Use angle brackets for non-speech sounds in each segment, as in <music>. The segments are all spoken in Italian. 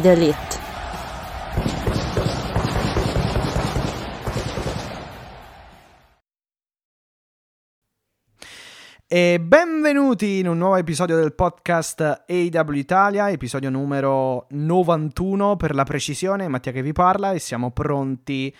The elite. E benvenuti in un nuovo episodio del podcast AW Italia, episodio numero 91 per la precisione, Mattia che vi parla e siamo pronti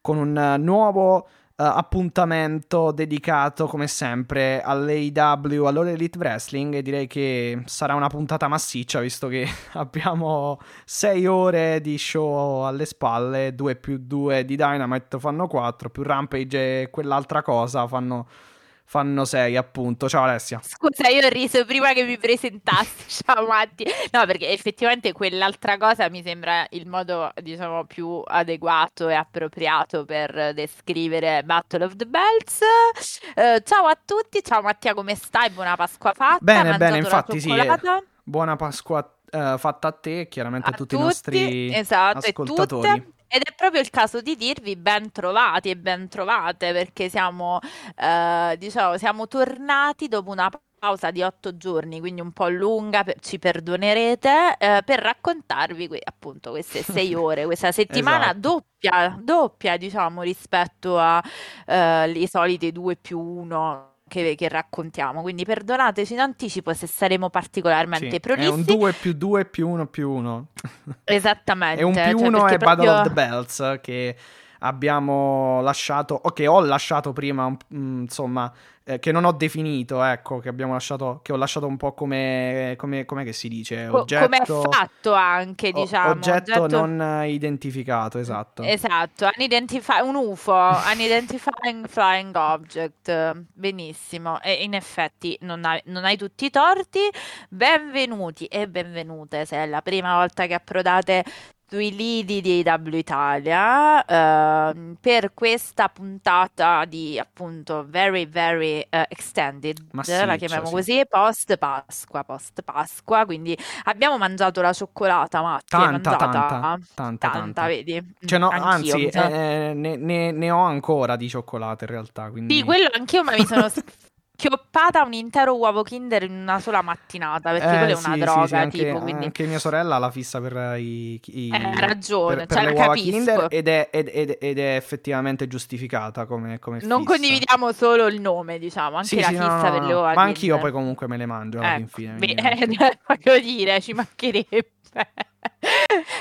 con un nuovo appuntamento dedicato come sempre all'AW, all'All Wrestling e direi che sarà una puntata massiccia visto che <laughs> abbiamo 6 ore di show alle spalle, 2 più 2 di Dynamite fanno 4, più Rampage e quell'altra cosa fanno fanno 6 appunto. Ciao Alessia. Scusa, io ho riso prima che mi presentassi. <laughs> Ciao Matti. No, perché effettivamente quell'altra cosa mi sembra il modo, diciamo, più adeguato e appropriato per descrivere Battle of the Bells. Uh, ciao a tutti, ciao Mattia, come stai? Buona Pasqua fatta. Bene, bene, infatti sì. Eh, buona Pasqua uh, fatta a te e chiaramente a, a tutti, tutti, i nostri esatto, ascoltatori. Ed è proprio il caso di dirvi ben trovati e ben trovate perché siamo, eh, diciamo, siamo tornati dopo una pausa di otto giorni, quindi un po' lunga, per, ci perdonerete, eh, per raccontarvi que- appunto queste sei <laughs> ore, questa settimana esatto. doppia, doppia diciamo rispetto ai eh, soliti due più uno che, che, raccontiamo. Quindi perdonateci in anticipo se saremo particolarmente sì, prolissi. È un 2 più 2 più 1 più 1. Esattamente. <laughs> e un più 1 cioè, è proprio... Battle of the Bells che abbiamo lasciato, o che ho lasciato prima, mm, insomma, eh, che non ho definito, ecco, che abbiamo lasciato, che ho lasciato un po' come, come, come che si dice, oggetto... Come fatto anche, diciamo. Oggetto, oggetto... non identificato, esatto. Esatto, unidentif- un UFO, Unidentified Flying Object, benissimo, e in effetti non hai, non hai tutti i torti, benvenuti e benvenute se è la prima volta che approdate sui lidi di AW Italia uh, per questa puntata di appunto very very uh, extended Massiccio, la chiamiamo sì. così post Pasqua post Pasqua quindi abbiamo mangiato la cioccolata ma tanta tanta, tanta, tanta, tanta. vedi cioè, no, anzi eh, ne, ne, ne, ho ancora di cioccolata in realtà quindi... sì quello anch'io ma mi sono <laughs> schioppata un intero uovo Kinder in una sola mattinata perché eh, quella è sì, una sì, droga sì, anche, tipo quindi anche mia sorella ha la fissa per i, i eh, ragione per, per cioè, le uova capisco. Kinder ed è, ed, ed, ed è, effettivamente giustificata come, come non fissa. condividiamo solo il nome diciamo anche sì, la sì, fissa no, per le uova ma anch'io Kinder. poi comunque me le mangio alla ecco, fin fine beh, <laughs> eh, voglio dire ci mancherebbe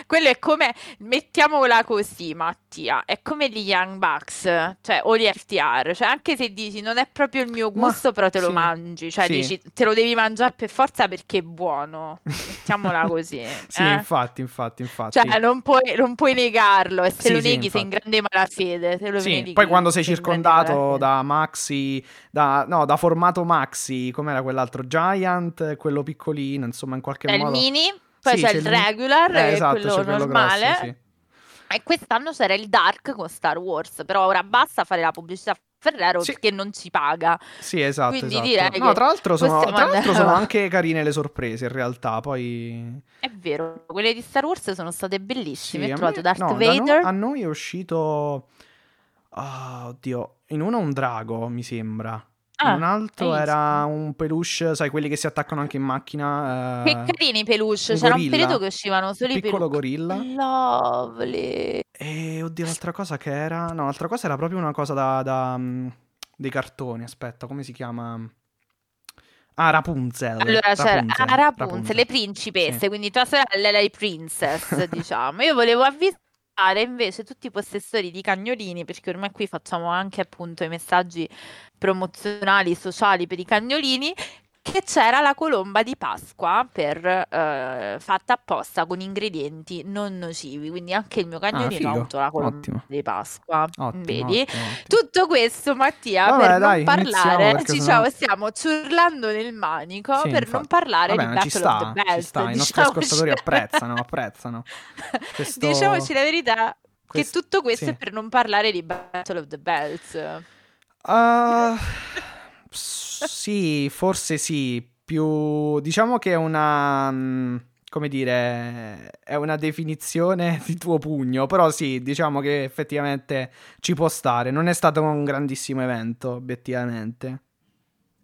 quello è come mettiamola così Mattia è come gli Young Bucks cioè o gli FTR cioè anche se dici non è proprio il mio Ma- gusto però te lo sì, mangi cioè sì. dici te lo devi mangiare per forza perché è buono mettiamola <laughs> così sì eh? infatti infatti infatti cioè non puoi, non puoi negarlo e se Sì, lo neghi sei in grande malafede se lo Sì, neghi, poi quando sei grande circondato da Maxi, da, no, da formato Maxi, com'era quell'altro Giant, quello piccolino, insomma, in qualche il modo. mini poi Sì, c'è, c'è il regular Eh, e esatto, quello quello normale grosso, sì. e quest'anno c'era il dark con Star Wars però ora basta fare la pubblicità Ferrero Sì. perché non ci paga Sì, esatto, Quindi esatto. direi No, tra l'altro sono, tra l'altro sono anche carine le sorprese, in realtà, poi... è vero quelle di Star Wars sono state Sì, bellissime a ho trovato me- Darth no, da no- Vader a noi è uscito... ah, oddio, in uno un drago, mi sembra. Ah, un altro era un peluche, sai, quelli che si attaccano anche in macchina. che eh, carini i peluche un c'era un gorilla, periodo che uscivano solo un i piccolo peluche gorilla. lovely E oddio, l'altra cosa che era. No, l'altra cosa era proprio una cosa da. da, mm, dei cartoni. Aspetta, come si chiama? Ah, Rapunzel. Allora c'era Rapunzel, ah, Rapunzel, Rapunzel. le principesse, Sì. quindi tua sorella è lei princess, <laughs> diciamo. Io volevo avvisare invece tutti i possessori di cagnolini, perché ormai qui facciamo anche appunto i messaggi promozionali sociali per i cagnolini, che c'era la colomba di Pasqua per, eh, fatta apposta con ingredienti non nocivi, quindi anche il mio cagnolino figo. ha avuto la colomba Ottimo. di Pasqua. Ottimo, Vedi? ottimo. Tutto questo, Mattia, Vabbè, per dai, non parlare, diciamo, sennò- stiamo ciurlando nel manico Sì, per infatti. non parlare Vabbè, di ci Battle of the ci Bells. sta, i nostri ascoltatori apprezzano, <laughs> apprezzano. Questo- Diciamoci la verità, Quest- che tutto questo sì. è per non parlare di Battle of the Bells. Ah, s- <laughs> sì, forse sì. Più diciamo che è una. mm, Come dire, è una definizione <laughs> di tuo pugno. Però sì, diciamo che effettivamente ci può stare. Non è stato un grandissimo evento, obiettivamente.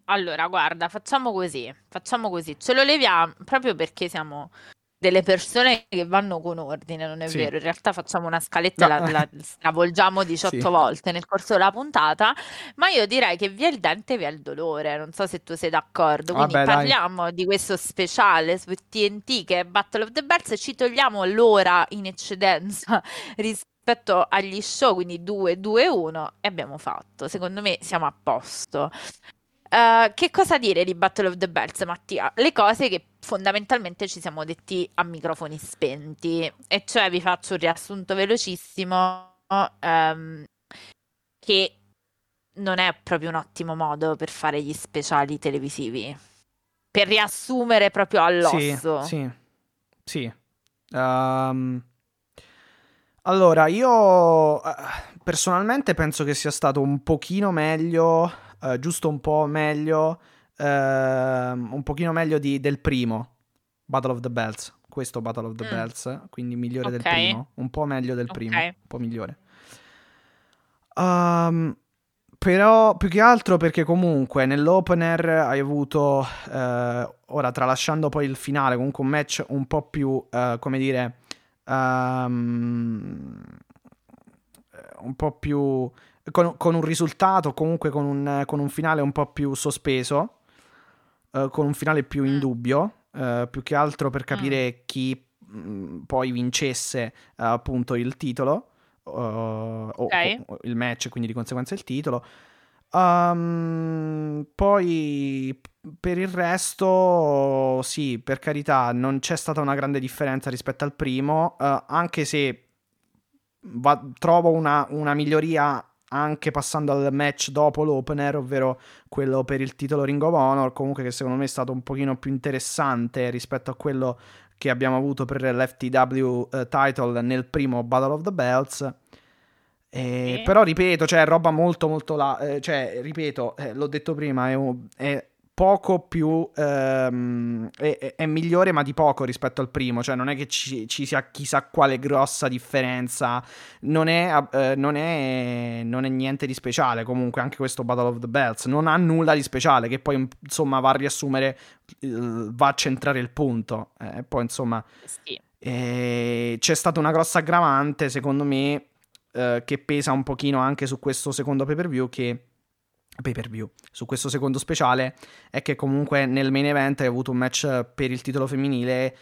Allora, guarda, facciamo così, facciamo così, ce lo leviamo proprio perché siamo delle persone che vanno con ordine, non è Sì. vero? In realtà facciamo una scaletta e No. la, la <laughs> stravolgiamo 18 Sì. volte nel corso della puntata, ma io direi che via il dente, via il dolore, non so se tu sei d'accordo, quindi Vabbè, dai. parliamo di questo speciale su TNT che è Battle of the Bells e ci togliamo l'ora in eccedenza <laughs> rispetto agli show, quindi 2, 2, 1 e abbiamo fatto. Secondo me siamo a posto. Eh, che cosa dire di Battle of the Bells, Mattia? Le cose che fondamentalmente ci siamo detti a microfoni spenti, e cioè vi faccio un riassunto velocissimo, ehm, che non è proprio un ottimo modo per fare gli speciali televisivi. Per riassumere proprio all'osso. Sì, sì, sì. Ehm, allora, io eh, personalmente penso che sia stato un pochino meglio, eh, giusto un po' meglio, ehm, un pochino meglio di- del primo Battle of the Bells. Questo Battle of the Mm. Bells, quindi migliore del Ok. primo, un po' meglio del primo, un po' migliore. Ehm, però più che altro perché comunque nell'opener hai avuto, eh, ora tralasciando poi il finale, comunque un match un po' più, eh, come dire, ehm, un po' più, con, con un risultato, comunque con un, con un finale un po' più sospeso, eh, con un finale più in Mm. dubbio, eh, più che altro per capire chi mh, poi vincesse eh, appunto il titolo. uh, o, Ok. o- o il match, quindi di conseguenza il titolo. Um, poi per il resto, sì, per carità, non c'è stata una grande differenza rispetto al primo, uh, anche se va- trovo una, una miglioria anche passando al match dopo l'opener, ovvero quello per il titolo Ring of Honor, comunque che secondo me è stato un pochino più interessante rispetto a quello che abbiamo avuto per l'FTW eh, title nel primo Battle of the Bells. Eh. Però ripeto, cioè roba molto molto la, eh, cioè ripeto, eh, l'ho detto prima, è, un- è poco più ehm, è, è- migliore ma di poco rispetto al primo, cioè non è che ci, ci sia chissà quale grossa differenza, non è, eh, non è non è niente di speciale comunque anche questo Battle of the Bells, non ha nulla di speciale che poi insomma va a riassumere eh, va a centrare il punto e poi insomma Sì. e c'è stata una grossa aggravante, secondo me, eh, che pesa un pochino anche su questo secondo pay per view. Che pay per view su questo secondo speciale è che comunque nel main event hai avuto un match per il titolo femminile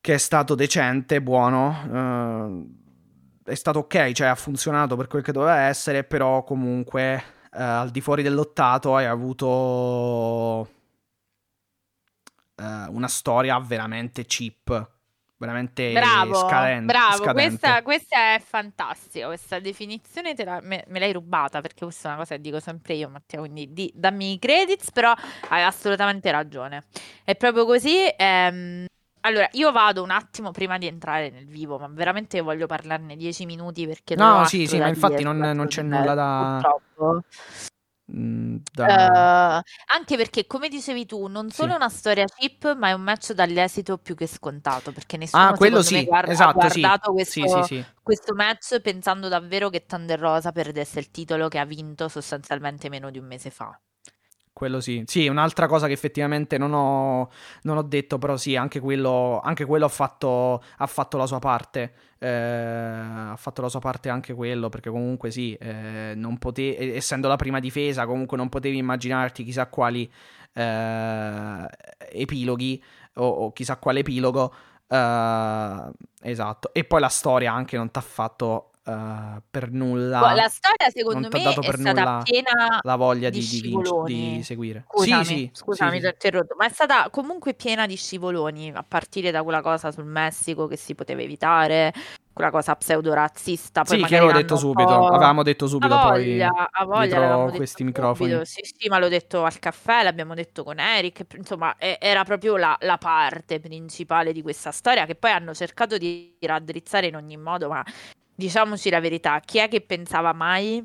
che è stato decente, buono. eh, è stato ok, cioè ha funzionato per quel che doveva essere, però comunque eh, al di fuori dell'ottato hai avuto eh, una storia veramente cheap, veramente Bravo, scaden- bravo, scadente. questa, questa è fantastica, questa definizione te la- me, me l'hai rubata perché questa è una cosa che dico sempre io Matteo, quindi di- dammi i credits, però hai assolutamente ragione, è proprio così. ehm, allora, io vado un attimo prima di entrare nel vivo, ma veramente voglio parlarne dieci minuti perché No, sì, sì, ma infatti non- non c'è nulla da- purtroppo. Mm, da- Eh, anche perché, come dicevi tu, non Sì. solo è una storia cheap, ma è un match dall'esito più che scontato. Perché nessuno Ah, quello sì, guarda- esatto, ha sì. guardato Sì, questo, sì, sì. questo match pensando davvero che Thunder Rosa perdesse il titolo che ha vinto sostanzialmente meno di un mese fa. Quello sì. Sì, un'altra cosa che effettivamente non ho, non ho detto, però sì, anche quello, anche quello ha, fatto, ha fatto la sua parte. Eh, ha fatto la sua parte anche quello, perché comunque sì, eh, pote- essendo la prima difesa, comunque non potevi immaginarti chissà quali eh, epiloghi o, o chissà quale epilogo. Eh, esatto. E poi la storia anche non ti ha fatto... eh, uh, per nulla. Boh, la storia, secondo me, è stata piena la voglia di di, di, di seguire. Scusami, sì, sì, scusami, sì, ti ho interrotto, ma è stata comunque piena di scivoloni, a partire da quella cosa sul Messico che si poteva evitare, quella cosa pseudo-razzista, poi Sì, che avevo detto subito, avevamo detto A subito poi voglia, a voglia dietro l'avevamo detto questi subito, microfoni. sì sì, ma l'ho detto al caffè, l'abbiamo detto con Eric, insomma e- era proprio la, la parte principale di questa storia che poi hanno cercato di raddrizzare in ogni modo, ma diciamoci la verità, chi è che pensava mai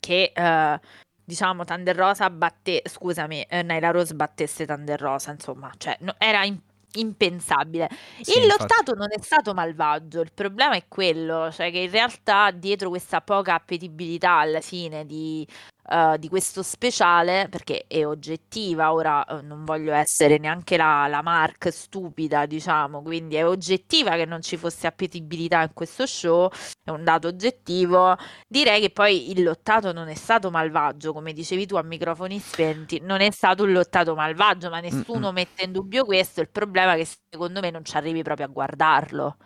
che eh, diciamo Thunder Rosa batte, scusami, eh, Nyla Rose battesse Thunder Rosa, insomma, cioè no- era in- impensabile. Sì, Il lottato non è stato malvagio, il problema è quello, cioè che in realtà dietro questa poca appetibilità alla fine di, eh, di questo speciale, perché è oggettiva, ora eh, non voglio essere neanche la, la Mark stupida, diciamo, quindi è oggettiva che non ci fosse appetibilità in questo show, è un dato oggettivo. Direi che poi il lottato non è stato malvagio, come dicevi tu a microfoni spenti, non è stato un lottato malvagio, ma nessuno Mm-mm. mette in dubbio questo. Il problema è che secondo me non ci arrivi proprio a guardarlo.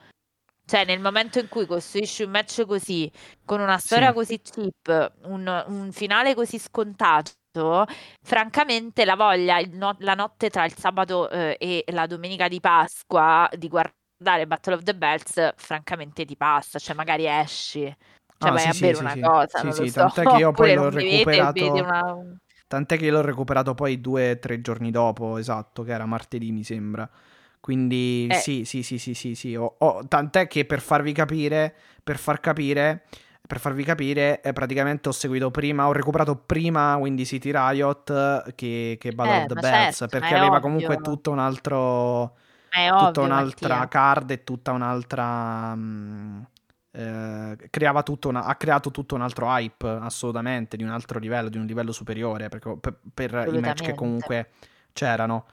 Cioè, nel momento in cui costruisci un match così, con una storia Sì. così cheap, un, un finale così scontato, francamente la voglia no- la notte tra il sabato eh, e la domenica di Pasqua di guardare Battle of the Bells, francamente ti passa, cioè magari esci, cioè Ah, vai sì, a bere sì, una sì. cosa, Sì, non lo sì, so, tant'è che io <laughs> poi l'ho recuperato vedi una... Tant'è che io l'ho recuperato poi due o tre giorni dopo, esatto, che era martedì mi sembra. Quindi Eh. sì, sì, sì, sì, sì, sì. ho- ho- tant'è che per farvi capire, per far capire, per farvi capire, eh, praticamente ho seguito prima, ho recuperato prima Windy City Riot che, che Battle Eh, of the Bells, certo, perché aveva comunque ovvio. tutto un altro, È tutta ovvio, un'altra Mattia. card e tutta un'altra... mm, eh, creava tutto una- ha creato tutto un altro hype assolutamente di un altro livello, di un livello superiore perché- per, per i match che comunque c'erano.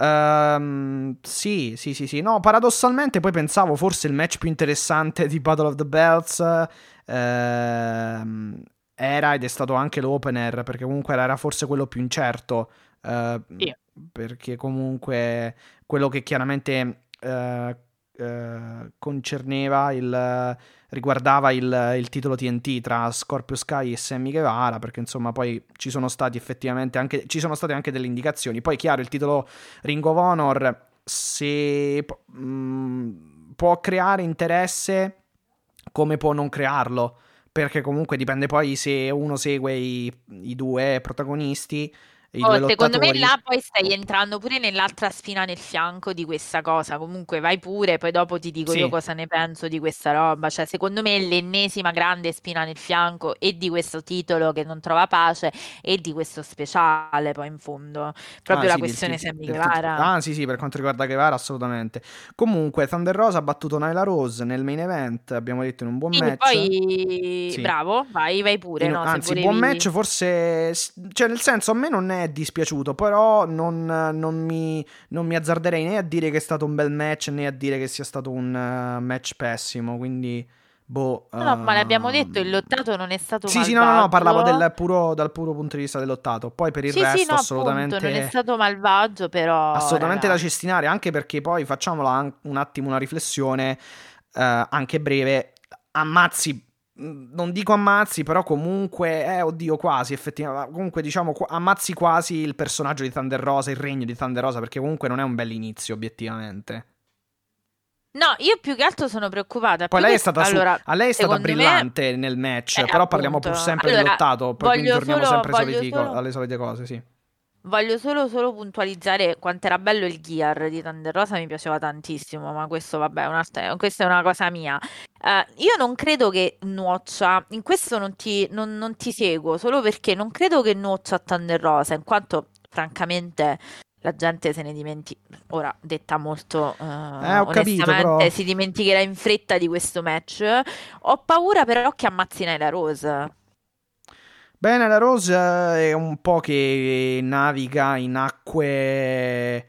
Ehm, sì, sì, sì, sì. No, paradossalmente poi pensavo forse il match più interessante di Battle of the Bells ehm, era ed è stato anche l'opener perché comunque era forse quello più incerto. eh, Sì. perché comunque quello che chiaramente eh, eh, concerneva il riguardava il, il titolo TNT tra Scorpio Sky e Sammy Guevara perché insomma poi ci sono stati effettivamente anche ci sono state anche delle indicazioni. Poi chiaro il titolo Ring of Honor se mh, può creare interesse come può non crearlo? Perché comunque dipende poi se uno segue i, i due protagonisti i Oh, due secondo me là poi stai entrando pure nell'altra spina nel fianco di questa cosa. Comunque vai pure, poi dopo ti dico io Sì. cosa ne penso di questa roba. Cioè, secondo me è l'ennesima grande spina nel fianco e di questo titolo che non trova pace e di questo speciale poi in fondo. Proprio Ah, la sì, questione Sammy del tit- Guevara. Ah, sì, sì, per quanto riguarda Guevara, assolutamente. Comunque, Thunder Rosa ha battuto Nyla Rose nel main event, abbiamo detto in un buon Sì, match. poi bravo, vai, vai pure, In- no, anzi, buon match, forse. Cioè, nel senso, a me non è dispiaciuto, però non, non mi, non mi azzarderei né a dire che è stato un bel match, né a dire che sia stato un eh, match pessimo. Quindi, boh. No, ma l'abbiamo ehm, detto, il lottato non è stato Sì, sì, no, no, no, parlavo malvagio. del puro, dal puro punto di vista del lottato. Poi per il Sì, resto, sì, no, assolutamente. appunto, non è stato malvagio, però... Assolutamente da ragazzi. cestinare, anche perché poi facciamola un attimo una riflessione, eh, anche breve. Ammazzi, non dico ammazzi, però comunque, eh, oddio, quasi, effettivamente. Comunque, diciamo, ammazzi quasi il personaggio di Thunder Rosa, il regno di Thunder Rosa, perché comunque non è un bell'inizio, obiettivamente. No, io più che altro sono preoccupata. Poi lei è che- stata, su- allora, a lei è stata secondo me- brillante nel match, Eh, però parliamo pur appunto. sempre Allora, del lottato, poi quindi torniamo solo- sempre alle solite cose, sì. Voglio solo, solo puntualizzare quanto era bello il gear di Thunder Rosa, mi piaceva tantissimo, ma questo vabbè, un'altra- questa è una cosa mia. Eh, io non credo che nuoccia, in questo non ti, non- non ti seguo, solo perché non credo che nuoccia a Thunder Rosa, in quanto francamente la gente se ne dimentica, ora detta molto eh, ho capito, onestamente, però- si dimenticherà in fretta di questo match. Ho paura però che ammazzi la Rose. Bene, la Rose è un po' che naviga in acque.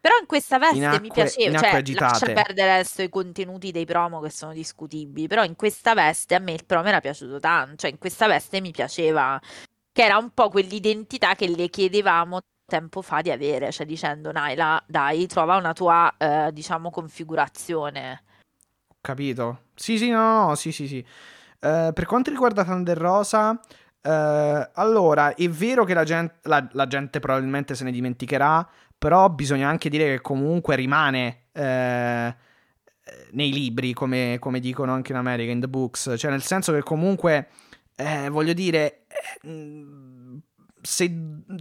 Però in questa veste In mi acque- piaceva, in acque cioè lascia perdere adesso i contenuti dei promo che sono discutibili, però in questa veste a me il promo era piaciuto tanto, cioè in questa veste mi piaceva, che era un po' quell'identità che le chiedevamo tempo fa di avere, cioè dicendo Naila, dai, trova una tua, eh, diciamo, configurazione. Ho capito. Sì, sì, no, no, sì, sì, sì. Uh, per quanto riguarda Thunder Rosa, uh, allora, è vero che la gente, la, la gente, probabilmente se ne dimenticherà, però bisogna anche dire che comunque rimane uh, nei libri, come, come, dicono anche in America, in the books. Cioè, nel senso che comunque, eh, voglio dire... Se,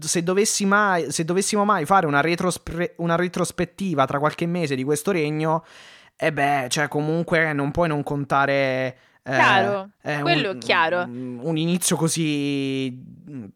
se, dovessi mai, se dovessimo mai fare una, retrospre- una retrospettiva tra qualche mese di questo regno, e beh, cioè comunque non puoi non contare... Eh, chiaro, eh, quello un, è chiaro. Un inizio così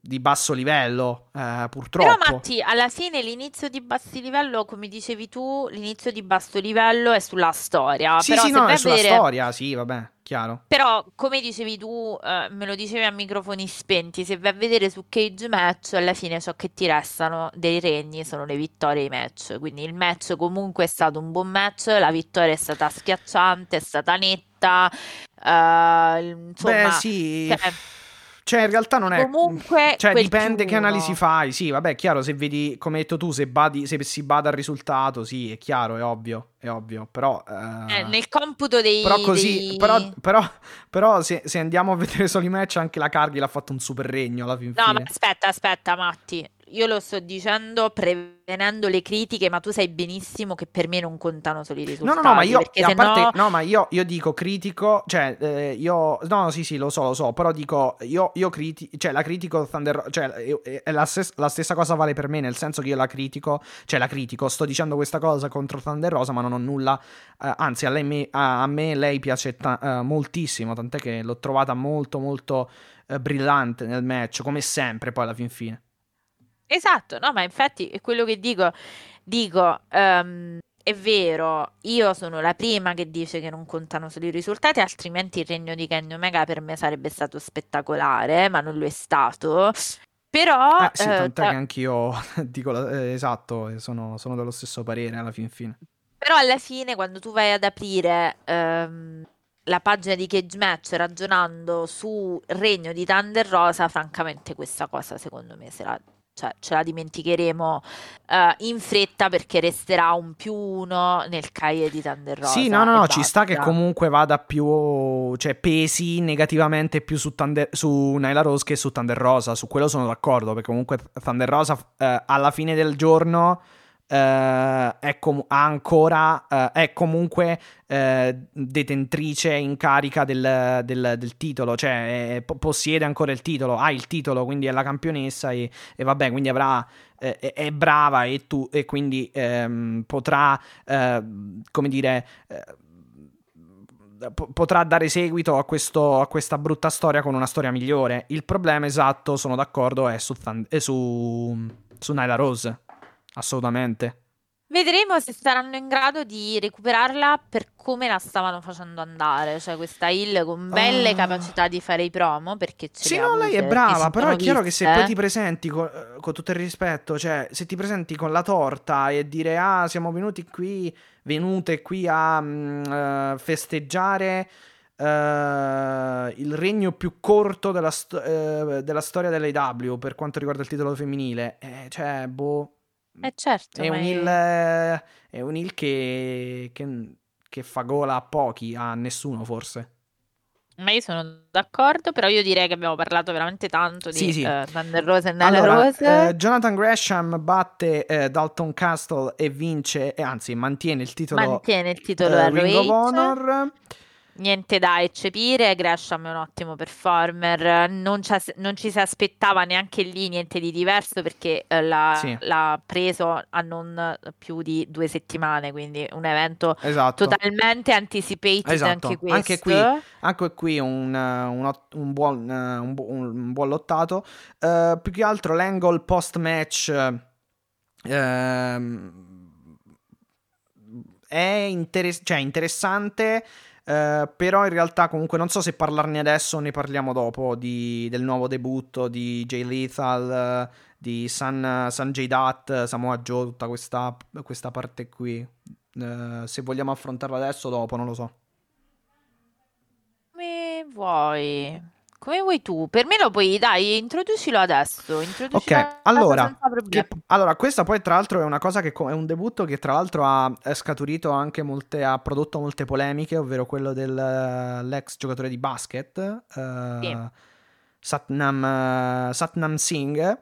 di basso livello, eh, purtroppo. Però Matti, alla fine l'inizio di basso livello, come dicevi tu, l'inizio di basso livello è sulla storia. Sì, Però sì, no, è sulla storia, sì, vabbè chiaro. Però, come dicevi tu, eh, me lo dicevi a microfoni spenti, se vai a vedere su Cage Match, alla fine ciò che ti restano dei regni sono le vittorie ai match. Quindi il match comunque è stato un buon match, la vittoria è stata schiacciante, è stata netta. Eh, insomma, Beh, sì. Cioè, cioè, in realtà non è. Comunque. Cioè, dipende che analisi fai. Sì, vabbè, è chiaro. Se vedi, come hai detto tu, se, badi, se si bada al risultato, sì, è chiaro, è ovvio. È ovvio. Però. Uh... Eh, nel computo dei. Però così. Dei... Però, però, però se, se, andiamo a vedere solo i match, anche la Cargill ha fatto un super regno alla fin no, fine. No, ma aspetta, aspetta, Matti io lo sto dicendo prevenendo le critiche, ma tu sai benissimo che per me non contano solo i risultati. No, no, no, ma io, a parte, no... no, ma io, io dico critico, cioè, eh, io, no, sì, sì, lo so, lo so, però dico, io, io critico, cioè, la critico Thunder, cioè, è la, stes- la, stessa cosa vale per me, nel senso che io la critico, cioè, la critico, sto dicendo questa cosa contro Thunder Rosa, ma non ho nulla, eh, anzi, a, lei, a, a, me lei piace ta- uh, moltissimo, tant'è che l'ho trovata molto, molto uh, brillante nel match, come sempre, poi alla fin fine. Esatto, no, ma infatti è quello che dico. Dico, um, è vero, io sono la prima che dice che non contano solo i risultati, altrimenti il regno di Kenny Omega per me sarebbe stato spettacolare, ma non lo è stato. Però... Eh, sì, tant'è eh, che anch'io <laughs> dico eh, esatto, sono, sono, dello stesso parere alla fin fine. Però alla fine quando tu vai ad aprire... Um, la pagina di Cage Match ragionando sul regno di Thunder Rosa, francamente questa cosa secondo me sarà cioè, ce la dimenticheremo uh, in fretta perché resterà un più uno nel caie di Thunder Rosa. Sì, no, no, no, ci sta che comunque vada più, cioè pesi negativamente più su, Thunder, su Naila Rose che su Thunder Rosa, su quello sono d'accordo perché comunque Thunder Rosa uh, alla fine del giorno Uh, è, com- ancora, uh, è comunque uh, detentrice in carica del, del, del titolo, cioè è, possiede ancora il titolo, ha il titolo, quindi è la campionessa e, e vabbè, quindi avrà, è, è, brava e, tu, e quindi um, potrà, come dire potrà dare seguito a, questo, a, questa brutta storia con una storia migliore. Il problema esatto, sono d'accordo, è su, è su, su Nyla Rose assolutamente. Vedremo se saranno in grado di recuperarla per come la stavano facendo andare, cioè questa Hill con belle uh... capacità di fare i promo, perché ce Sì, no, lei è brava, però è chiaro viste, che se poi ti presenti con, eh, con, tutto il rispetto, cioè se ti presenti con la torta e dire "Ah, siamo venuti qui, venute qui a uh, festeggiare Uh, il regno più corto della, sto- uh, della storia dell'AW per quanto riguarda il titolo femminile. Eh, cioè, boh, eh certo, è un il, è... è un il che, che, che fa gola a pochi, a nessuno forse. Ma io sono d'accordo, però io direi che abbiamo parlato veramente tanto di sì, sì. Uh, Thunder Rose e Nella allora, Rose. Uh, Jonathan Gresham batte uh, Dalton Castle e vince, e anzi mantiene il titolo, mantiene il titolo uh, Ring of Honor niente da eccepire, Gresham è un ottimo performer, non, non, ci si aspettava neanche lì niente di diverso perché eh, l'ha, sì. l'ha, preso a non più di due settimane, quindi un evento esatto. totalmente anticipated esatto. anche questo. Anche qui, anche qui un, un, un, buon, un, buon, lottato. Uh, più che altro l'angle post-match... Uh, è interess- cioè, interessante Uh, però in realtà comunque non so se parlarne adesso o ne parliamo dopo di, del nuovo debutto di Jay Lethal, uh, di San, San J. Dutt, Samoa Joe, tutta questa, questa parte qui. Uh, se vogliamo affrontarla adesso o dopo, non lo so. Come vuoi. Come vuoi tu? Per me lo puoi, dai, introducilo adesso. Introducilo Ok, allora, che- allora, questa poi tra l'altro è una cosa che è un debutto che tra l'altro ha scaturito anche molte, ha prodotto molte polemiche, ovvero quello dell'ex giocatore di basket, eh, Sì. Satnam, eh, Satnam Singh,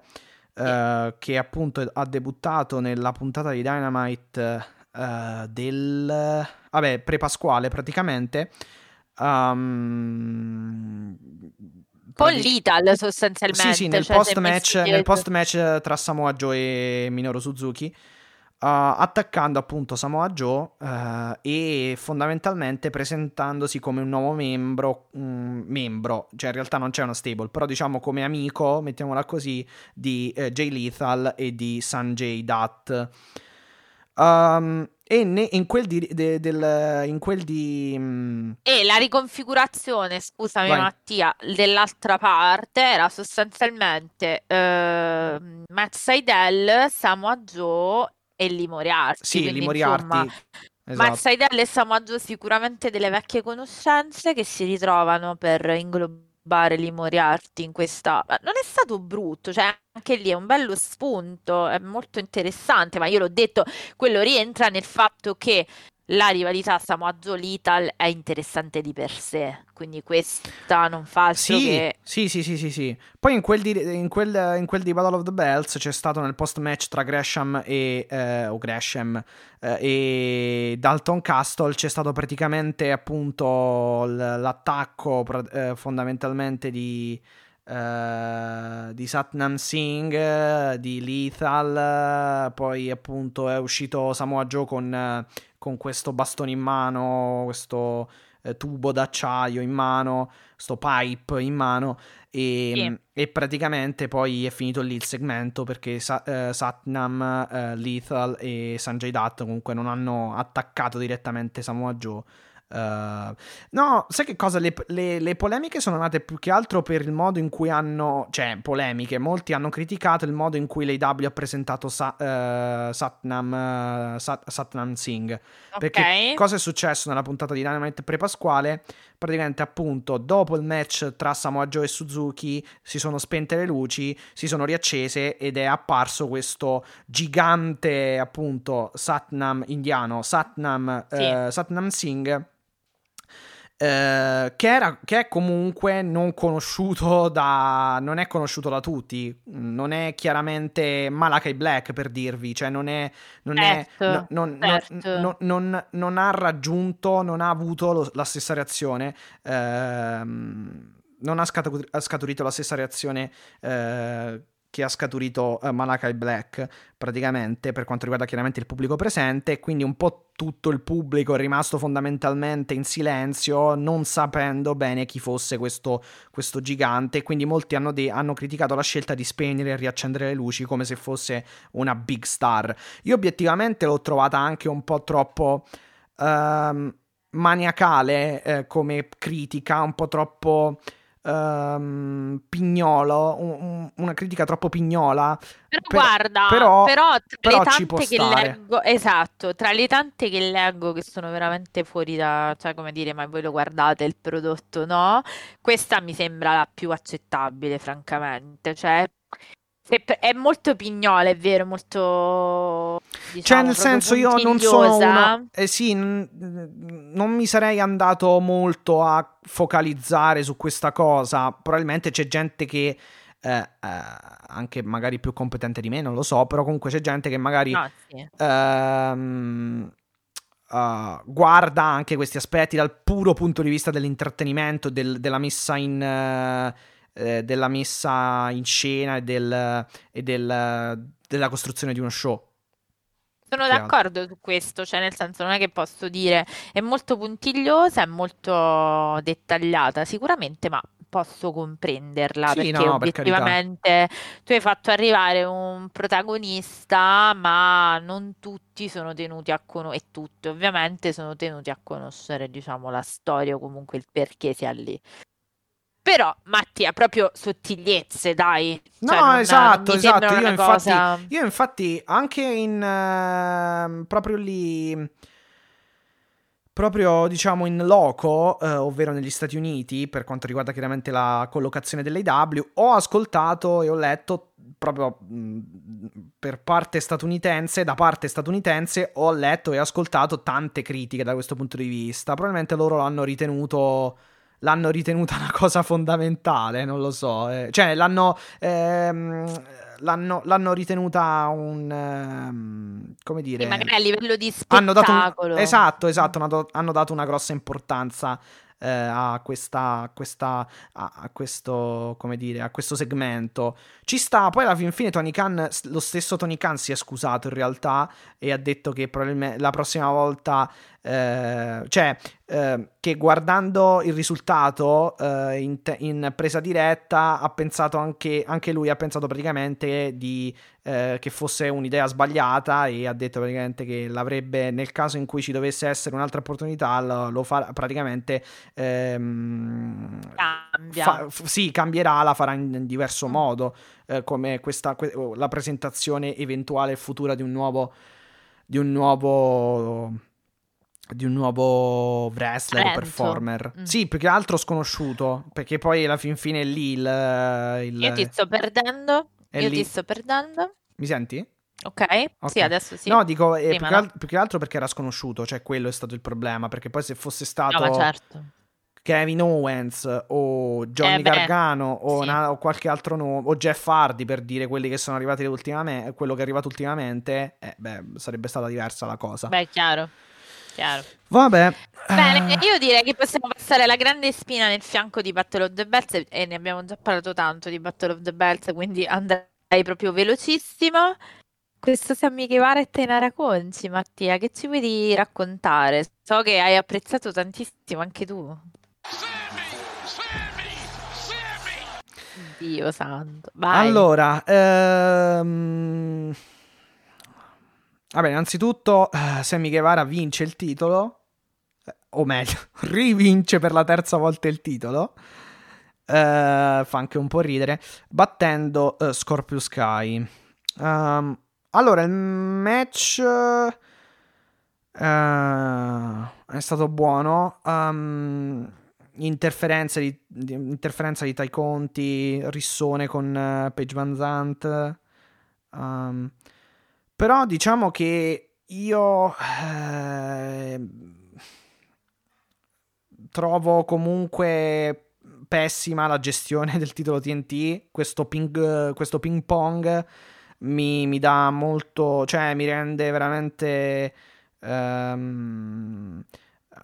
eh, che appunto ha debuttato nella puntata di Dynamite eh, del... vabbè, pre-pasquale praticamente. Um, Con prati- l'Ital sostanzialmente. sì, sì, nel cioè, post, si è match, messo nel dietro- post match tra Samoa Joe e Minoru Suzuki, uh, attaccando appunto Samoa Joe uh, e fondamentalmente presentandosi come un nuovo membro, un membro, cioè in realtà non c'è una stable, però diciamo come amico, mettiamola così, di eh, Jay Lethal e di Sanjay Dutt. Um, e ne- in quel di, de- del, in quel di mm, E la riconfigurazione, scusami Vai. Mattia, dell'altra parte era sostanzialmente eh, Matt Seidel, Samoa Joe e Lee Moriarty. sì, Moriarty. insomma, Esatto. Matt Seidel e Samoa Joe sicuramente delle vecchie conoscenze che si ritrovano per inglobare Lee Moriarty in questa... Non è stato brutto, cioè anche lì è un bello spunto, è molto interessante, ma io l'ho detto, quello rientra nel fatto che la rivalità Samoa Joe-Lethal è interessante di per sé, quindi questa non fa altro Sì, che... sì, sì, sì, sì, sì. Poi in quel, di, in, quel, in quel di Battle of the Bells c'è stato nel post match tra Gresham e eh, o Gresham eh, e Dalton Castle c'è stato praticamente appunto l'attacco eh, fondamentalmente di eh, di Satnam Singh, di Lethal, poi appunto è uscito Samoa Joe con, con questo bastone in mano, questo eh, tubo d'acciaio in mano, sto pipe in mano e, Sì. e praticamente poi è finito lì il segmento perché Sa- eh, Satnam, eh, Lethal e Sanjay Dutt comunque non hanno attaccato direttamente Samoa Joe. Uh, no, sai che cosa? Le, le- le polemiche sono nate più che altro per il modo in cui hanno. Cioè, polemiche. Molti hanno criticato il modo in cui l'AW ha presentato Sa- eh, Satnam, eh, Sat- Satnam Singh. Perché Ok? cosa è successo nella puntata di Dynamite pre-pasquale? Praticamente, appunto, dopo il match tra Samoa Joe e Suzuki si sono spente le luci, si sono riaccese ed è apparso questo gigante, appunto, Satnam indiano, Satnam, Sì. eh, Satnam Singh. Eh, che, era, che è comunque non conosciuto da non è conosciuto da tutti non è chiaramente Malakai Black per dirvi cioè non è non è Certo, no- non, certo. non- non- ha raggiunto non ha avuto lo- la stessa reazione ehm, non ha scaturito la stessa reazione eh, che ha scaturito eh, Malakai Black praticamente per quanto riguarda chiaramente il pubblico presente e quindi un po' tutto il pubblico è rimasto fondamentalmente in silenzio non sapendo bene chi fosse questo, questo gigante. Quindi molti hanno, de- hanno criticato la scelta di spegnere e riaccendere le luci come se fosse una big star. Io obiettivamente l'ho trovata anche un po' troppo ehm, maniacale eh, come critica un po' troppo ehm, pignolo un- un- una critica troppo pignola Però Per- guarda, però- però tra però le tante che stare. leggo, esatto, tra le tante che leggo che sono veramente fuori da, cioè come dire, ma voi lo guardate il prodotto, no? Questa mi sembra la più accettabile, francamente, cioè è molto pignola, è vero, molto Cioè, diciamo nel proprio senso, io non sono uno. Eh sì, n- non mi sarei andato molto a focalizzare su questa cosa. Probabilmente c'è gente che. eh, eh, anche magari più competente di me, non lo so. Però comunque c'è gente che magari. No, sì. ehm, eh, guarda anche questi aspetti dal puro punto di vista dell'intrattenimento, del- della messa in. eh, eh, della messa in scena e, del, e del- della costruzione di uno show. Sono Che altro. d'accordo su questo, cioè nel senso non è che posso dire è molto puntigliosa, è molto dettagliata sicuramente, ma posso comprenderla Sì, perché no, no, per carità. obiettivamente tu hai fatto arrivare un protagonista, ma non tutti sono tenuti a conoscere, e tutti ovviamente sono tenuti a conoscere, diciamo, la storia o comunque il perché sia lì. Però, Mattia, proprio sottigliezze, dai. No, Cioè, non- esatto, non esatto. Io infatti, cosa... io infatti anche in ehm, proprio lì proprio diciamo in loco, eh, ovvero negli Stati Uniti, per quanto riguarda chiaramente la collocazione dell'AW, ho ascoltato e ho letto proprio mh, per parte statunitense, da parte statunitense, ho letto e ascoltato tante critiche da questo punto di vista. Probabilmente loro l'hanno ritenuto l'hanno ritenuta una cosa fondamentale, non lo so. Eh. Cioè, l'hanno, ehm, l'hanno, l'hanno, ritenuta un... Ehm, come dire... E magari a livello di spettacolo. Hanno dato un, esatto, esatto, hanno, hanno dato una grossa importanza eh, a, questa, questa a, a, questo, come dire, a questo segmento. Ci sta, poi alla fin fine Tony Khan, lo stesso Tony Khan si è scusato in realtà e ha detto che probabilmente la prossima volta eh, cioè eh, che guardando il risultato eh, in, te- in, presa diretta ha pensato anche, anche, lui ha pensato praticamente di, eh, che fosse un'idea sbagliata e ha detto praticamente che l'avrebbe nel caso in cui ci dovesse essere un'altra opportunità lo, lo farà praticamente ehm, Cambia. Fa- f- sì cambierà la farà in, in diverso mm. modo eh, come questa que- la presentazione eventuale futura di un nuovo di un nuovo di un nuovo wrestler o performer. Mm. Sì, più che altro sconosciuto, perché poi alla fin fine è lì il... il... Io ti sto perdendo, io lì... ti sto perdendo. Mi senti? Okay. ok, sì, adesso sì. No, dico eh, più, che al- più, che altro perché era sconosciuto, cioè quello è stato il problema, perché poi se fosse stato no, certo. Kevin Owens o Johnny eh Gargano o, sì. una, o, qualche altro nome, o Jeff Hardy per dire quelli che sono arrivati ultimamente, quello che è arrivato ultimamente, eh, beh, sarebbe stata diversa la cosa. Beh, chiaro. Chiaro. Vabbè. Bene, uh... io direi che possiamo passare la grande spina nel fianco di Battle of the Bells e ne abbiamo già parlato tanto di Battle of the Bells, quindi andrei proprio velocissimo. Questo Sammy Guevara e Tenara Conci, Mattia, che ci vuoi raccontare? So che hai apprezzato tantissimo anche tu. Sammy, Sammy, Sammy. Dio santo. Vai. Allora, ehm... Vabbè, innanzitutto uh, Sammy Guevara vince il titolo, eh, o meglio, <laughs> rivince per la terza volta il titolo. Uh, fa anche un po' ridere, battendo uh, Scorpio Sky. Um, allora, il match è stato buono. Um, interferenza di, di, interferenza di Tai Conti, rissone con Page Van Zandt. Um, però diciamo che io eh, trovo comunque pessima la gestione del titolo TNT. Questo ping, questo ping pong mi, mi dà molto, cioè mi rende veramente... Um,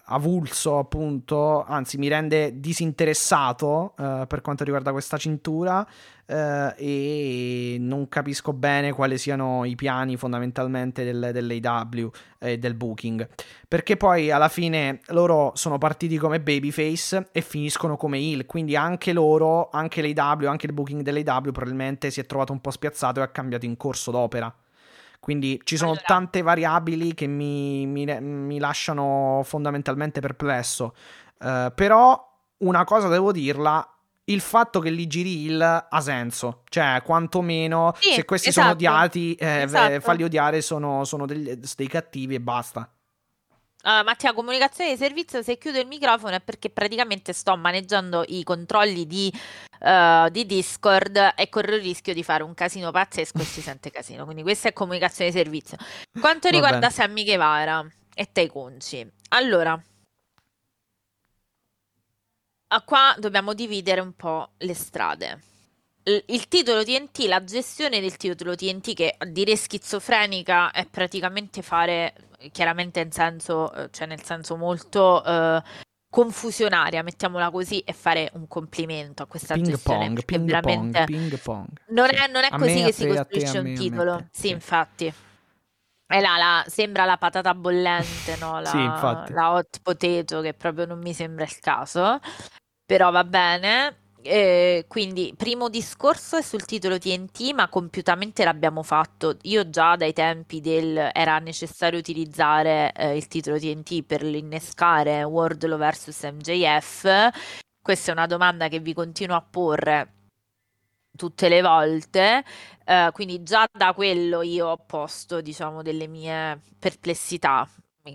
avulso, appunto, anzi mi rende disinteressato uh, per quanto riguarda questa cintura uh, e non capisco bene quali siano i piani fondamentalmente del, dell'AW e del booking. Perché poi alla fine loro sono partiti come babyface e finiscono come heel, quindi anche loro, anche l'AW, anche il booking dell'AW probabilmente si è trovato un po' spiazzato e ha cambiato in corso d'opera. Quindi ci sono allora. tante variabili che mi, mi, mi lasciano fondamentalmente perplesso. Uh, però una cosa devo dirla, il fatto che li giri il ha senso, cioè quantomeno sì, se questi esatto, sono odiati, eh, esatto. falli odiare, sono, sono degli, dei cattivi e basta. Uh, Mattia, comunicazione di servizio, se chiudo il microfono è perché praticamente sto maneggiando i controlli di, uh, di Discord e corro il rischio di fare un casino pazzesco e si <laughs> sente casino. Quindi questa è comunicazione di servizio. Quanto riguarda Sammy Guevara e Taekunci, allora, qua dobbiamo dividere un po' le strade il titolo TNT, la gestione del titolo TNT, che a dire schizofrenica è praticamente fare chiaramente in senso, eh, cioè nel senso molto eh, confusionaria, mettiamola così, e fare un complimento a questa ping gestione. Pong, ping veramente pong, ping pong. Non è, non è così che si costruisce un titolo. Sì, infatti. È là, la, sembra la patata bollente, no? la, sì, la hot potato, che proprio non mi sembra il caso. Però va bene. Eh, quindi, primo discorso è sul titolo TNT, ma compiutamente l'abbiamo fatto. Io già dai tempi del era necessario utilizzare eh, il titolo TNT per l'innescare Wardlow vs MJF. Questa è una domanda che vi continuo a porre tutte le volte. Uh, quindi già da quello io ho posto, diciamo, delle mie perplessità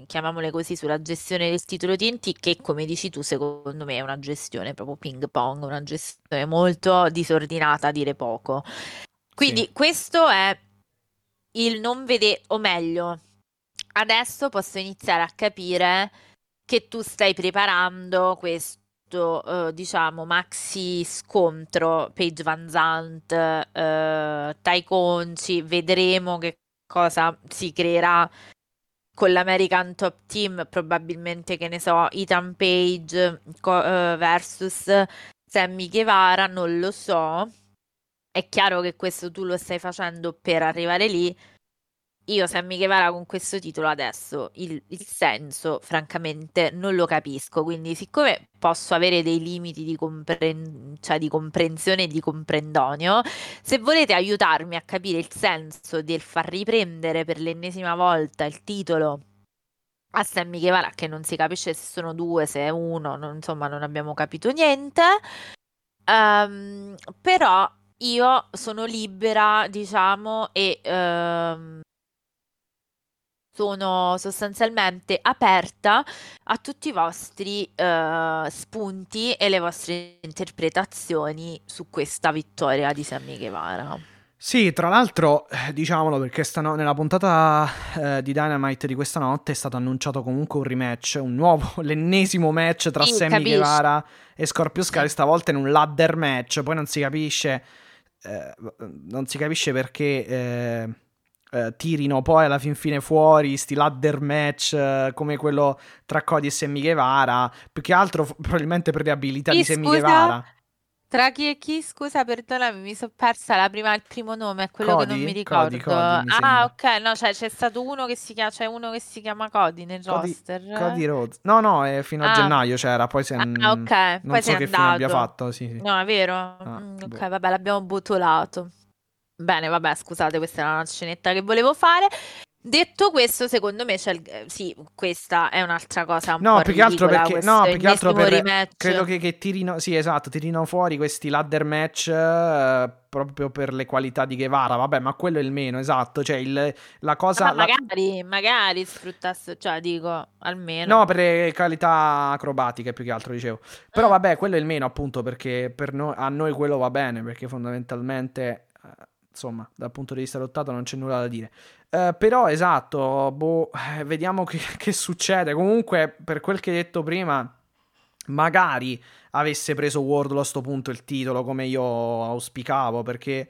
chiamiamole così, sulla gestione del titolo TNT, che come dici tu, secondo me è una gestione proprio ping pong, una gestione molto disordinata, a dire poco. Quindi sì. questo è il non vedere, o meglio, adesso posso iniziare a capire che tu stai preparando questo, uh, diciamo, maxi scontro Page Van Zandt, uh, Tai Conci, vedremo che cosa si creerà con l'American Top Team, probabilmente che ne so, Ethan Page co- uh, versus Sammy Guevara, non lo so. È chiaro che questo tu lo stai facendo per arrivare lì. Io Sammy Guevara con questo titolo adesso il, il, senso francamente non lo capisco, quindi siccome posso avere dei limiti di, compren- cioè di comprensione e di comprendonio, se volete aiutarmi a capire il senso del far riprendere per l'ennesima volta il titolo a Sammy Guevara, che non si capisce se sono due, se è uno, non, insomma non abbiamo capito niente, um, però io sono libera, diciamo, e... Um, sono sostanzialmente aperta a tutti i vostri uh, spunti e le vostre interpretazioni su questa vittoria di Sammy Guevara. Sì, tra l'altro, eh, diciamolo perché stano, nella puntata eh, di Dynamite di questa notte è stato annunciato comunque un rematch, un nuovo, <laughs> l'ennesimo match tra sì, Sammy capisci. Guevara e Scorpio Sky, sì. stavolta in un ladder match, poi non si capisce, eh, non si capisce perché eh, eh, tirino poi alla fin fine fuori sti ladder match eh, come quello tra Cody e Sammy Guevara, più che altro probabilmente per le abilità sì, di Sammy Guevara. Tra chi e chi, scusa, perdonami, mi sono persa la prima, il primo nome, è quello Cody? che non mi ricordo. Cody, Cody, mi ah, ok, no, cioè c'è stato uno che si chiama, c'è uno che si chiama Cody nel roster. Cody Rhodes. No, no, è fino a ah. gennaio c'era, poi se Ah, ok, non poi so che andato. fine abbia fatto, sì, sì. No, è vero? Ah, mm, ok, boh. vabbè, l'abbiamo botolato. Bene, vabbè, scusate, questa era una scenetta che volevo fare. Detto questo, secondo me c'è il... eh, sì, questa è un'altra cosa un No, po' più che altro perché no, più che altro per rematch. credo che, che tirino, sì, esatto, tirino fuori questi ladder match eh, proprio per le qualità di Guevara, vabbè, ma quello è il meno, esatto, cioè il, la cosa Ma la- magari, magari sfruttasse, cioè dico, almeno. No, per le qualità acrobatiche più che altro dicevo. Però Mm. vabbè, quello è il meno appunto perché per noi, a noi quello va bene perché fondamentalmente, insomma, dal punto di vista lottato non c'è nulla da dire. Eh, però esatto, boh, eh, vediamo <laughs> che, che succede. Comunque, per quel che detto prima, magari avesse preso Wardlow a sto punto il titolo come io auspicavo perché...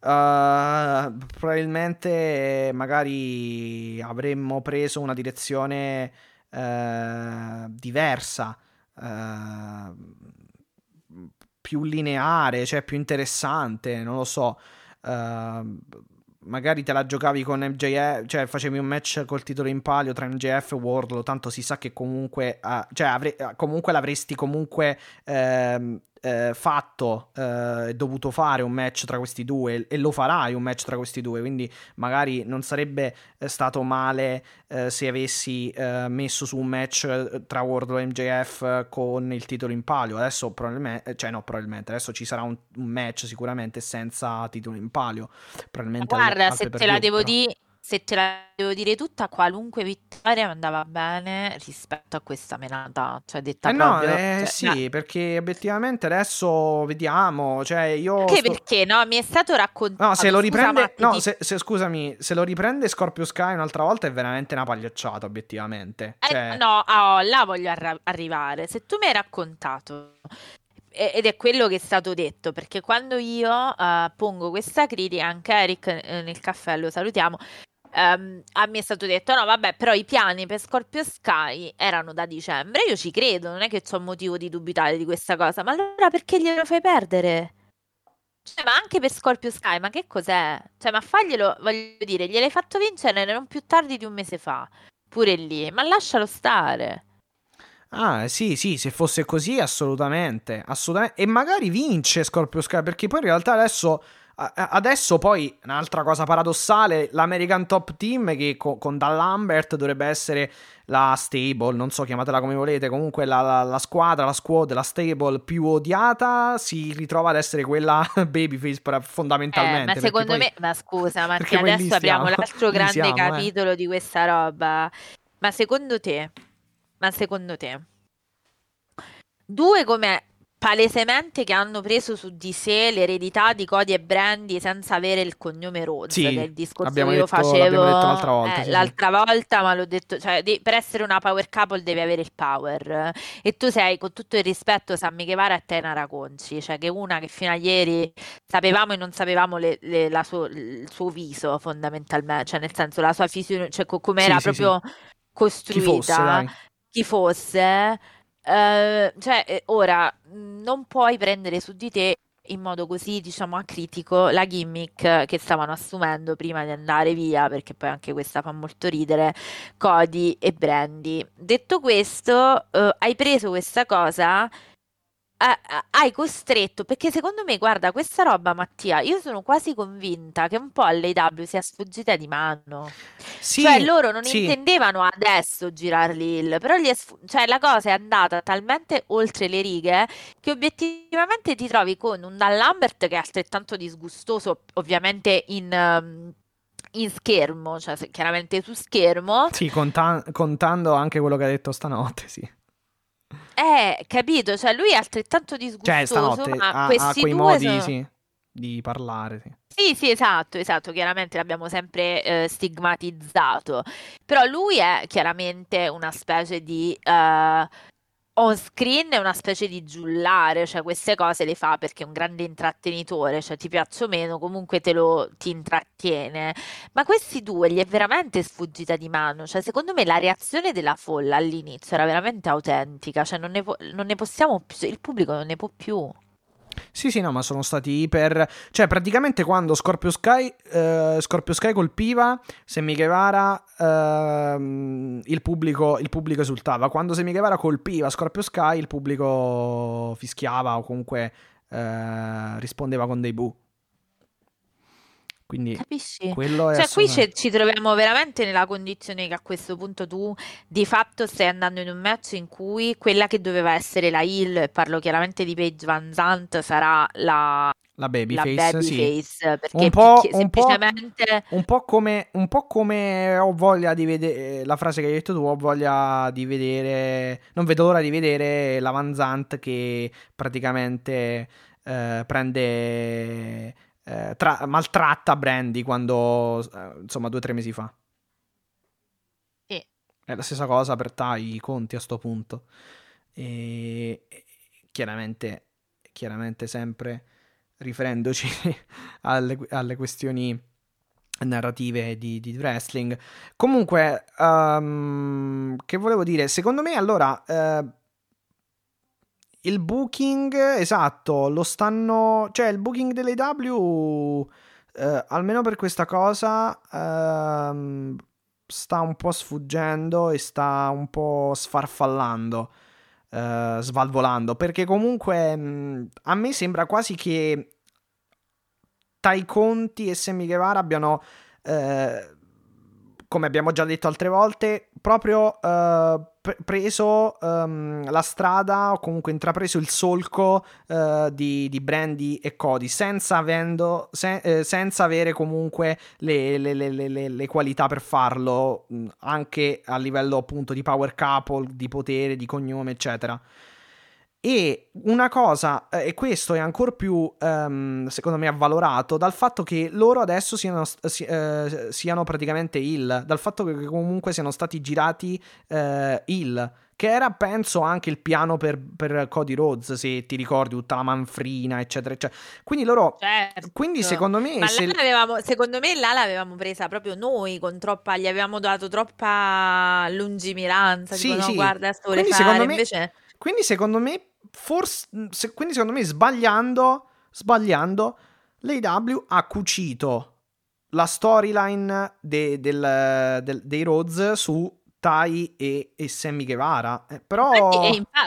eh, probabilmente magari avremmo preso una direzione eh, diversa, eh, più lineare, cioè più interessante, non lo so. Eh, magari te la giocavi con MJF, cioè facevi un match col titolo in palio tra MJF e Wardlow, tanto si sa che comunque, eh, cioè avre- comunque l'avresti comunque ehm, eh, fatto e dovuto fare un match tra questi due e lo farai un match tra questi due, quindi magari non sarebbe eh, stato male eh, se avessi eh, messo su un match eh, tra Wardlow e MJF eh, con il titolo in palio. Adesso probabilmente, cioè no, probabilmente adesso ci sarà un, un match sicuramente senza titolo in palio. Probabilmente Guarda, al- al se te la devo dire, se te la devo dire tutta, qualunque vittoria andava bene rispetto a questa menata, cioè detta Eh no, proprio, eh, cioè, sì, perché obiettivamente adesso vediamo, cioè io Anche sto- perché, no, mi è stato raccontato, No, se lo scusa riprende, Matti, no, ti- se, se- scusami, se lo riprende Scorpio Sky un'altra volta è veramente una pagliacciata, obiettivamente. Eh, Cioè, no, oh, là voglio arra- arrivare. Se tu mi hai raccontato, ed è quello che è stato detto, perché quando io eh, pongo questa critica, anche Eric eh, nel caffè lo salutiamo, ehm, a me è stato detto, no vabbè, però i piani per Scorpio Sky erano da dicembre, io ci credo, non è che ho motivo di dubitare di questa cosa, ma allora perché glielo fai perdere? Cioè, ma anche per Scorpio Sky, ma che cos'è? Cioè, ma faglielo, voglio dire, gliel'hai fatto vincere non più tardi di un mese fa, pure lì, ma lascialo stare. Ah, sì, sì, se fosse così, assolutamente, assolutamente. E magari vince Scorpio Sky, perché poi in realtà adesso, adesso poi, un'altra cosa paradossale, l'American Top Team che co- con Dan Lambert dovrebbe essere la stable, non so, chiamatela come volete, comunque la, la- la squadra, la squad, la stable più odiata, si ritrova ad essere quella <laughs> babyface per- Eh, fondamentalmente. ma secondo poi- me, ma scusa, <laughs> lì adesso stiamo, l'altro lì grande siamo, eh. capitolo di questa roba. Ma secondo te, ma secondo te, due come palesemente che hanno preso su di sé l'eredità di Cody e Brandy senza avere il cognome Rhodes, Sì, che è il discorso che io detto- facevo l'altra volta, eh, sì, sì. l'altra volta, ma l'ho detto, cioè de- per essere una power couple devi avere il power e tu sei, con tutto il rispetto, Sammy Guevara e Tena Raconci, cioè che una che fino a ieri sapevamo e non sapevamo le- le- la suo- il suo viso fondamentalmente, cioè nel senso la sua fisionomia, cioè co- come Sì, era sì, sì. proprio Chi costruita fosse, dai. chi fosse, eh, cioè ora mh, non puoi prendere su di te in modo così, diciamo, acritico la gimmick che stavano assumendo prima di andare via, perché poi anche questa fa molto ridere, Cody e Brandy. Detto questo, eh, hai preso questa cosa, eh, hai costretto, perché secondo me, guarda, questa roba, Mattia, io sono quasi convinta che un po' all'AW sia sfuggita di mano. Sì, Cioè, loro non sì. intendevano adesso girarli il, però sfu- cioè, la cosa è andata talmente oltre le righe che obiettivamente ti trovi con un Dan Lambert che è altrettanto disgustoso, ovviamente in, ehm, in schermo, cioè chiaramente su schermo. Sì, conta- contando anche quello che ha detto stanotte, sì. Eh, capito? Cioè, lui è altrettanto Cioè, disgustoso, stanotte ma ha, quei due modi, sono... sì, di parlare, sì. Sì, sì, esatto, esatto, chiaramente l'abbiamo sempre eh, stigmatizzato, però lui è chiaramente una specie di eh, on screen, è una specie di giullare, cioè queste cose le fa perché è un grande intrattenitore, cioè ti piaccia o meno, comunque te lo ti intrattiene, ma questi due gli è veramente sfuggita di mano, cioè secondo me la reazione della folla all'inizio era veramente autentica, cioè non ne, po- non ne possiamo più, il pubblico non ne può più. Sì, sì, no, ma sono stati iper... Cioè, praticamente quando Scorpio Sky, eh, Scorpio Sky colpiva, Sammy Guevara, ehm, il, pubblico, il pubblico esultava. Quando Sammy Guevara colpiva Scorpio Sky, il pubblico fischiava o comunque eh, rispondeva con dei bu. Quindi Capisci? quello è Cioè, qui assolutamente- ci, troviamo veramente nella condizione che a questo punto tu di fatto stai andando in un match in cui quella che doveva essere la heel, e parlo chiaramente di Paige Van Zandt, sarà la, la la babyface, sì. babyface, perché Un po', picchi- un po', semplicemente un po' come, un po' come ho voglia di vedere la frase che hai detto tu, ho voglia di vedere, non vedo l'ora di vedere la Van Zandt che praticamente eh, prende, eh, tra- maltratta Brandy quando, eh, insomma, due o tre mesi fa. Sì. È la stessa cosa per Tai i conti a sto punto. E chiaramente, chiaramente sempre riferendoci <laughs> alle, alle questioni narrative di, di wrestling. Comunque, ehm, che volevo dire? Secondo me, allora, eh, il booking, esatto, lo stanno... Cioè, il booking dell'AW, eh, almeno per questa cosa, ehm, sta un po' sfuggendo e sta un po' sfarfallando, eh, svalvolando, perché comunque mh, a me sembra quasi che Tai Conti e Sammy Guevara abbiano, eh, come abbiamo già detto altre volte, proprio eh, pre- preso ehm, la strada o comunque intrapreso il solco eh, di, di Brandy e Cody senza, avendo, se- eh, senza avere comunque le, le- le- le- le- qualità per farlo anche a livello appunto di power couple, di potere, di cognome eccetera. E una cosa, eh, e questo è ancora più, ehm, secondo me, avvalorato dal fatto che loro adesso siano, si- eh, siano praticamente il, dal fatto che comunque siano stati girati eh, il, che era, penso, anche il piano per, per Cody Rhodes, se ti ricordi, tutta la manfrina, eccetera, eccetera. Quindi loro, certo. quindi secondo me, Ma se- l'avevamo- secondo me là l'avevamo presa proprio noi con troppa, gli avevamo dato troppa lungimiranza, Sì, tipo no, sì. guarda, adesso vuole Quindi fare, me- invece Quindi secondo me, forse, se- quindi secondo me sbagliando, sbagliando, l'AW ha cucito la storyline de- del- del- dei Rhodes su Tai e, e Sammy Guevara. Eh, però... Infatti, e infa-.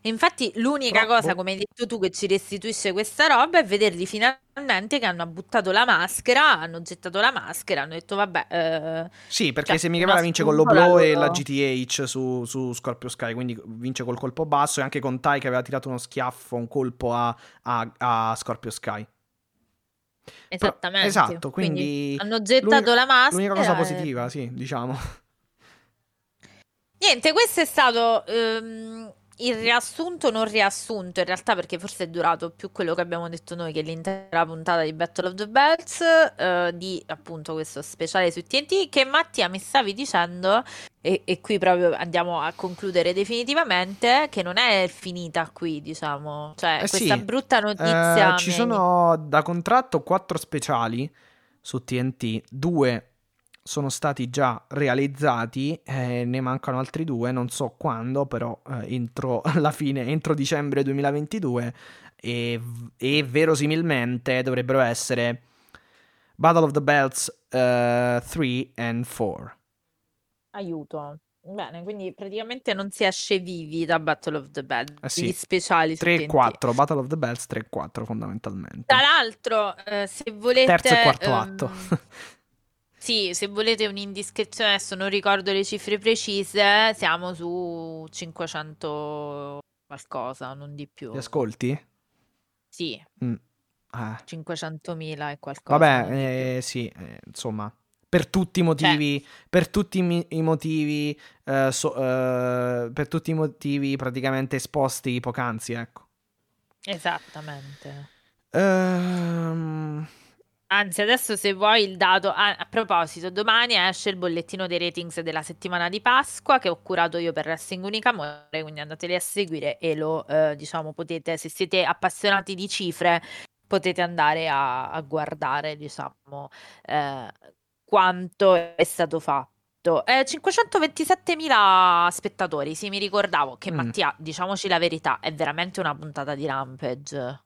E infatti l'unica Però, cosa, boh. come hai detto tu, che ci restituisce questa roba è vederli finalmente che hanno buttato la maschera, hanno gettato la maschera, hanno detto vabbè, eh, Sì, perché cioè, Sammy Guevara vince con lo stimolo blow a e la loro. GTH su, su Scorpio Sky, quindi vince col colpo basso e anche con Tai che aveva tirato uno schiaffo, un colpo a, a- a Scorpio Sky. esattamente. esatto, quindi hanno gettato la maschera. L'unica cosa e- positiva, sì, diciamo. Niente, questo è stato ehm, il riassunto, non riassunto in realtà, perché forse è durato più quello che abbiamo detto noi che l'intera puntata di Battle of the Bells, eh, di appunto questo speciale su TNT, che Mattia mi stavi dicendo, e, e qui proprio andiamo a concludere definitivamente, che non è finita qui, diciamo, cioè Eh questa sì, brutta notizia eh, ci sono da contratto quattro speciali su TNT, due sono stati già realizzati, eh, ne mancano altri due, non so quando, però eh, entro <laughs> la fine, entro dicembre 2022 e, e verosimilmente dovrebbero essere Battle of the Bells 3 and 4. Aiuto. Bene, quindi praticamente non si esce vivi da Battle of the Bed, Eh sì, gli speciali su 3 e TNT. 4, Battle of the Bells 3 e 4 fondamentalmente. Tra l'altro, eh, se volete... Terzo e quarto ehm, atto. <laughs> Sì, se volete un'indiscrezione, adesso non ricordo le cifre precise, siamo su 500 qualcosa, non di più. Ti ascolti? Sì, Mm. Ah. 500.000 e qualcosa. Vabbè, eh, sì, eh, insomma, per tutti i motivi, per tutti i, mi- i motivi, eh, so- eh, per tutti i motivi praticamente esposti poc'anzi, ecco. Esattamente. Ehm, Anzi, adesso se vuoi il dato... ah, a proposito, domani esce il bollettino dei ratings della settimana di Pasqua che ho curato io per Wrestling Unica Amore, quindi andateli a seguire e lo, eh, diciamo, potete, se siete appassionati di cifre, potete andare a, a guardare, diciamo, eh, quanto è stato fatto. Eh, 527.000 spettatori, sì, mi ricordavo che Mm. Mattia, diciamoci la verità, è veramente una puntata di Rampage.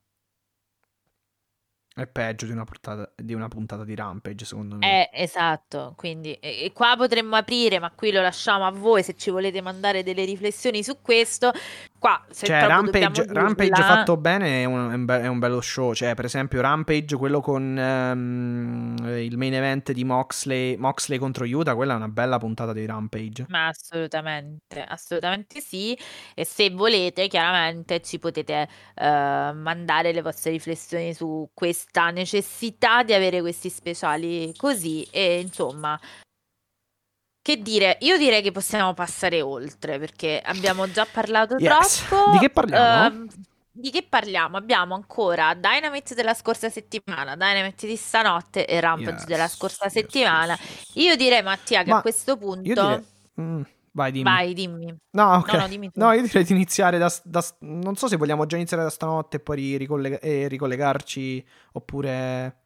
È peggio di una, puntata, di una puntata di Rampage, secondo me. Eh, esatto, quindi e qua potremmo aprire, ma qui lo lasciamo a voi se ci volete mandare delle riflessioni su questo. Qua, se Cioè, Rampage, Rampage dirla- fatto bene è un, è un bello show. Cioè, per esempio, Rampage, quello con ehm, il main event di Moxley, Moxley contro Utah, quella è una bella puntata di Rampage. Ma assolutamente, assolutamente sì. E se volete, chiaramente ci potete eh, mandare le vostre riflessioni su questa necessità di avere questi speciali così. E insomma, che dire, io direi che possiamo passare oltre perché abbiamo già parlato Yes. troppo. Di che parliamo? Ehm, di che parliamo? Abbiamo ancora Dynamite della scorsa settimana, Dynamite di stanotte e Rampage Yes, della scorsa settimana. Io direi, Mattia, che Ma a questo punto. Direi... mm, vai, dimmi. Vai, dimmi. No, ok. No, no, dimmi. No, io direi di iniziare da, da- Non so se vogliamo già iniziare da stanotte e poi ricollega- e ricollegarci oppure...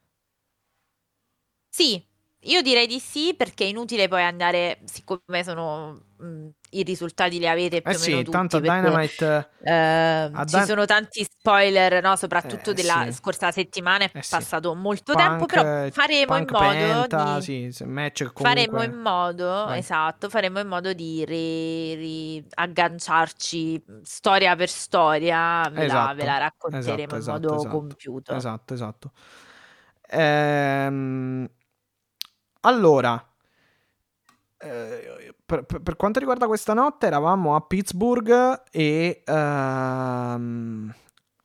Sì, io direi di sì perché è inutile poi andare, siccome sono mh, i risultati li avete più Eh o meno sì, tutti, tanto perché, Dynamite... ehm, a ci Dy- sono tanti spoiler, no? Soprattutto Eh, della sì. scorsa settimana, è Eh sì. passato molto Punk, tempo, però faremo in modo Penta, di... sì, match Faremo in modo, Vai. esatto, faremo in modo di ri- ri- agganciarci storia per storia, ve la, Esatto, ve la racconteremo esatto, in esatto, modo esatto. compiuto. Esatto, esatto. Ehm, allora, eh, per, per- quanto riguarda questa notte, eravamo a Pittsburgh e, ehm,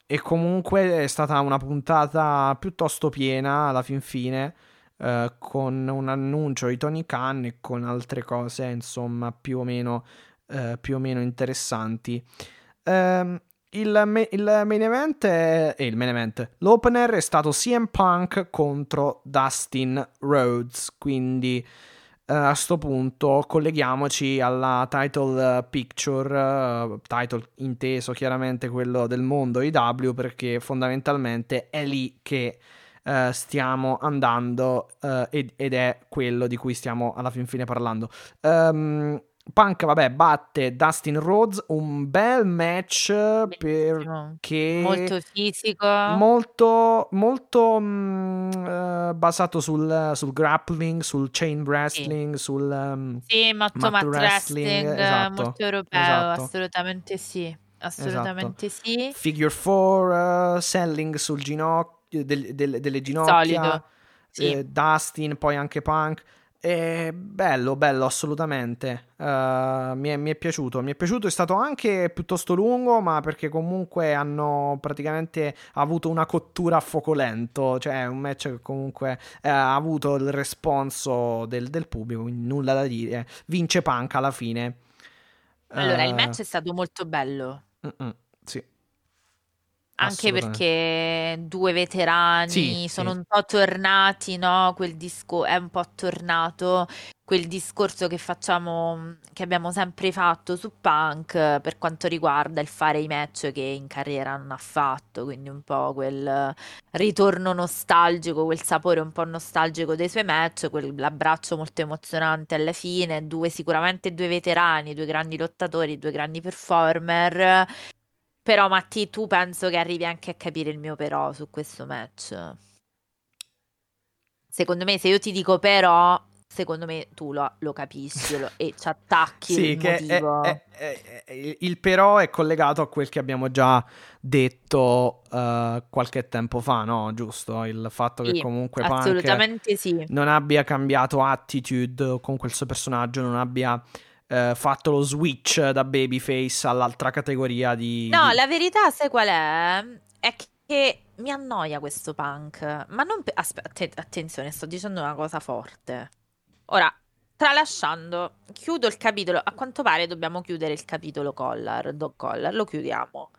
e comunque è stata una puntata piuttosto piena alla fin fine, eh, con un annuncio di Tony Khan e con altre cose, insomma, più o meno, eh, più o meno interessanti. Ehm, il, il main event è, eh, il main event, l'opener è stato CM Punk contro Dustin Rhodes, quindi eh, a sto punto colleghiamoci alla title eh, picture, eh, title inteso chiaramente quello del mondo IW perché fondamentalmente è lì che eh, stiamo andando eh, ed, ed è quello di cui stiamo alla fin fine parlando. Ehm, Punk, vabbè, batte Dustin Rhodes, un bel match Bellissimo. perché Molto fisico. molto, molto mm, eh, basato sul, sul grappling, sul chain wrestling, sul um, Sì, molto mat wrestling, wrestling, esatto, molto europeo, esatto. assolutamente sì, assolutamente sì. figure four, eh, selling sul ginocchio, del- del- delle ginocchia, sì. eh, Dustin, poi anche Punk. E bello, bello, assolutamente. Eh, mi, è, mi è piaciuto. Mi è piaciuto, è stato anche piuttosto lungo, ma perché comunque hanno praticamente avuto una cottura a fuoco lento. Cioè, è un match che comunque eh, ha avuto il responso del, del pubblico, quindi nulla da dire. Vince Punk alla fine. Allora, il Eh, match è stato molto bello. mm-mm, sì, Anche perché due veterani Sì, sono sì. un po' tornati, no? Quel disco è un po' tornato quel discorso che facciamo, che abbiamo sempre fatto su Punk per quanto riguarda il fare i match che in carriera non ha fatto, quindi un po' quel ritorno nostalgico, quel sapore un po' nostalgico dei suoi match, quell'abbraccio molto emozionante alla fine, due sicuramente due veterani, due grandi lottatori, due grandi performer. Però Matti, tu penso che arrivi anche a capire il mio però su questo match. Secondo me, se io ti dico però, secondo me tu lo, lo capisci lo- e ci attacchi Sì, il che è- motivo. è- è- il però è collegato a quel che abbiamo già detto eh, qualche tempo fa, no? Giusto? Il fatto che Sì, comunque Punk sì. non abbia cambiato attitude con quel suo personaggio, non abbia eh, fatto lo switch da babyface all'altra categoria di... No, la verità, sai qual è? È che mi annoia questo punk. Ma non per... Aspetta, attenzione, sto dicendo una cosa forte. Ora, tralasciando, chiudo il capitolo. A quanto pare dobbiamo chiudere il capitolo Collar, Dog Collar. Lo chiudiamo.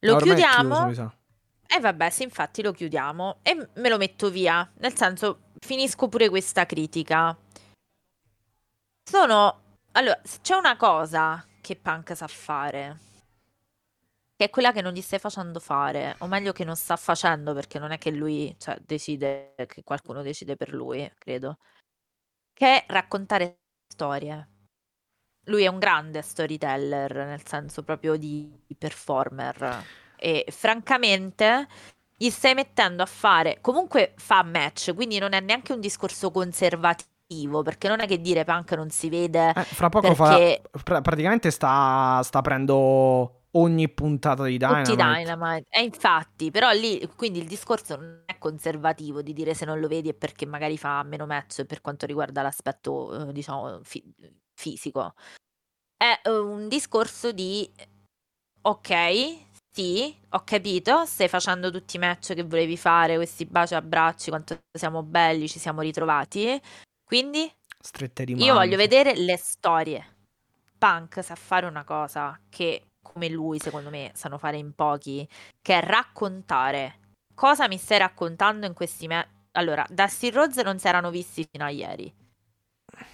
Lo è chiudiamo. chiuso. E vabbè, sì, infatti lo chiudiamo e me lo metto via. Nel senso, finisco pure questa critica. Sono... Allora, c'è una cosa che Punk sa fare, che è quella che non gli stai facendo fare, o meglio che non sta facendo, perché non è che lui, cioè, decide, che qualcuno decide per lui, credo, che è raccontare storie. Lui è un grande storyteller, nel senso proprio di performer. E francamente gli stai mettendo a fare. Comunque fa match, quindi non è neanche un discorso conservativo, perché non è che dire punk non si vede. Eh, fra poco Perché- fa... pra- praticamente sta, sta aprendo ogni puntata di Dynamite. Tutti Dynamite. E infatti, però lì, quindi il discorso non è conservativo di dire se non lo vedi è perché magari fa meno match per quanto riguarda l'aspetto, eh, diciamo, fi- fisico. È eh, un discorso di, ok, sì, ho capito, stai facendo tutti i match che volevi fare, questi baci e abbracci, quanto siamo belli, ci siamo ritrovati. Quindi Strette di io mano, voglio sì. vedere le storie. Punk sa fare una cosa che, come lui, secondo me, sanno fare in pochi, che è raccontare. Cosa mi stai raccontando in questi match? Allora, Dusty Rhodes non si erano visti fino a ieri.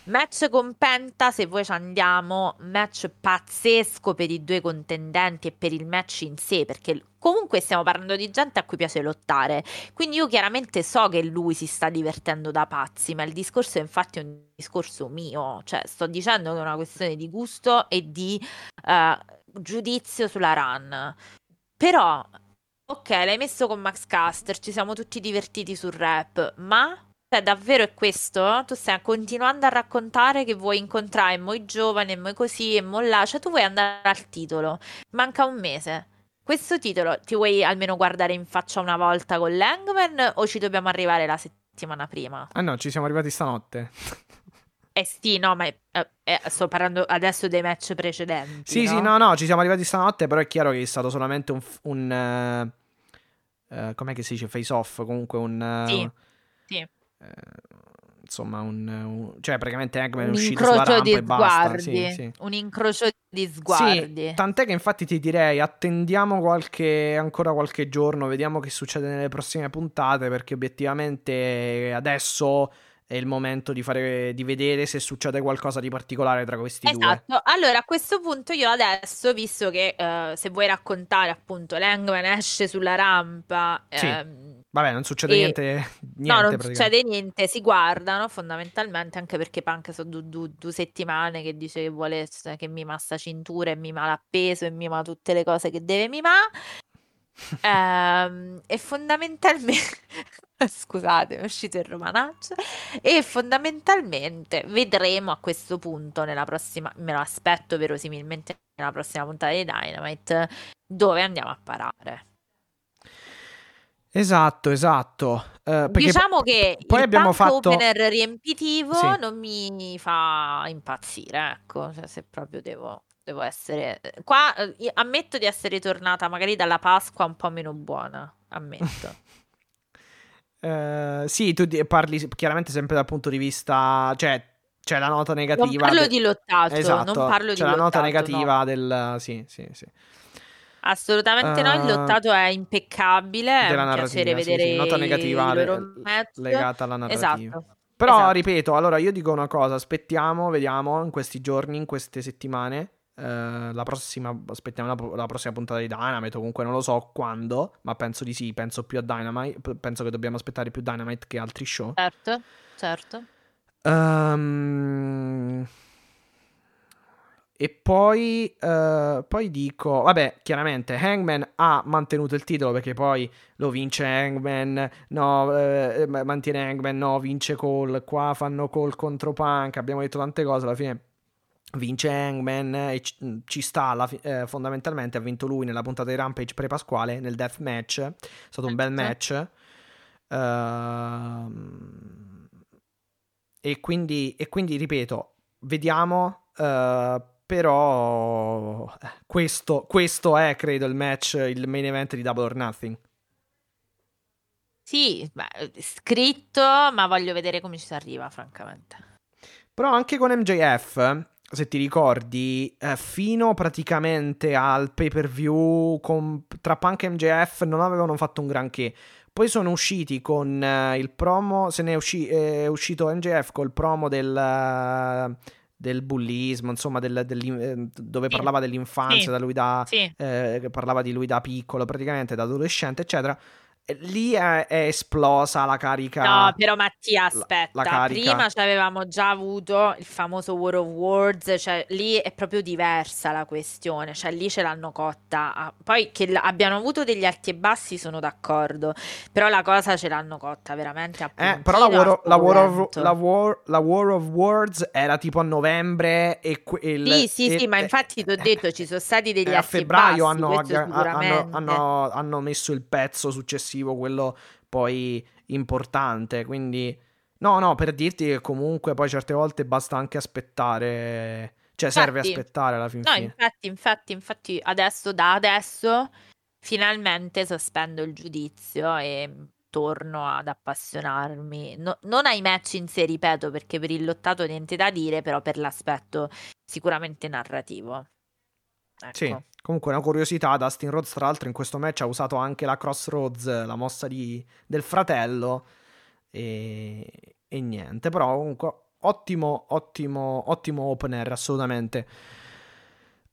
Match con Penta, se voi ci andiamo, match pazzesco per i due contendenti e per il match in sé, perché comunque stiamo parlando di gente a cui piace lottare. Quindi io chiaramente so che lui si sta divertendo da pazzi, ma il discorso è infatti un discorso mio, cioè sto dicendo che è una questione di gusto e di eh, giudizio sulla run. Però, ok, l'hai messo con Max Caster, ci siamo tutti divertiti sul rap, ma cioè, davvero è questo? Tu stai continuando a raccontare che vuoi incontrare mo i giovani, e mo i così, e mo là, cioè tu vuoi andare al titolo. Manca un mese. Questo titolo ti vuoi almeno guardare in faccia una volta con l'Hangman o ci dobbiamo arrivare la settimana prima? Ah no, ci siamo arrivati stanotte. <laughs> Eh sì, no, ma eh, eh, sto parlando adesso dei match precedenti, Sì, sì, no, no, ci siamo arrivati stanotte, però è chiaro che è stato solamente un... un eh, eh, com'è che si dice? Face off, comunque un... eh, Sì, sì. Eh, insomma, un, un- Cioè, praticamente Eggman è Un uscito sulla rampa di e basta. sguardi. Sì, sì. Un incrocio di Sì, sguardi. tant'è che infatti ti direi attendiamo qualche, ancora qualche giorno, vediamo che succede nelle prossime puntate perché obiettivamente adesso è il momento di, fare, di vedere se succede qualcosa di particolare tra questi due. Esatto, allora a questo punto io adesso, visto che eh, se vuoi raccontare appunto l'Hangman esce sulla rampa, Sì, ehm, Vabbè, non succede e- niente, niente no, non succede niente, si guardano fondamentalmente anche perché Punk sono due, due- due settimane che dice che vuole che mima sta cintura e mima l'appeso e mima tutte le cose che deve mimare. <laughs> Ehm, e fondamentalmente, <laughs> scusate, mi è uscito il romanaccio. E fondamentalmente vedremo a questo punto, nella prossima, me lo aspetto verosimilmente nella prossima puntata di Dynamite, dove andiamo a parare. Esatto, esatto. Eh, perché Diciamo po- che poi il abbiamo fatto... opener riempitivo Sì. non mi fa impazzire, ecco, cioè, se proprio devo, devo essere... Qua eh, ammetto di essere tornata magari dalla Pasqua un po' meno buona, ammetto. <laughs> Eh, sì, tu parli chiaramente sempre dal punto di vista, cioè, c'è la nota Non negativa. parlo de- di lottato, Esatto, non parlo di c'è la nota lottato, no. negativa del... Sì, sì, sì. Assolutamente no, il Eh, lottato è impeccabile, è un piacere sì, vedere sì, nota negativa le- legata alla narrativa. Esatto, Però, esatto. ripeto, allora io dico una cosa, aspettiamo, vediamo in questi giorni, in queste settimane, eh, la prossima, aspettiamo la, la prossima puntata di Dynamite, comunque non lo so quando, ma penso di sì, penso più a Dynamite, penso che dobbiamo aspettare più Dynamite che altri show. Certo, certo. Ehm, e poi, eh, poi dico, vabbè, chiaramente Hangman ha mantenuto il titolo perché poi lo vince Hangman, no, eh, ma- mantiene Hangman, no, vince Cole, qua fanno Cole contro Punk, abbiamo detto tante cose, alla fine vince Hangman e ci, ci sta, fi- eh, fondamentalmente ha vinto lui nella puntata di Rampage pre-pasquale, nel death match, è stato un bel Certo. match. Ehm, e quindi, e quindi ripeto, vediamo. eh, però eh, questo, questo è, credo, il match, il main event di Double or Nothing. Sì, beh, scritto, ma voglio vedere come ci si arriva, francamente. Però anche con MJF, se ti ricordi, eh, fino praticamente al pay per view con, tra Punk e MJF non avevano fatto un granché. Poi sono usciti con eh, il promo, se ne è, usci- è uscito MJF col promo del, eh, del bullismo, insomma, del- dell'in- eh, dove Sì. parlava dell'infanzia, Sì. da lui da, Sì, eh, parlava di lui da piccolo, praticamente da adolescente, eccetera. Lì è, è esplosa la carica. No, però Mattia, la- aspetta, la carica. prima ci avevamo già avuto il famoso War of Words, cioè lì è proprio diversa la questione, cioè lì ce l'hanno cotta. Poi che l- abbiano avuto degli alti e bassi sono d'accordo, però la cosa ce l'hanno cotta veramente a Eh, però la War, a of, la, War of, la War- la War of Words era tipo a novembre e, que- il- Sì, sì, e- sì, ma e- infatti ti ho detto ci sono stati degli e a alti e febbraio bassi, hanno, questo agga- hanno- sicuramente. hanno- hanno messo il pezzo successivo, quello poi importante. Quindi, no, no, per dirti che comunque poi certe volte basta anche aspettare. Cioè, serve Infatti- aspettare alla fin No, fine. infatti, infatti, infatti adesso, da adesso, finalmente sospendo il giudizio e torno ad appassionarmi. No- non ai match in sé, ripeto, perché per il lottato niente da dire, però per l'aspetto sicuramente narrativo. Ecco. Sì, comunque una curiosità, Dustin Rhodes tra l'altro in questo match ha usato anche la Crossroads, la mossa di- del fratello e, e niente, però comunque ottimo, ottimo, ottimo opener assolutamente.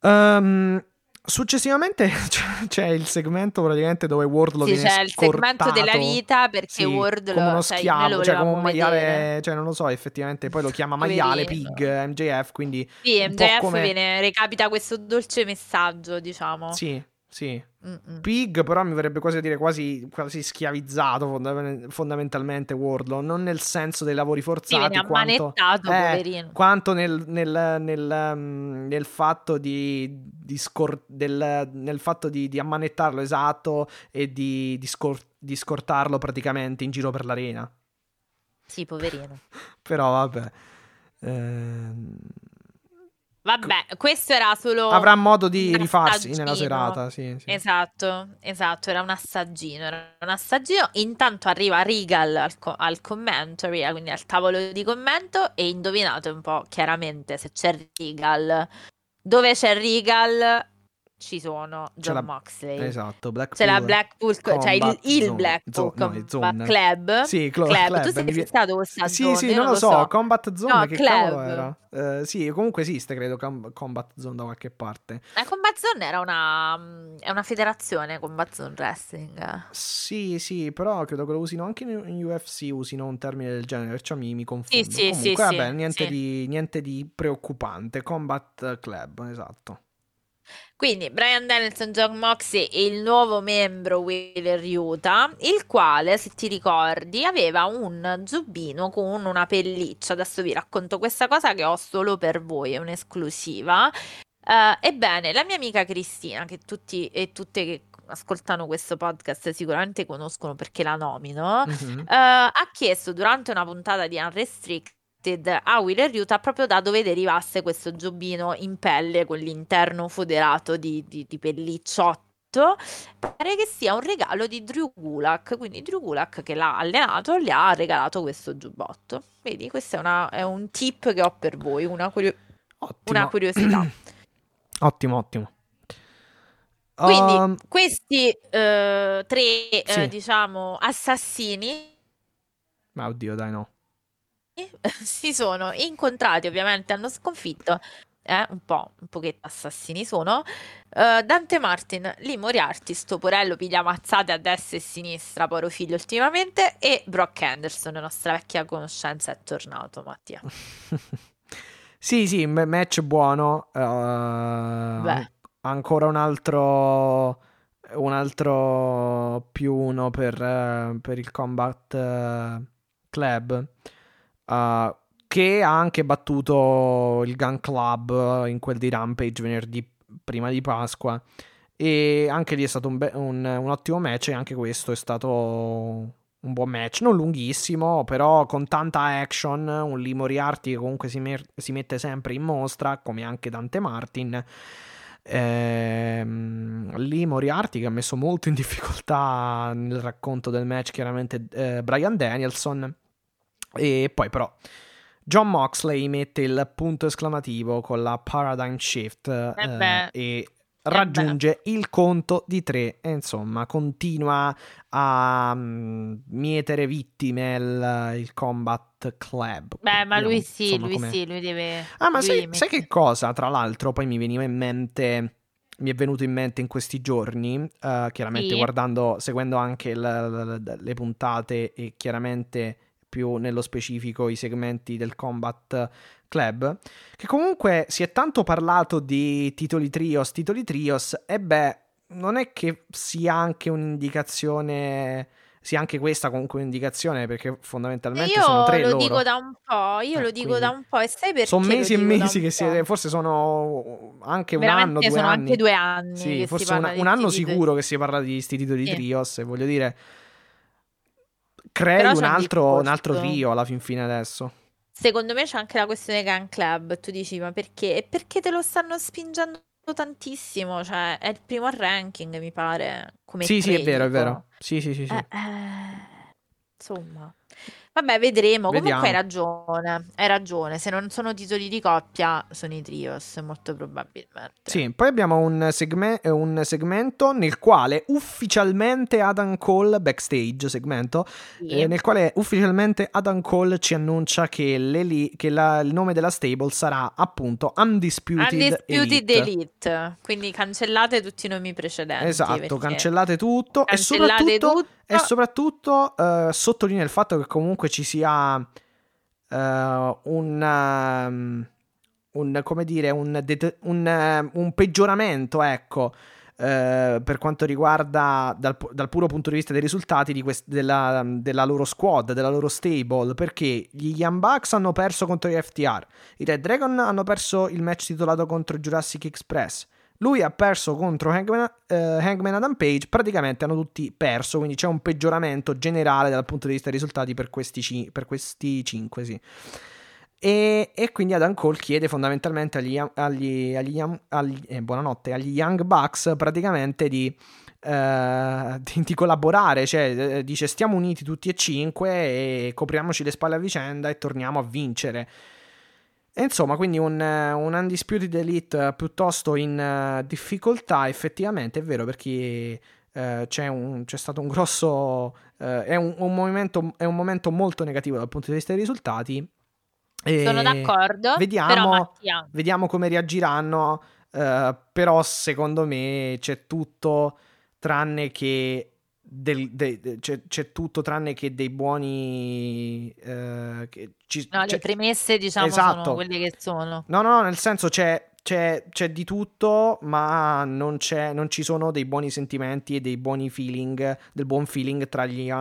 Ehm, successivamente <laughs> c'è, c'è il segmento praticamente dove Wardlow Sì, viene c'è il segmento della vita perché Sì, Ward come lo, uno cioè, schiavo, lo cioè come un maiale, vedere. cioè non lo so, effettivamente poi lo chiama maiale. Pig MJF, quindi Sì, MJF come- viene, recapita questo dolce messaggio, diciamo. sì, sì. Mm-mm. Pig, però mi verrebbe quasi a dire quasi, quasi schiavizzato fonda- fondamentalmente Wardlow, non nel senso dei lavori Sì, forzati, viene quanto, eh, poverino. quanto nel, nel- nel, um, nel fatto di, di scor- del- nel fatto di, di ammanettarlo esatto e di, di scor- di scortarlo praticamente in giro per l'arena. Sì, poverino. <laughs> Però vabbè. Ehm, Vabbè, questo era solo avrà modo di rifarsi nella serata, sì, sì. Esatto, esatto, era un assaggino, era un assaggino. Intanto arriva Regal al, co- al commentary, quindi al tavolo di commento e indovinate un po' chiaramente se c'è Regal. Dove c'è Regal ci sono John la- Moxley. Esatto, Blackpool. C'è la Blackpool, cioè il, Combat il Zone. Blackpool Zo- no, Combat Zone. Club. Sì, Club. Club, Tu sei mi stato questa Sì, zone? sì, non lo so, Combat Zone, No, che Club. era? Eh, sì, comunque esiste, credo, Com- Combat Zone da qualche parte. La Combat Zone era una, mm, è una federazione Combat Zone Wrestling. Sì, sì, però credo che lo usino anche in, in UFC, usino un termine del genere, perciò mi, mi confondo. Sì, sì, comunque, sì, vabbè, sì, niente, sì. Di, niente di preoccupante. Combat Club, esatto. Quindi Brian Danielson, John Moxley e il nuovo membro Wheeler Utah, il quale, se ti ricordi, aveva un giubbino con una pelliccia. Adesso vi racconto questa cosa che ho solo per voi, è un'esclusiva. Eh, ebbene, la mia amica Cristina, che tutti e tutte che ascoltano questo podcast sicuramente conoscono perché la nomino, Mhm. eh, ha chiesto durante una puntata di Unrestricted a Wheeler Utah proprio da dove derivasse questo giubbino in pelle con l'interno foderato di, di- di pellicciotto pare che sia un regalo di Drew Gulak, quindi Drew Gulak che l'ha allenato gli ha regalato questo giubbotto. Vedi, questo è, una, è un tip che ho per voi, una, curio- una curiosità. <clears throat> ottimo, ottimo. Quindi um, questi uh, tre, sì. uh, diciamo, assassini... Ma oddio, dai no. <laughs> Si sono incontrati, ovviamente hanno sconfitto eh, un po', un pochetto assassini sono. Uh, Dante Martin, Lee Moriarty, sto porello piglia mazzate a destra e a sinistra, poro figlio ultimamente, e Brock Anderson, nostra vecchia conoscenza, è tornato, Mattia. <laughs> sì, sì, match buono. Uh. Ancora un altro un altro più uno per, uh, per il Combat Club. Uh, che ha anche battuto il Gun Club in quel di Rampage venerdì prima di Pasqua. E anche lì è stato un, be- un, un ottimo match. E anche questo è stato un buon match. Non lunghissimo, però con tanta action. Un Lee Moriarty che comunque si, mer- si mette sempre in mostra, come anche Dante Martin. Ehm, Lee Moriarty che ha messo molto in difficoltà nel racconto del match, chiaramente eh, Brian Danielson. E poi però John Moxley mette il punto esclamativo con la paradigm shift eh eh, e raggiunge eh il conto di tre e insomma continua a um, mietere vittime il, il, combat club beh ma lui sì insomma, lui com'è. sì lui deve ah ma sai, sai, che cosa tra l'altro poi mi veniva in mente mi è venuto in mente in questi giorni uh, chiaramente sì. guardando seguendo anche le, le, le puntate e chiaramente più nello specifico i segmenti del Combat Club, che comunque si è tanto parlato di titoli trios, titoli trios, e beh, non è che sia anche un'indicazione sia anche questa comunque un'indicazione perché fondamentalmente io sono tre lo loro. dico da un po', io eh, lo dico da un po' e sai perché Sono mesi e mesi che si è, forse sono anche un Veramente anno, due sono anni. anche due anni Sì, forse un, un anno sicuro che si parla di questi titoli sì. trios e voglio dire crei un altro, un altro trio alla fin fine adesso. Secondo me c'è anche la questione Gun Club. Tu dici, ma perché? E perché te lo stanno spingendo tantissimo? Cioè, è il primo ranking, mi pare. Come sì, sì, è vero, è vero. Sì, sì, sì. sì. Eh, eh, insomma. Vabbè, vedremo. Vediamo. Comunque hai ragione. Hai ragione. Se non sono titoli di coppia, sono i trios, molto probabilmente. Sì, poi abbiamo un, segme- un segmento nel quale ufficialmente Adam Cole, backstage segmento, sì. eh, nel quale ufficialmente Adam Cole ci annuncia che, li- che la- il nome della stable sarà appunto Undisputed, Undisputed Elite. Elite. Quindi cancellate tutti i nomi precedenti. Esatto, cancellate tutto. Cancellate e soprattutto, tutto. E soprattutto uh, sottolinea il fatto che comunque ci sia uh, un, um, un, come dire, un, det- un, uh, un peggioramento, ecco, per quanto riguarda dal, dal, puro punto di vista dei risultati di quest- della, della, loro squad, della loro stable, perché gli Young Bucks hanno perso contro gli FTR, i Red Dragon hanno perso il match titolato contro Jurassic Express, lui ha perso contro Hangman, uh, Hangman Adam Page, praticamente hanno tutti perso, quindi c'è un peggioramento generale dal punto di vista dei risultati per questi, per questi cinque, sì. E, e, quindi Adam Cole chiede fondamentalmente agli, agli, agli, agli eh, buonanotte, agli Young Bucks praticamente di, uh, di, di collaborare, cioè eh, dice stiamo uniti tutti e cinque e copriamoci le spalle a vicenda e torniamo a vincere. E insomma, quindi un, un Undisputed Elite piuttosto in uh, difficoltà, effettivamente è vero perché c'è, un, c'è, stato un grosso... Uh, è, un, un momento, è un momento molto negativo dal punto di vista dei risultati. E Sono d'accordo. Vediamo, vediamo come reagiranno, però secondo me c'è tutto tranne che del, de, c'è, c'è, tutto tranne che dei buoni eh, che ci, no, le premesse diciamo esatto. sono quelle che sono no no, no nel senso c'è, c'è, c'è di tutto ma non, non, ci sono dei buoni sentimenti e dei buoni feeling del buon feeling tra, gli,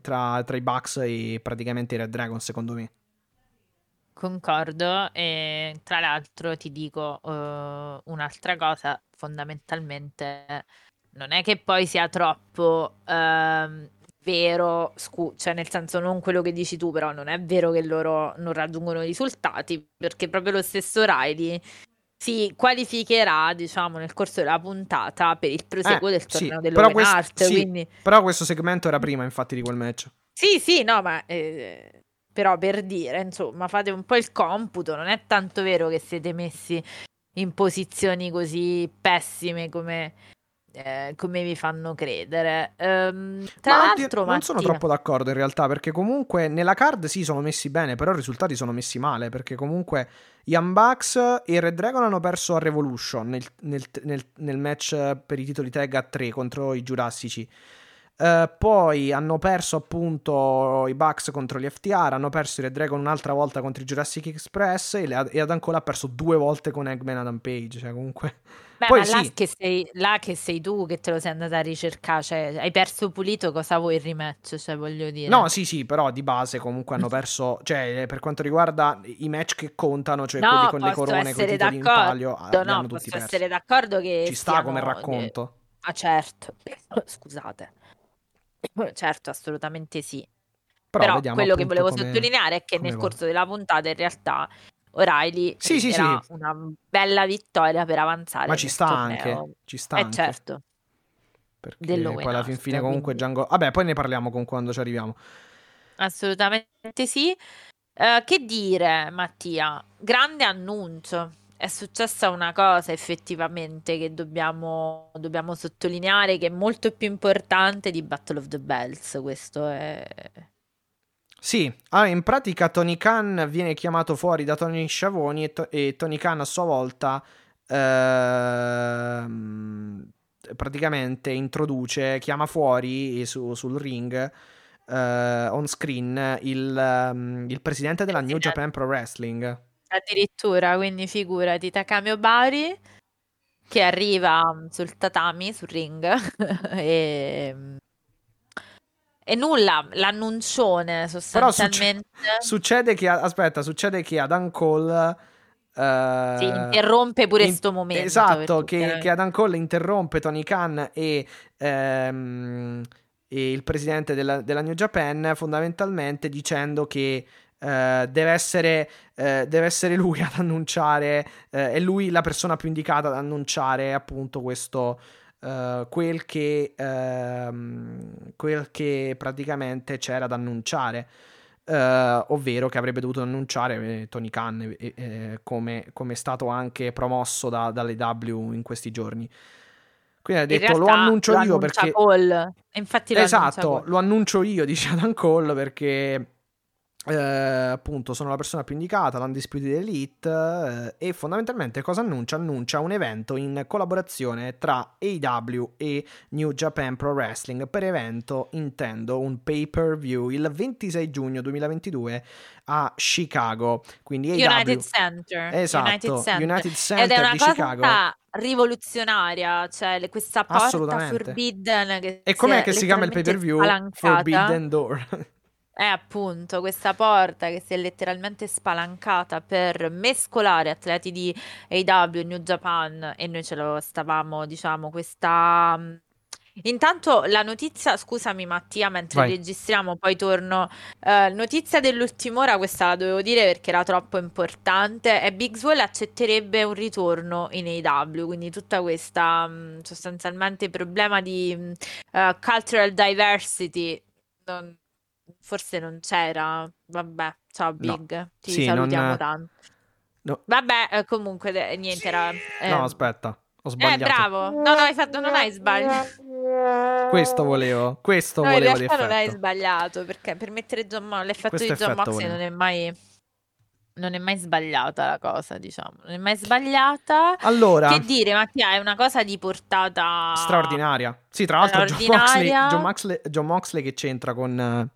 tra, tra i Bucks e praticamente i Red Dragon secondo me Concordo e tra l'altro ti dico uh, un'altra cosa fondamentalmente non è che poi sia troppo ehm, vero, scu- cioè nel senso non quello che dici tu, però non è vero che loro non raggiungono i risultati, perché proprio lo stesso Riley si qualificherà, diciamo, nel corso della puntata per il proseguo Eh, del sì, torneo però dell'Open questo- Art. sì, Quindi Però questo segmento era prima, infatti, di quel match. Sì, sì, no, ma eh, però per dire, insomma, fate un po' il computo, non è tanto vero che siete messi in posizioni così pessime come, eh, come vi fanno credere. Ehm, tra Ma l'altro, non sono troppo d'accordo in realtà, perché comunque nella card sì sono messi bene, però i risultati sono messi male, perché comunque Young Bucks e Red Dragon hanno perso a Revolution nel, nel- nel- nel match per i titoli tag a 3 contro i Giurassici. Eh, poi hanno perso appunto i Bucks contro gli FTR, hanno perso i Red Dragon un'altra volta contro i Jurassic Express e, le- e Adam Cole ha perso due volte con Eggman Adam Page, cioè comunque... Beh, Poi ma là sì. che, sei, là che sei tu che te lo sei andata a ricercare, cioè hai perso pulito, cosa vuoi il rematch? Cioè, voglio dire. No, sì, sì, però di base comunque hanno <laughs> perso, cioè per quanto riguarda i match che contano, cioè No, quelli con le corone, con i titoli in palio, ah, no, hanno tutti posso essere d'accordo che Ci sta siano- come racconto. Ah, certo. <coughs> Scusate. <coughs> Certo, assolutamente sì. Però, Però quello che volevo come- sottolineare è che nel va. corso della puntata in realtà O'Reilly Sì, sì, sì. una bella vittoria per avanzare Ma ci sta torneo. anche, ci sta Eh anche. certo, Perché poi alla fin fine comunque quindi- Django... Vabbè, poi ne parliamo con quando ci arriviamo. assolutamente sì. Eh, che dire, Mattia? Grande annuncio. È successa una cosa effettivamente che dobbiamo, dobbiamo sottolineare che è molto più importante di Battle of the Bells. Questo è... Sì, allora in pratica Tony Khan viene chiamato fuori da Tony Sciavoni e, To- e Tony Khan a sua volta ehm, praticamente introduce, chiama fuori su- sul ring eh, on screen il, ehm, il presidente della New. Japan Pro Wrestling. Addirittura, quindi figurati, Takami Obari che arriva mm, sul tatami, sul ring <laughs> e, e nulla, l'annuncione succe- sostanzialmente Succede che, aspetta, succede che Adam Cole eh, si interrompe pure in- sto momento. Esatto, che, chiaramente- che Adam Cole interrompe Tony Khan e, ehm, e il presidente della, della New Japan fondamentalmente dicendo che eh, deve, essere, eh, deve essere lui <laughs> ad annunciare, eh, è lui la persona più indicata ad annunciare appunto questo, eh, quel, che, ehm, quel che praticamente c'era da annunciare. eh, ovvero che avrebbe dovuto annunciare eh, Tony Khan eh, come, come è stato anche promosso da, dalle W in questi giorni. Quindi ha detto lo realtà annuncio lo io perché Cole. Infatti lo esatto, lo annuncio io, <laughs> dice Adam Cole, perché eh, appunto sono la persona più indicata, l'Undisputed Elite, eh, e fondamentalmente cosa annuncia? Annuncia un evento in collaborazione tra AEW e New Japan Pro Wrestling. Per evento intendo un pay per view il 26 giugno 2022 a Chicago. Quindi AEW. United Center. Esatto, United Center. United Ed Center è una di cosa Chicago. rivoluzionaria, cioè questa porta forbidden che E com'è che si chiama il pay per view? Forbidden Door. È appunto questa porta che si è letteralmente spalancata per mescolare atleti di AW, New Japan e noi ce lo stavamo, diciamo, questa... mm, Intanto la notizia, scusami Mattia, mentre Vai. registriamo, poi torno. eh, notizia dell'ultima ora, questa la dovevo dire perché era troppo importante. E Big Swole accetterebbe un ritorno in AW, quindi tutta questa mm, sostanzialmente problema di eh, cultural diversity non- forse non c'era. Vabbè, ciao No. Big, ti Sì, salutiamo non- tanto. No. Vabbè, eh, comunque de- niente era. eh, No, aspetta, ho eh, sbagliato. bravo. No, no, hai fatto, non hai sbagliato. Questo volevo, questo No, volevo di realtà non hai effetto. sbagliato perché per mettere John Mo- l'effetto Questo di John effetto Moxley non è mai non è mai sbagliata la cosa, diciamo. Non è mai sbagliata. Allora, Che dire, Mattia, è una cosa di portata straordinaria. Sì, tra l'altro John Moxley. John, Moxley, John Moxley che c'entra con...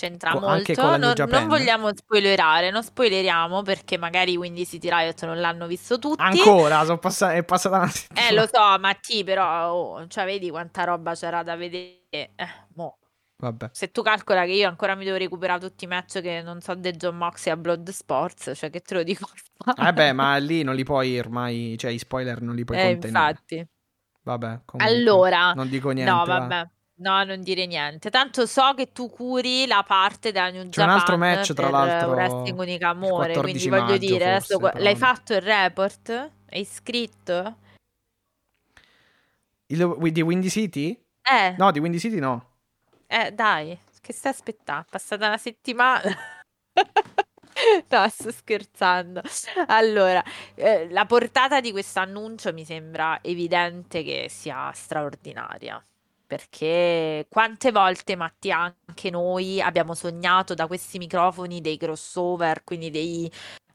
C'entra Co- molto. Non, non vogliamo spoilerare, non spoileriamo perché magari quindi City Riot non l'hanno visto tutti. Ancora, sono passa- è passata una settimana. <laughs> Eh, lo so, Matti, però, oh, cioè, vedi quanta roba c'era da vedere. Eh, mo. Vabbè. Se tu calcola che io ancora mi devo recuperare tutti i match che non so di John Moxley a Blood Sports, cioè che te lo dico. Eh beh, ma lì non li puoi ormai, cioè i spoiler non li puoi Eh, contenere. infatti. Vabbè, comunque, Allora, non dico niente. no, va. No, non dire niente. Tanto so che tu curi la parte della New C'è un altro Japan match, tra l'altro, Wrestling Unica Amore, 14 quindi voglio maggio, dire, adesso forse, però l'hai fatto il report? È iscritto? Il, di Windy City? Eh. No, di Windy City no. Eh, dai, che stai aspettando? Passata una settimana. <laughs> No, sto scherzando. Allora, eh, la portata di questo annuncio mi sembra evidente che sia straordinaria. Perché quante volte, Matti, anche noi abbiamo sognato da questi microfoni dei crossover, quindi dei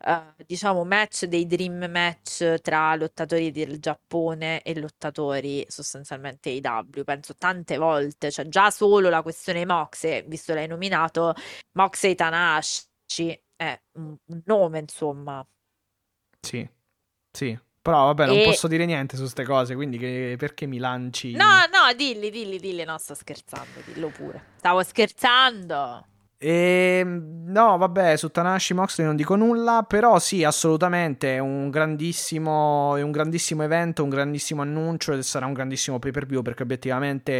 uh, diciamo match, dei dream match tra lottatori del Giappone e lottatori sostanzialmente IW. Penso tante volte, cioè già solo la questione Moxe, visto l'hai nominato, Moxe e Tanahashi è un nome, insomma. Sì, sì. Però vabbè, non E- posso dire niente su queste cose, quindi che- perché mi lanci... No, no, dilli, dilli, dilli, no, sto scherzando, dillo pure. Stavo scherzando. Ehm, no, vabbè, su Tanahashi Moxley non dico nulla, però sì, assolutamente è un grandissimo, è un grandissimo evento, un grandissimo annuncio e sarà un grandissimo pay-per-view perché obiettivamente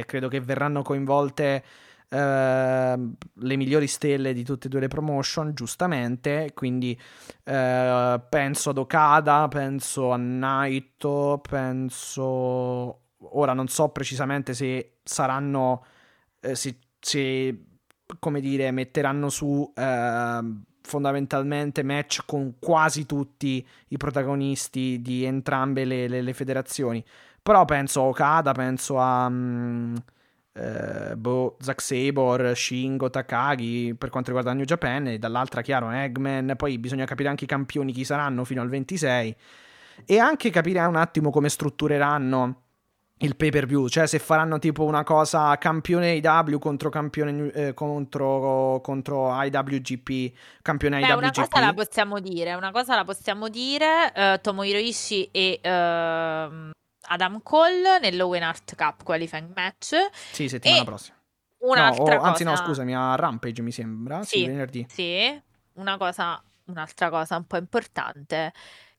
eh, credo che verranno coinvolte ehm, le migliori stelle di tutte e due le promotion, giustamente, quindi eh, penso ad Okada, penso a Naito, penso... Ora non so precisamente se saranno... eh, se- se come dire, metteranno su ehm, fondamentalmente match con quasi tutti i protagonisti di entrambe le, le- le federazioni. Però penso a Okada, penso a mm, eh, boh, Zack Sabre, Shingo, Takagi per quanto riguarda New Japan e dall'altra chiaro Eggman, poi bisogna capire anche i campioni chi saranno fino al 26 e anche capire un attimo come struttureranno il pay per view, cioè se faranno tipo una cosa campione IW contro campione eh, contro, contro IWGP, campione Beh, una IWGP. cosa la possiamo dire, una cosa la possiamo dire, eh, Tomohiro Ishii e ehm, Adam Cole nell'Owen Art Cup qualifying match. Sì, settimana e prossima. No, Un'altra o- anzi no, scusami, a Rampage mi sembra, sì, Sì. venerdì. Sì, una cosa, un'altra cosa un po' importante,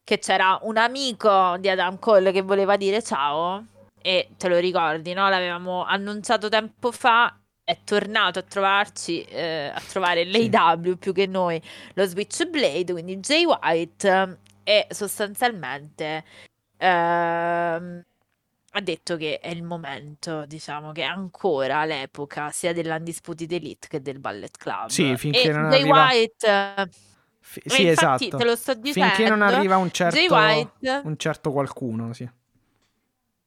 che c'era un amico di Adam Cole che voleva dire ciao e te lo ricordi, no? L'avevamo annunciato tempo fa, è tornato a trovarci, eh, a trovare l'AW più che noi, lo Switchblade, quindi Jay White e sostanzialmente ehm, ha detto che è il momento, diciamo, che è ancora l'epoca sia dell'Undisputed Elite che del Ballet Club. Sì, finché e non Jay arriva- White, e sì, esatto. te lo sto dicendo, Finché non arriva un certo, Jay White, un certo qualcuno, sì.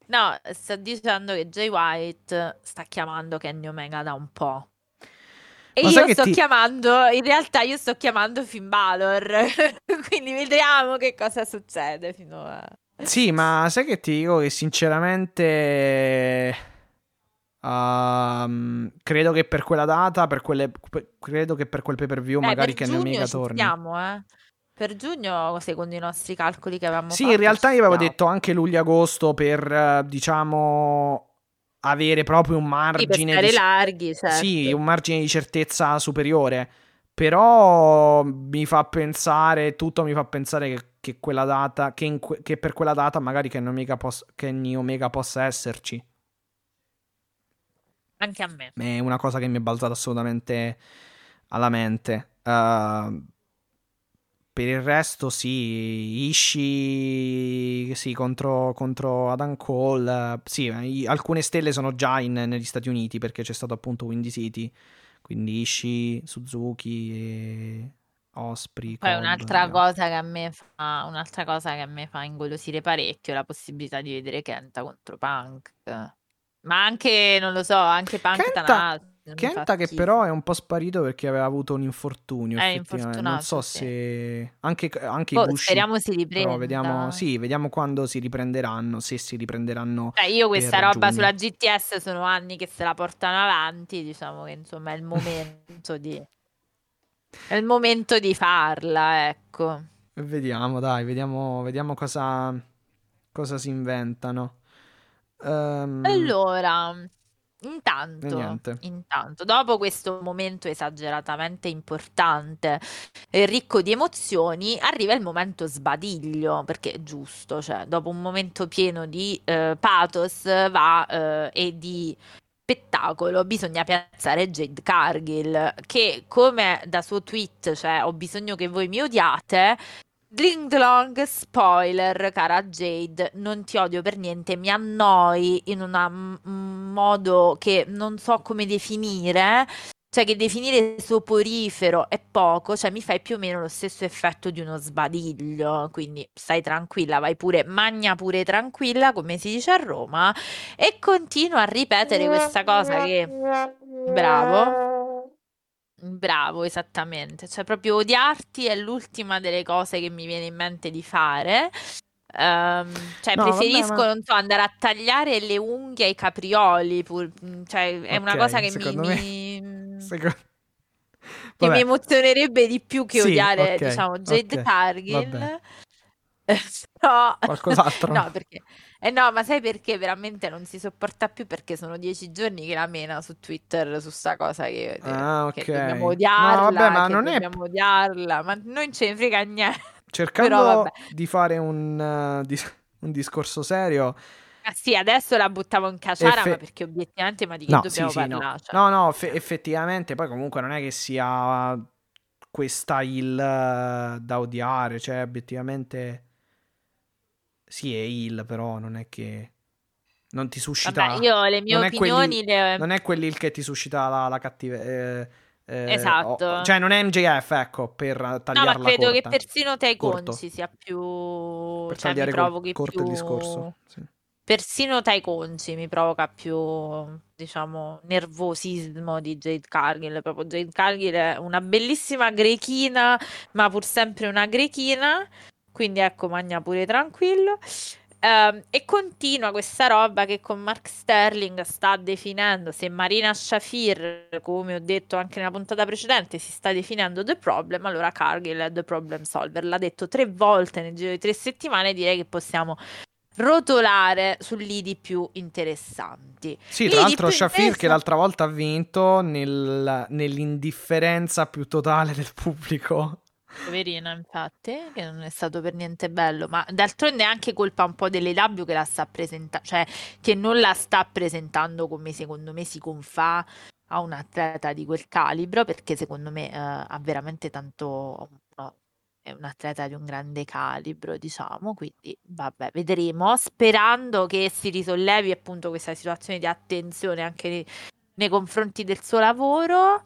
no, sto dicendo che Jay White sta chiamando Kenny Omega da un po'. E Ma io sto ti- chiamando, in realtà io sto chiamando Finn Balor, <laughs> quindi vediamo che cosa succede fino a... Sì, ma sai che ti dico che sinceramente ehm, credo che per quella data, per quelle, per- credo che per quel pay per view Eh, magari Omega ci torni. siamo, eh. Per giugno, secondo i nostri calcoli che avevamo Sì, fatto, in realtà io avevo detto anche luglio-agosto per, diciamo, avere proprio un Sì, margine stare di... larghi, certo. Sì, un margine di certezza superiore. Però mi fa pensare, tutto mi fa pensare che, che quella data, che, in che per quella data magari Kenny Omega, pos- Kenny Omega possa esserci. Anche a me. È una cosa che mi è balzata assolutamente alla mente. Uh, per il resto, sì, Ishii sì, contro, contro Adam Cole. sì, alcune stelle sono già in- negli Stati Uniti perché c'è stato appunto Windy City. Quindi Ishii, Suzuki e Osprey. Poi Cobb, un'altra cosa che a me fa, un'altra cosa che a me fa ingolosire parecchio è la possibilità di vedere Kenta contro Punk. Ma anche, non lo so, anche Punk Kenta- fa Kenta che però è un po' sparito perché aveva avuto un infortunio. È. Non so sì. se anche, anche Boh, Ibushi. speriamo si riprenda. Vediamo, sì, vediamo quando si riprenderanno, se si riprenderanno. Cioè, io questa roba giugno. sulla GTS sono anni che se la portano avanti, diciamo che insomma è il momento di... È il momento di farla, ecco. Vediamo, dai, vediamo, vediamo cosa, cosa si inventano. Ehm, Allora, intanto, intanto, dopo questo momento esageratamente importante e ricco di emozioni, arriva il momento sbadiglio, perché è giusto, cioè, dopo un momento pieno di eh, pathos va, eh, e di spettacolo, bisogna piazzare Jade Cargill, che come da suo tweet, cioè ho bisogno che voi mi odiate, Dling Dlong, spoiler, cara Jade, non ti odio per niente, mi annoi in un modo che non so come definire, cioè che definire soporifero è poco, cioè mi fai più o meno lo stesso effetto di uno sbadiglio, quindi stai tranquilla, vai pure, magna pure tranquilla, come si dice a Roma, e continua a ripetere questa cosa che... Bravo. Bravo, esattamente. Cioè, proprio odiarti è l'ultima delle cose che mi viene in mente di fare. Um, cioè, no, preferisco, vabbè, ma... non so, andare a tagliare le unghie ai caprioli. Pur... Cioè, è okay, una cosa che mi. Me... mi... <laughs> Secondo... Che mi emozionerebbe di più che sì, odiare, okay, diciamo, Jade okay, Cargill. no, <laughs> qualcos'altro. no, perché eh no, ma sai perché veramente non si sopporta più? Perché sono dieci giorni che la mena su Twitter su sta cosa che, ah, okay. che dobbiamo odiarla, no, vabbè, ma non dobbiamo è... odiarla, ma non ce ne frega niente. <laughs> Cercando Però, di fare un, uh, di, un discorso serio... Ah, sì, adesso la buttavo in caciara, Effe... ma perché obiettivamente, ma di che no, dobbiamo sì, parlare? Sì, no. Cioè... no, no, fe- effettivamente, poi comunque non è che sia questa il uh, da odiare, cioè obiettivamente sì, è il, però non è che non ti suscita. Vabbè, io le mie opinioni. Quelli, le... Non è quelli che ti suscita la, la cattiveria. Eh, eh, esatto. Oh, cioè, non è MJF, ecco, per tagliarla No, ma credo corta. che persino Tai Conci sia più... Per cioè, mi provochi corto più... il discorso. Sì. Persino Tai Conci mi provoca più, diciamo, nervosismo di Jade Cargill. Proprio Jade Cargill è una bellissima grechina, ma pur sempre una grechina quindi ecco, magna pure tranquillo. Uh, e continua questa roba che con Mark Sterling sta definendo, se Marina Shafir, come ho detto anche nella puntata precedente, si sta definendo The Problem, allora Cargill è The Problem Solver. L'ha detto tre volte nel giro di tre settimane, direi che possiamo rotolare su lidi più interessanti. Sì, tra l'altro Shafir che l'altra volta ha vinto nel, nell'indifferenza più totale del pubblico. Poverina, infatti, che non è stato per niente bello, ma d'altronde è anche colpa un po' delle W che la sta presentando, cioè che non la sta presentando come secondo me si confà a un atleta di quel calibro, perché secondo me eh, ha veramente tanto è un atleta di un grande calibro, diciamo, quindi vabbè, vedremo, sperando che si risollevi appunto questa situazione di attenzione anche nei, nei confronti del suo lavoro.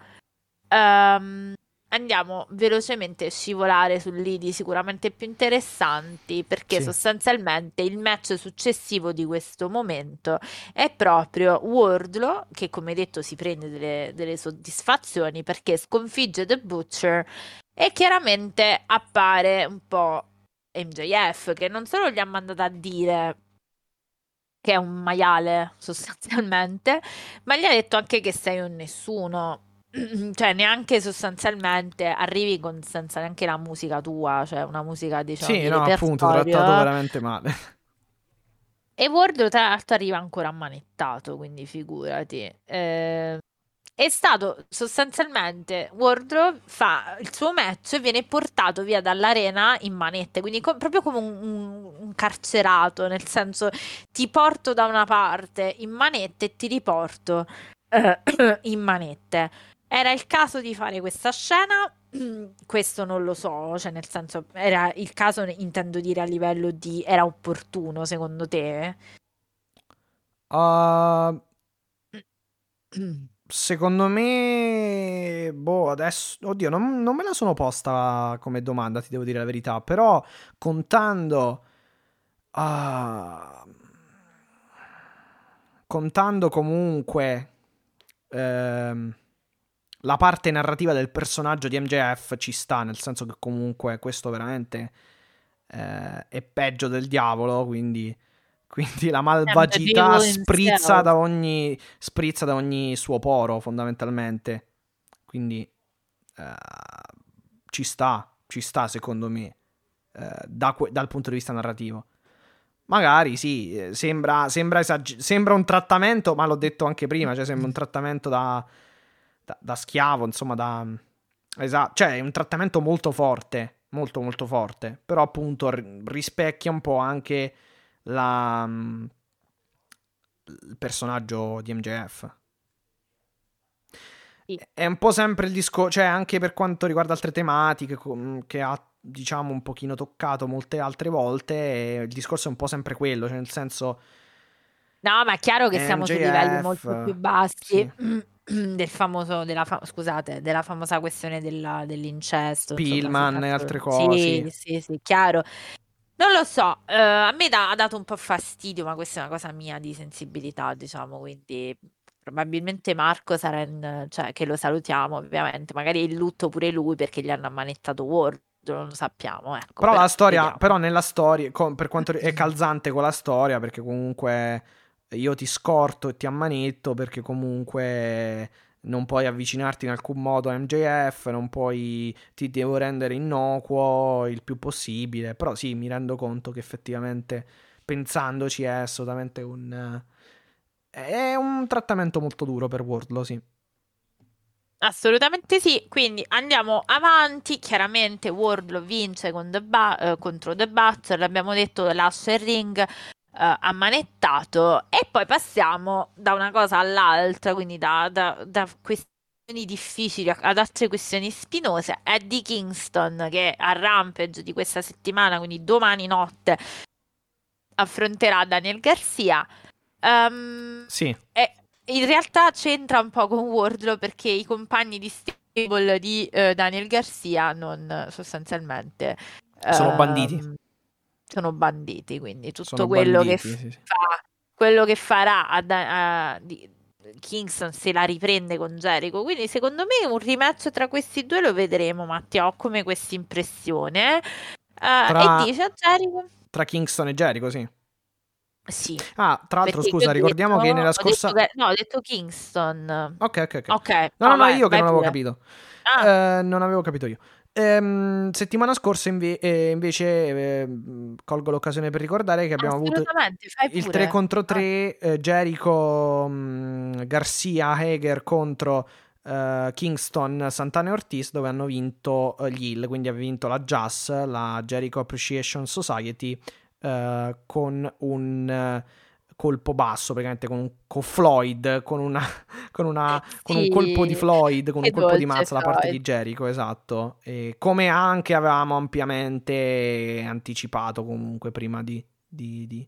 Um, andiamo velocemente a scivolare su lidi sicuramente più interessanti perché sì. sostanzialmente il match successivo di questo momento è proprio Wardlow che come detto si prende delle, delle soddisfazioni perché sconfigge The Butcher e chiaramente appare un po' MJF che non solo gli ha mandato a dire che è un maiale sostanzialmente ma gli ha detto anche che sei un nessuno <clears throat> cioè neanche sostanzialmente arrivi con senza neanche la musica tua, cioè una musica diciamo Sì, no, appunto, trattato veramente male. E Wardlow tra l'altro arriva ancora ammanettato, quindi figurati. Eh, è stato sostanzialmente Wardlow fa il suo match e viene portato via dall'arena in manette, quindi co- proprio come un, un, un, carcerato, nel senso ti porto da una parte in manette e ti riporto eh, <clears throat> in manette. Era il caso di fare questa scena? <clears throat> Questo non lo so, cioè nel senso, era il caso, intendo dire a livello di... era opportuno secondo te? Uh, secondo me, boh, adesso, oddio, non, non, me la sono posta come domanda, ti devo dire la verità, però contando, uh, contando comunque, uh, la parte narrativa del personaggio di MJF ci sta, nel senso che comunque questo veramente eh, è peggio del diavolo, quindi, quindi la malvagità sprizza da, ogni, sprizza da ogni suo poro fondamentalmente. Quindi eh, ci sta, ci sta secondo me, eh, da que- dal punto di vista narrativo. Magari sì, eh, sembra, sembra, esag- sembra un trattamento, ma l'ho detto anche prima, cioè sembra un trattamento da da, da schiavo, insomma, da... Esatto, cioè è un trattamento molto forte, molto molto forte, però appunto rispecchia un po' anche la... il personaggio di MJF. È un po' sempre il discorso, cioè anche per quanto riguarda altre tematiche che ha diciamo un pochino toccato molte altre volte e il discorso è un po' sempre quello, cioè nel senso No, ma è chiaro che siamo su livelli MJF, molto più bassi sì. <clears throat> <clears throat> del famoso, della fa- scusate, della famosa questione della- dell'incesto, insomma, Pillman e altre Sì, cose. sì, sì, chiaro. Non lo so, eh, a me dà- ha dato un po' fastidio, ma questa è una cosa mia di sensibilità, diciamo, quindi probabilmente Marco sarà in, cioè che lo salutiamo, ovviamente, magari è in lutto pure lui perché gli hanno ammanettato Ward, non lo sappiamo, ecco, Però la storia, vediamo. però nella storia, con- per quanto <clears throat> è calzante con la storia, perché comunque io ti scorto e ti ammanetto perché comunque non puoi avvicinarti in alcun modo a MJF, non puoi, ti devo rendere innocuo il più possibile. Però sì, mi rendo conto che effettivamente pensandoci è assolutamente un... È un trattamento molto duro per Wardlow, sì. Assolutamente sì, quindi andiamo avanti. Chiaramente Wardlow vince The Ba- eh, contro The Butcher, l'abbiamo detto, lascia il ring eh, ammanettato e poi passiamo da una cosa all'altra, quindi da, da- da questioni difficili ad altre questioni spinose. Eddie Kingston che a Rampage di questa settimana, quindi domani notte, affronterà Daniel Garcia. Ehm, Sì, e in realtà c'entra un po' con Wardlow perché i compagni di stable di eh, Daniel Garcia non sostanzialmente Sono ehm, banditi. Sono banditi, quindi tutto sono quello che banditi, sì, sì. fa, quello che farà a, a- di- Kingston se la riprende con Jericho. Quindi secondo me un rematch tra questi due lo vedremo, Mattia. Ho come questa impressione. Eh, Tra- E dice a Jericho: Tra Kingston e Jericho, sì. Sì. Ah, tra l'altro, Perché scusa, ho ricordiamo che detto- nella ho detto scorsa... che- no, ho detto Kingston. Ok, ok, ok. Ok. No, no, no, vai- io che non avevo pure. capito. Ah, Eh, non avevo capito io. Ehm, settimana scorsa inve- eh, invece ehm, colgo l'occasione per ricordare che abbiamo avuto il pure. 3 contro 3 eh, Jericho mh, Garcia Hager contro eh, Kingston Santana e Ortiz dove hanno vinto eh, gli Hill quindi ha vinto la JAS la Jericho Appreciation Society eh, con un eh, colpo basso praticamente con, un- con Floyd con una <laughs> con, una, con un Sì, colpo di Floyd con <laughs> un che colpo di mazza da parte di Jericho esatto. E come anche avevamo ampiamente anticipato comunque prima di, di- di-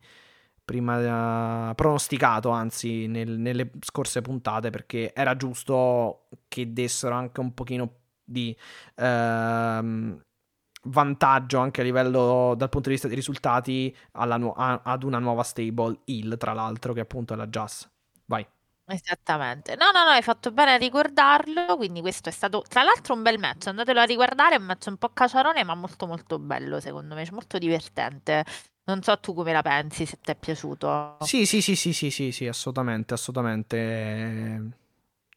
prima eh, pronosticato anzi nel- nelle scorse puntate perché era giusto che dessero anche un pochino di ehm, vantaggio anche a livello dal punto di vista dei risultati alla nu- a- ad una nuova stable Hill tra l'altro che appunto è la Jazz vai Esattamente. No, no, no, hai fatto bene a ricordarlo. Quindi questo è stato, tra l'altro, un bel match. Andatelo a riguardare, è un match un po' caciarone, ma molto molto bello, secondo me, molto divertente. Non so tu come la pensi, se ti è piaciuto. sì sì sì sì sì sì, sì assolutamente assolutamente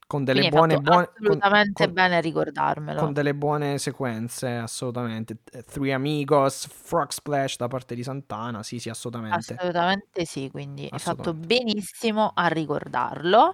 con delle buone, buone assolutamente con- bene a ricordarmelo. con delle buone sequenze, assolutamente. Eh, Three Amigos, Frog Splash da parte di Santana, sì, sì, assolutamente. Assolutamente sì, quindi hai fatto Assolutamente. benissimo a ricordarlo.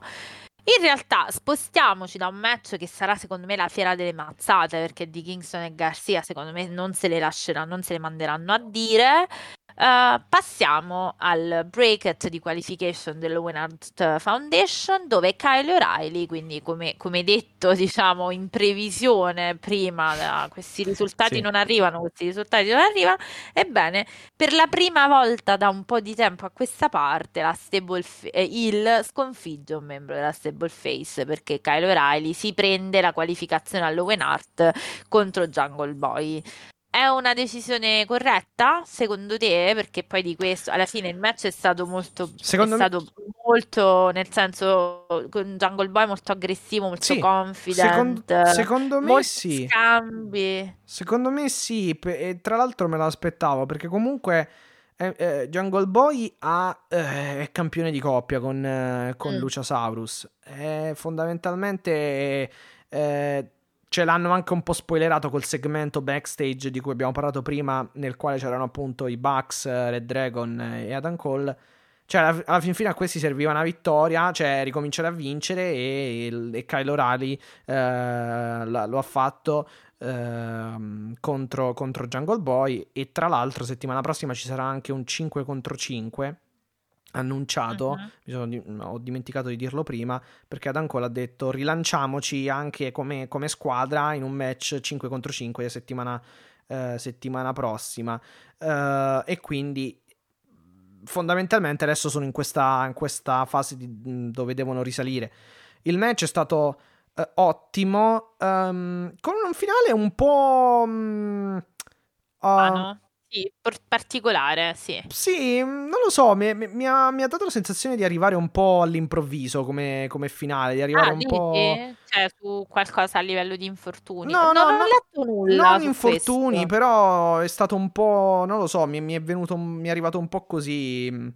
In realtà spostiamoci da un match che sarà secondo me la fiera delle mazzate, perché di Kingston e Garcia secondo me non se le lasceranno, non se le manderanno a dire. Eh, passiamo al bracket di qualification dell'Owen Hart Foundation dove Kyle O'Reilly, quindi come, come detto <laughs> diciamo in previsione prima questi risultati Sì. non arrivano, questi risultati non arrivano, ebbene per la prima volta da un po' di tempo a questa parte la stable F- eh, Hill sconfigge un membro della stable face perché Kyle O'Reilly si prende la qualificazione all'Owen Hart contro Jungle Boy. È una decisione corretta secondo te? Perché poi di questo alla fine il match è stato molto, Secondo è me- stato molto nel senso con Jungle Boy molto aggressivo, molto Sì, confident, Second- secondo me sì. scambi. Secondo me sì, e tra l'altro me l'aspettavo perché comunque eh, eh, Jungle Boy ha, eh, è campione di coppia con, eh, con Mm. Luciasaurus. Fondamentalmente eh, ce l'hanno anche un po' spoilerato col segmento backstage di cui abbiamo parlato prima, nel quale c'erano appunto i Bucks, eh, Red Dragon eh, e Adam Cole. Cioè, alla, fin fine a questi serviva una vittoria, cioè ricominciare a vincere e, e Kyle O'Reilly eh, lo ha fatto ehm, contro, contro Jungle Boy e tra l'altro settimana prossima ci sarà anche un 5 contro 5 annunciato, sono di- ho dimenticato di dirlo prima, perché Adam Cole ha detto rilanciamoci anche come, come squadra in un match 5 contro 5 settimana, eh, settimana prossima. Eh, e quindi fondamentalmente adesso sono in questa, in questa fase di- dove devono risalire. Il match è stato eh, ottimo, ehm, con un finale un po'... mm, Ah, ah, no? Sì, particolare, sì. sì, mm, non lo so, mi, mi- mi ha, mi ha dato la sensazione di arrivare un po' all'improvviso come, come finale, di arrivare Ah, un po'... Cioè, su qualcosa a livello di infortuni. No, no, non no, ho letto nulla Non infortuni, questo. però è stato un po', non lo so, mi, mi è venuto, mi è arrivato un po' così. mm,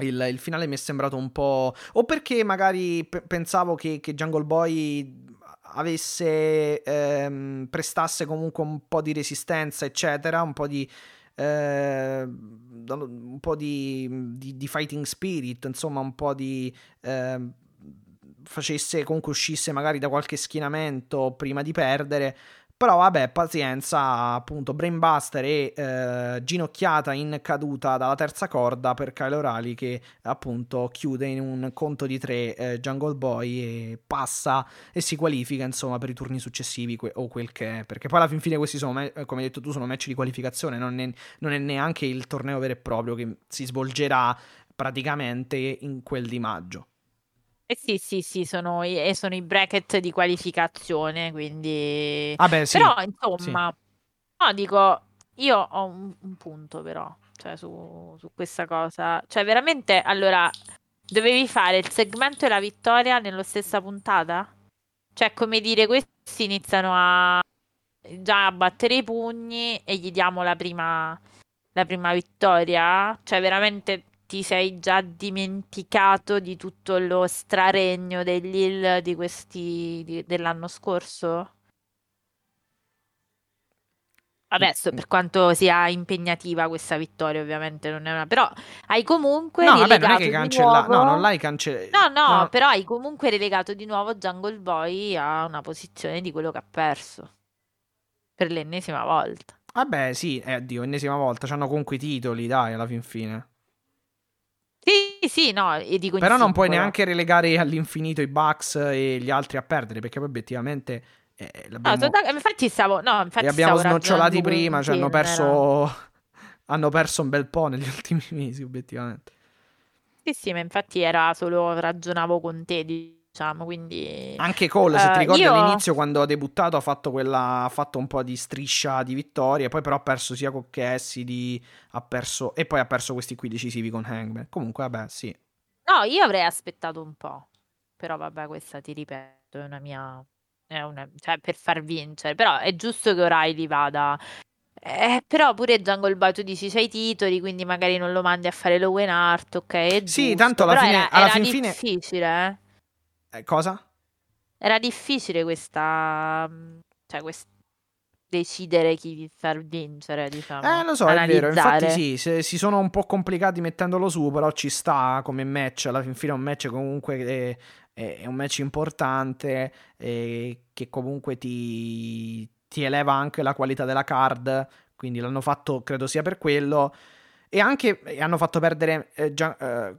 Il, il finale mi è sembrato un po'... O perché magari pe- pensavo che, che Jungle Boy avesse... ehm, prestasse comunque un po' di resistenza, eccetera, un po' di... eh, un po' di, di- di fighting spirit, insomma, un po' di... ehm, facesse comunque uscisse magari da qualche schienamento prima di perdere. Però vabbè, pazienza, appunto, Brainbuster e eh, ginocchiata in caduta dalla terza corda per Kyle O'Reilly che appunto chiude in un conto di tre eh, Jungle Boy e passa e si qualifica insomma per i turni successivi que- o quel che è. Perché poi alla fin fine questi sono, me- come hai detto tu, sono match di qualificazione, non è, non è neanche il torneo vero e proprio che si svolgerà praticamente in quel di maggio. Eh sì, sì, sì, sono i, e sono i bracket di qualificazione, quindi... Vabbè, sì. Però, insomma, no, dico, io ho un, un punto però, cioè su, su questa cosa. Cioè, veramente, allora, dovevi fare il segmento e la vittoria nella stessa puntata? Cioè, come dire, questi iniziano a già a battere i pugni e gli diamo la prima, la prima vittoria? Cioè, veramente ti sei già dimenticato di tutto lo straregno degli Hill di questi di- dell'anno scorso? Adesso, per quanto sia impegnativa questa vittoria, ovviamente non è una... Però hai comunque No, vabbè, non è che cancella... nuovo... No, non l'hai cancellato. No, no, però hai comunque relegato di nuovo Jungle Boy a una posizione di quello che ha perso. Per l'ennesima volta. Vabbè, sì, eh, Dio, ennesima volta. C'hanno comunque i titoli, dai, alla fin fine. Sì, sì, no, e dico Però non puoi neanche relegare all'infinito i Bucks e gli altri a perdere, perché poi obiettivamente eh, No, d'ac- infatti stavo... No, infatti li abbiamo snocciolati prima, cioè hanno perso... <laughs> hanno perso un bel po' negli <laughs> ultimi mesi, obiettivamente. Sì, sì, ma infatti era solo ragionavo con te, diciamo, quindi... Anche Cole, se ti Eh, ricordi io- all'inizio, quando ha debuttato, ha fatto, quella, ha fatto un po' di striscia di vittorie, poi però ha perso sia con Cassidy, ha perso... e poi ha perso questi qui decisivi con Hangman. Comunque, vabbè, sì. No, io avrei aspettato un po'. Però vabbè, questa ti ripeto, è una mia... È una... cioè, per far vincere. Però è giusto che O'Reilly vada... Eh, però pure Jungle Boy tu dici c'hai i titoli, quindi magari non lo mandi a fare l'Owen Art, ok? Sì, giusto. tanto alla Però fine- era, alla era fin fine- difficile, eh. Eh, cosa? Era difficile questa... mm, cioè, quest- decidere chi far vincere, diciamo. Eh, lo so, è vero. Infatti, Analizzare. sì, se- si sono un po' complicati mettendolo su, però ci sta come match. Alla fin fine è un match comunque è, è- è un match importante e che comunque ti, ti eleva anche la qualità della card. Quindi l'hanno fatto, credo sia per quello. E anche e hanno fatto perdere. eh, già- eh,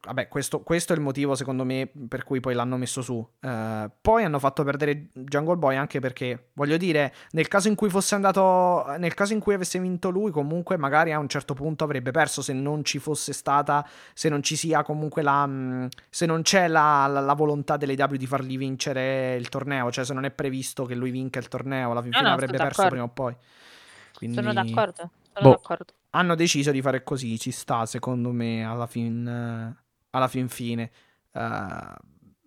vabbè, questo, questo è il motivo, secondo me, per cui poi l'hanno messo su. Eh, poi hanno fatto perdere Jungle Boy anche perché, voglio dire, nel caso in cui fosse andato. Nel caso in cui avesse vinto lui, comunque, magari a un certo punto avrebbe perso se non ci fosse stata. Se non ci sia comunque la. mh, Se non c'è la, la- la volontà dell'AW di fargli vincere il torneo. Cioè, se non è previsto che lui vinca il torneo, alla fin No, fine no, avrebbe perso d'accordo. prima o poi. Quindi Sono d'accordo. Sono Boh. d'accordo. Hanno deciso di fare così, ci sta secondo me alla fin, eh, alla fin fine. Eh,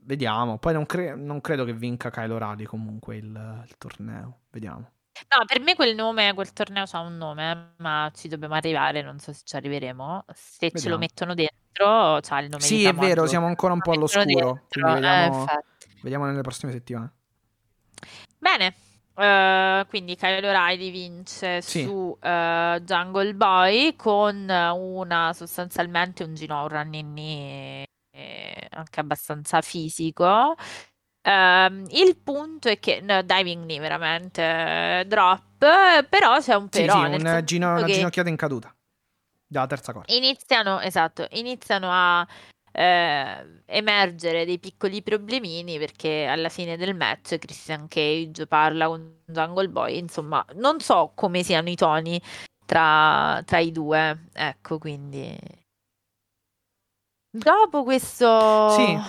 vediamo, poi non, cre- non credo che vinca Kylo Radi comunque il, il torneo, vediamo. No, per me quel nome, quel torneo ha un nome, ma ci dobbiamo arrivare, non so se ci arriveremo. Se ce Vediamo. lo mettono dentro, c'ha il nome Sì, di è vero, siamo ancora un po' all'oscuro, dentro, eh, vediamo, infatti. vediamo nelle prossime settimane. Bene, eh, quindi Kyle O'Reilly vince Sì. su eh, Jungle Boy con una sostanzialmente un gino un running knee, eh, anche abbastanza fisico. Ehm, il punto è che no, diving knee veramente drop, però c'è un Sì, però, sì, nel un gino- una ginocchiata in caduta. della terza corda. Iniziano, esatto, iniziano a eh, emergere dei piccoli problemini perché alla fine del match Christian Cage parla con Jungle Boy, insomma, non so come siano i toni tra, tra i due, ecco, quindi... Dopo questo... Sì,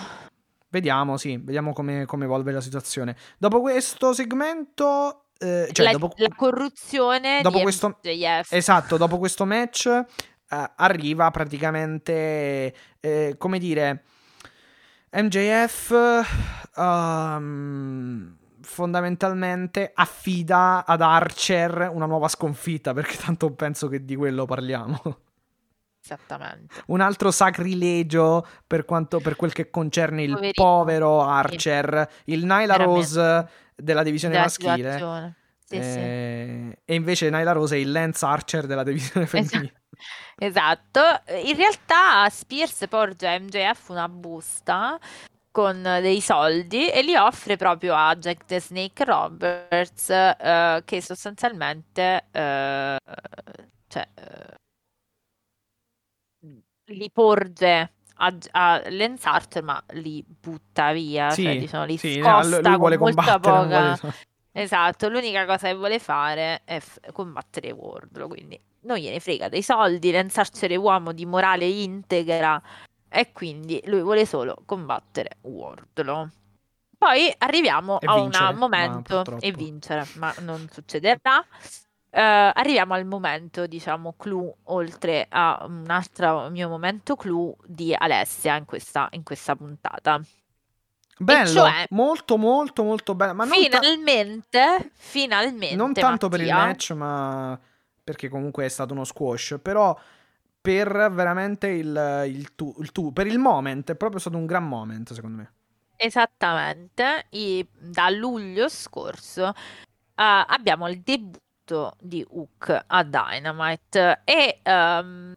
vediamo, sì, vediamo come, come evolve la situazione. Dopo questo segmento... Eh, cioè la, dopo, la corruzione dopo di questo, MJF. Esatto, dopo questo match eh, arriva praticamente, eh, come dire, MJF um, fondamentalmente affida ad Archer una nuova sconfitta, perché tanto penso che di quello parliamo. Esattamente. Un altro sacrilegio per, quanto, per quel che concerne il Poverino. povero Archer, il Nyla Veramente. Rose della divisione Della maschile. situazione. Sì, sì. Eh, E invece Nyla Rose è il Lance Archer della divisione femminile. Esatto, <laughs> in realtà Spears porge a MJF una busta con dei soldi e li offre proprio a Jack the Snake Roberts eh, che sostanzialmente eh, cioè, eh, li porge a, a Lance Archer ma li butta via, Sì, cioè diciamo li sì, no, scosta lui con vuole molta poca... Esatto, l'unica cosa che vuole fare è f- combattere Wardlow, quindi non gliene frega dei soldi, lanciarcene uomo di morale integra e quindi lui vuole solo combattere Wardlow. Poi arriviamo E a vincere, un momento e vincere, ma non succederà. Eh, arriviamo al momento, diciamo, clou, oltre a un altro mio momento clou di Alessia in questa, in questa puntata. Bello, cioè- molto molto molto bello. Ma non, ta- finalmente, finalmente, non tanto per il Mattia, match, ma perché comunque è stato uno squash. Però per veramente il, il, tu, il tu- per il moment, è proprio stato un gran moment, secondo me. Esattamente, i- da luglio scorso eh, abbiamo il debutto di Hook a Dynamite e ehm,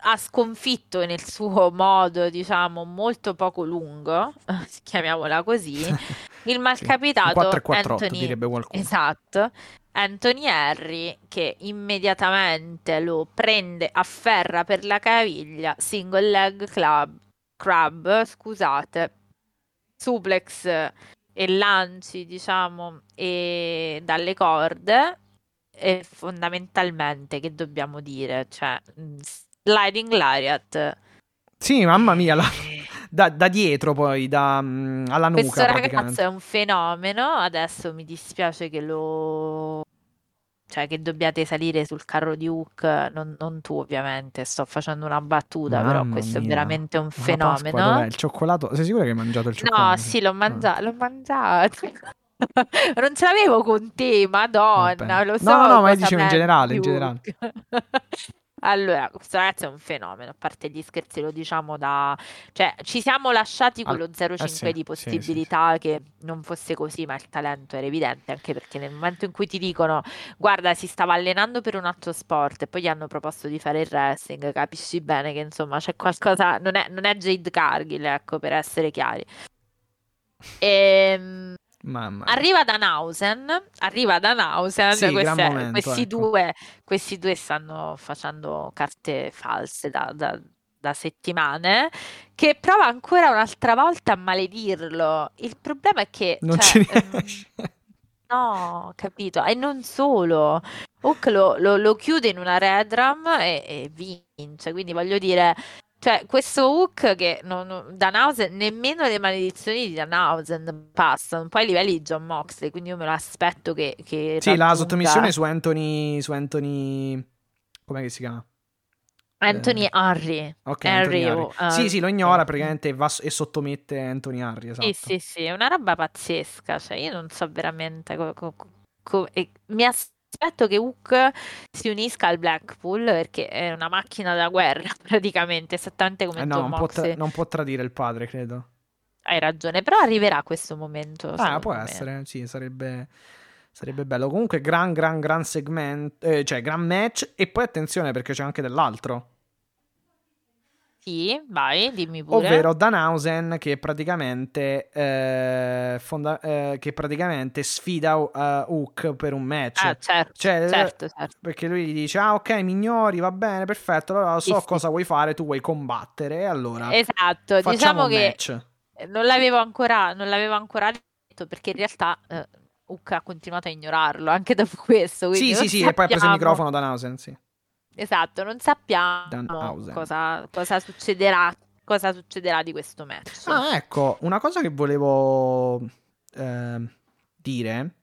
ha sconfitto nel suo <laughs> modo, diciamo, molto poco lungo, <laughs> chiamiamola così, <laughs> il malcapitato 4 e 4 Anthony direbbe qualcuno. Esatto. Anthony Harry che immediatamente lo prende, afferra per la caviglia, single leg club, crab, scusate, suplex e lanci, diciamo, e dalle corde e fondamentalmente che dobbiamo dire, cioè mh, sliding lariat. Sì, mamma mia, la- da, da dietro poi, da, mm, alla nuca Questo ragazzo è un fenomeno, adesso mi dispiace che lo... cioè che dobbiate salire sul carro di Hook, non, non tu ovviamente, sto facendo una battuta, però Mamma questo è mia. veramente un la Pasqua fenomeno. dov'è? Il cioccolato? Sei sicuro che hai mangiato il cioccolato? No, sì, l'ho mangiato, l'ho mangiato. <laughs> Non ce l'avevo con te, Madonna, Vabbè. lo so no, no, ma io dicevo in generale, in generale. <laughs> Allora, questo ragazzo è un fenomeno, a parte gli scherzi lo diciamo da... Cioè, ci siamo lasciati quello 0,5 eh sì, di sì, sì, possibilità che non fosse così, ma il talento era evidente, anche perché nel momento in cui ti dicono guarda, si stava allenando per un altro sport e poi gli hanno proposto di fare il wrestling, capisci bene che insomma c'è qualcosa... Non è, non è Jade Cargill, ecco, per essere chiari. Ehm... Mamma. Arriva Danhausen, arriva Danhausen, Sì, queste- momento, questi, ecco. due, questi due stanno facendo carte false da, da- da settimane, che prova ancora un'altra volta a maledirlo. Il problema è che... Non cioè, ci ehm, riesce. <laughs> No, capito? E non solo. Hook lo, lo- lo chiude in una redram e, e vince. Quindi voglio dire, cioè, questo Hook che non, non- Danhausen, nemmeno le maledizioni di Danhausen passano. Poi ai livelli di John Moxley, quindi io me lo aspetto che, che Sì, la raggiunga sottomissione su Anthony. Su Anthony. Com'è che si chiama? Anthony eh, Henry. Ok, Henry Anthony o, Harry. Sì, eh, sì, lo ignora sì. praticamente e, va e sottomette Anthony Harry. Esatto. Sì, sì, sì, è una roba pazzesca. Cioè, io non so veramente co- co- co- mi aspetto che Hook si unisca al Blackpool perché è una macchina da guerra, <laughs> praticamente, esattamente come Eh no, non può, tra- non può tradire il padre, credo. Hai ragione, però arriverà questo momento. Ah, può me. essere, sì, sarebbe, sarebbe bello. Comunque, gran, gran, gran segmento, eh, cioè, gran match. E poi attenzione perché c'è anche dell'altro. Sì, vai, dimmi pure. ovvero Danhausen che praticamente, eh, fonda- eh, che praticamente sfida uh, Hook per un match. Ah, certo, Cioè, certo, certo. Perché lui gli dice: Ah, ok, mi ignori, va bene, perfetto. Allora so Sì, sì. cosa vuoi fare, tu vuoi combattere. Allora Esatto, diciamo un che match. non l'avevo ancora, non l'avevo ancora detto perché in realtà eh, Hook ha continuato a ignorarlo anche dopo questo. Sì, sì, sì, e poi ha preso il microfono Danhausen, sì. Esatto, non sappiamo cosa, cosa succederà, cosa succederà di questo match. Ah, ecco, una cosa che volevo ehm, dire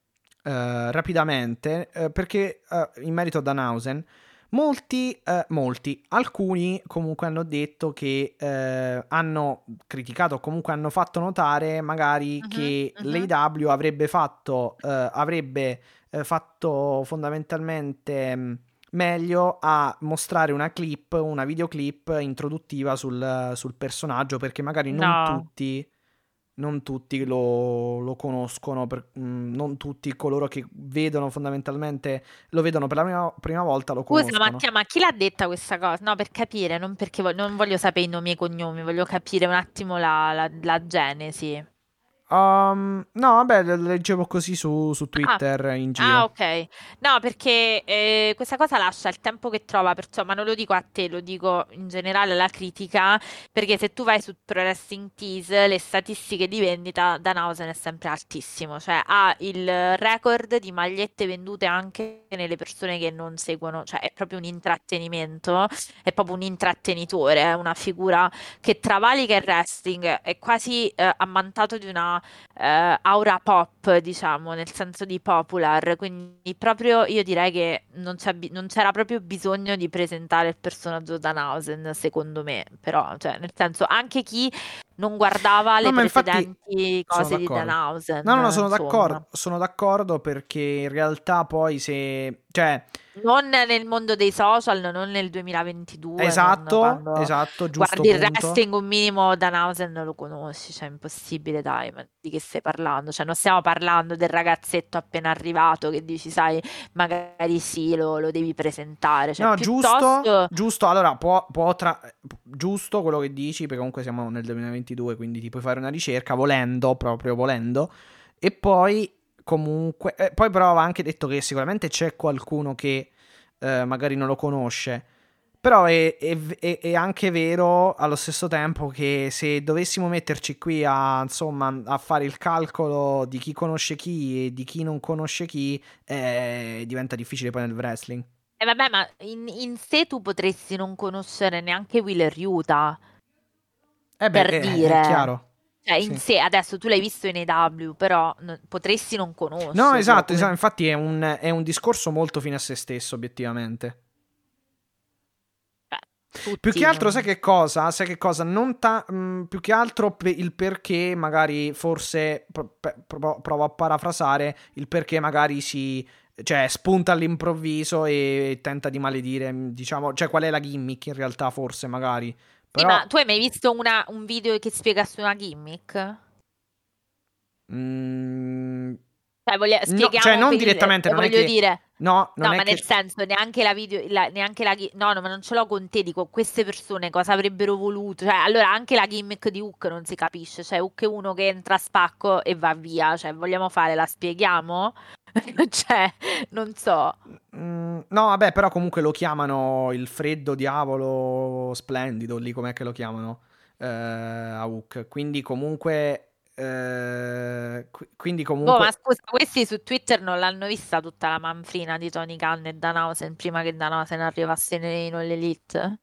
eh, rapidamente, eh, perché eh, in merito a Danhausen, molti, eh, molti, alcuni comunque hanno detto che eh, hanno criticato comunque hanno fatto notare magari Mhm, che mhm. l'AEW avrebbe fatto, eh, avrebbe eh, fatto fondamentalmente mh, meglio a mostrare una clip, una videoclip introduttiva sul, sul personaggio perché magari non No. tutti non tutti lo, lo conoscono, per- mh, non tutti coloro che vedono fondamentalmente, lo vedono per la prima, prima volta lo Scusa conoscono. Mattia, ma chi l'ha detta questa cosa? No, per capire, non perché vo- non voglio sapere i nomi e i cognomi, voglio capire un attimo la, la- la genesi. Um, no, vabbè, le- leggevo così su, su Twitter in giro. Ah, ok. No, perché eh, questa cosa lascia il tempo che trova, perciò, ma non lo dico a te, lo dico in generale alla critica, perché se tu vai su Pro Wrestling Tees, le statistiche di vendita, Danhausen è sempre altissimo, cioè ha il record di magliette vendute anche nelle persone che non seguono, cioè è proprio un intrattenimento, è proprio un intrattenitore, è una figura che travalica il wrestling, è quasi eh, ammantato di una eh, aura pop, diciamo, nel senso di popular, quindi proprio io direi che non, non c'era proprio bisogno di presentare il personaggio Danhausen, secondo me, però, cioè, nel senso, anche chi non guardava le No, precedenti cose di. Danhausen, No, no, no, sono d'accordo, sono d'accordo perché in realtà poi se... Cioè, Non nel mondo dei social, non nel 2022, non esatto, esatto, giusto guardi il punto. wrestling un minimo Danhausen non lo conosci, cioè è impossibile, dai, ma di che stai parlando? Cioè non stiamo parlando del ragazzetto appena arrivato che dici, sai, magari sì, lo, lo devi presentare, cioè No, giusto, piuttosto... giusto, allora può, può tra- giusto quello che dici, perché comunque siamo nel 2022, quindi ti puoi fare una ricerca volendo, proprio volendo, e poi comunque, eh, poi però aveva anche detto che sicuramente c'è qualcuno che eh, magari non lo conosce, però è, è- è- è anche vero allo stesso tempo che se dovessimo metterci qui a, insomma, a fare il calcolo di chi conosce chi e di chi non conosce chi, eh, diventa difficile poi nel wrestling. E vabbè, ma in, in sé tu potresti non conoscere neanche Wheeler Yuta, Eh beh, per è- è dire. chiaro. cioè in Sì. sé, adesso tu l'hai visto in AW, però no- potresti non conoscerlo. No, esatto, come- esatto, infatti è un, è un discorso molto fine a se stesso, obiettivamente. Tutti Più che altro, sai che cosa? Sai che cosa? Non ta- mh, più che altro pe- il perché, magari, forse pro- pe- pro- provo a parafrasare il perché magari si. Cioè, spunta all'improvviso e tenta di maledire, mh, diciamo. Cioè, qual è la gimmick in realtà, forse, magari. Sì, Però. ma tu hai mai visto una- un video che spiega su una gimmick? mm, Cioè, voglia- No, cioè, non per il- direttamente, non voglio che- dire, no, no, ma che. nel senso, neanche la video, la- neanche la, no, no, ma non ce l'ho con te, dico, queste persone cosa avrebbero voluto? Cioè, allora, anche la gimmick di Hook non si capisce, cioè, Hook è uno che entra a spacco e va via, cioè, vogliamo fare, la spieghiamo? <laughs> Cioè, non so. Mm, no, vabbè, però comunque lo chiamano il freddo diavolo splendido, lì com'è che lo chiamano eh, a Hook. Quindi comunque... eh, qui- quindi Boh, comunque... ma scusa, questi su Twitter non l'hanno vista tutta la manfrina di Tony Khan e Danhausen prima che Danhausen arrivasse in Elite?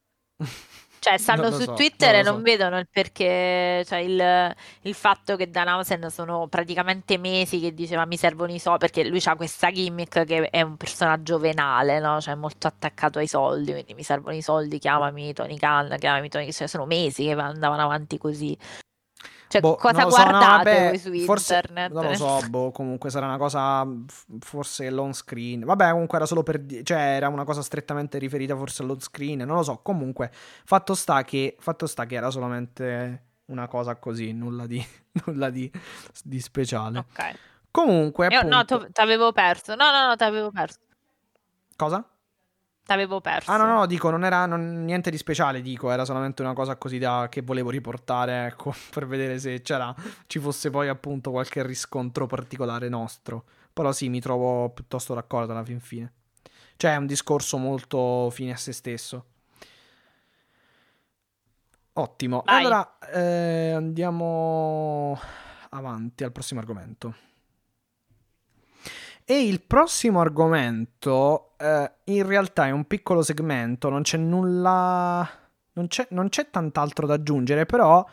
Cioè, <laughs> stanno su so, Twitter e non so. vedono il perché, cioè il, il fatto che Danhausen sono praticamente mesi che diceva mi servono i soldi, perché lui ha questa gimmick che è un personaggio venale, no? Cioè molto attaccato ai soldi, quindi mi servono i soldi, chiamami Tony Khan, chiamami Tony, cioè sono mesi che andavano avanti così. Cioè, Boh, cosa lo so, no, guardate vabbè, voi su forse, internet? Non lo so, <laughs> boh, comunque sarà una cosa forse l'on screen. Vabbè, comunque era solo per cioè era una cosa strettamente riferita forse all'on screen, non lo so. Comunque, fatto sta che fatto sta che era solamente una cosa così, nulla di <laughs> nulla di, di speciale. Ok. Comunque, Io, no, appunto, ti avevo perso. No, no, no, ti avevo perso. cosa? T'avevo perso. Ah, no, no, dico, non era non- niente di speciale, dico, era solamente una cosa così da, che volevo riportare, ecco, <laughs> per vedere se c'era, ci fosse poi appunto qualche riscontro particolare nostro. Però sì, mi trovo piuttosto d'accordo alla fin fine. Cioè, è un discorso molto fine a se stesso. Ottimo. Vai. Allora, eh, andiamo avanti al prossimo argomento. E il prossimo argomento, eh, in realtà è un piccolo segmento, non c'è nulla, non c'è, non c'è tant'altro da aggiungere, però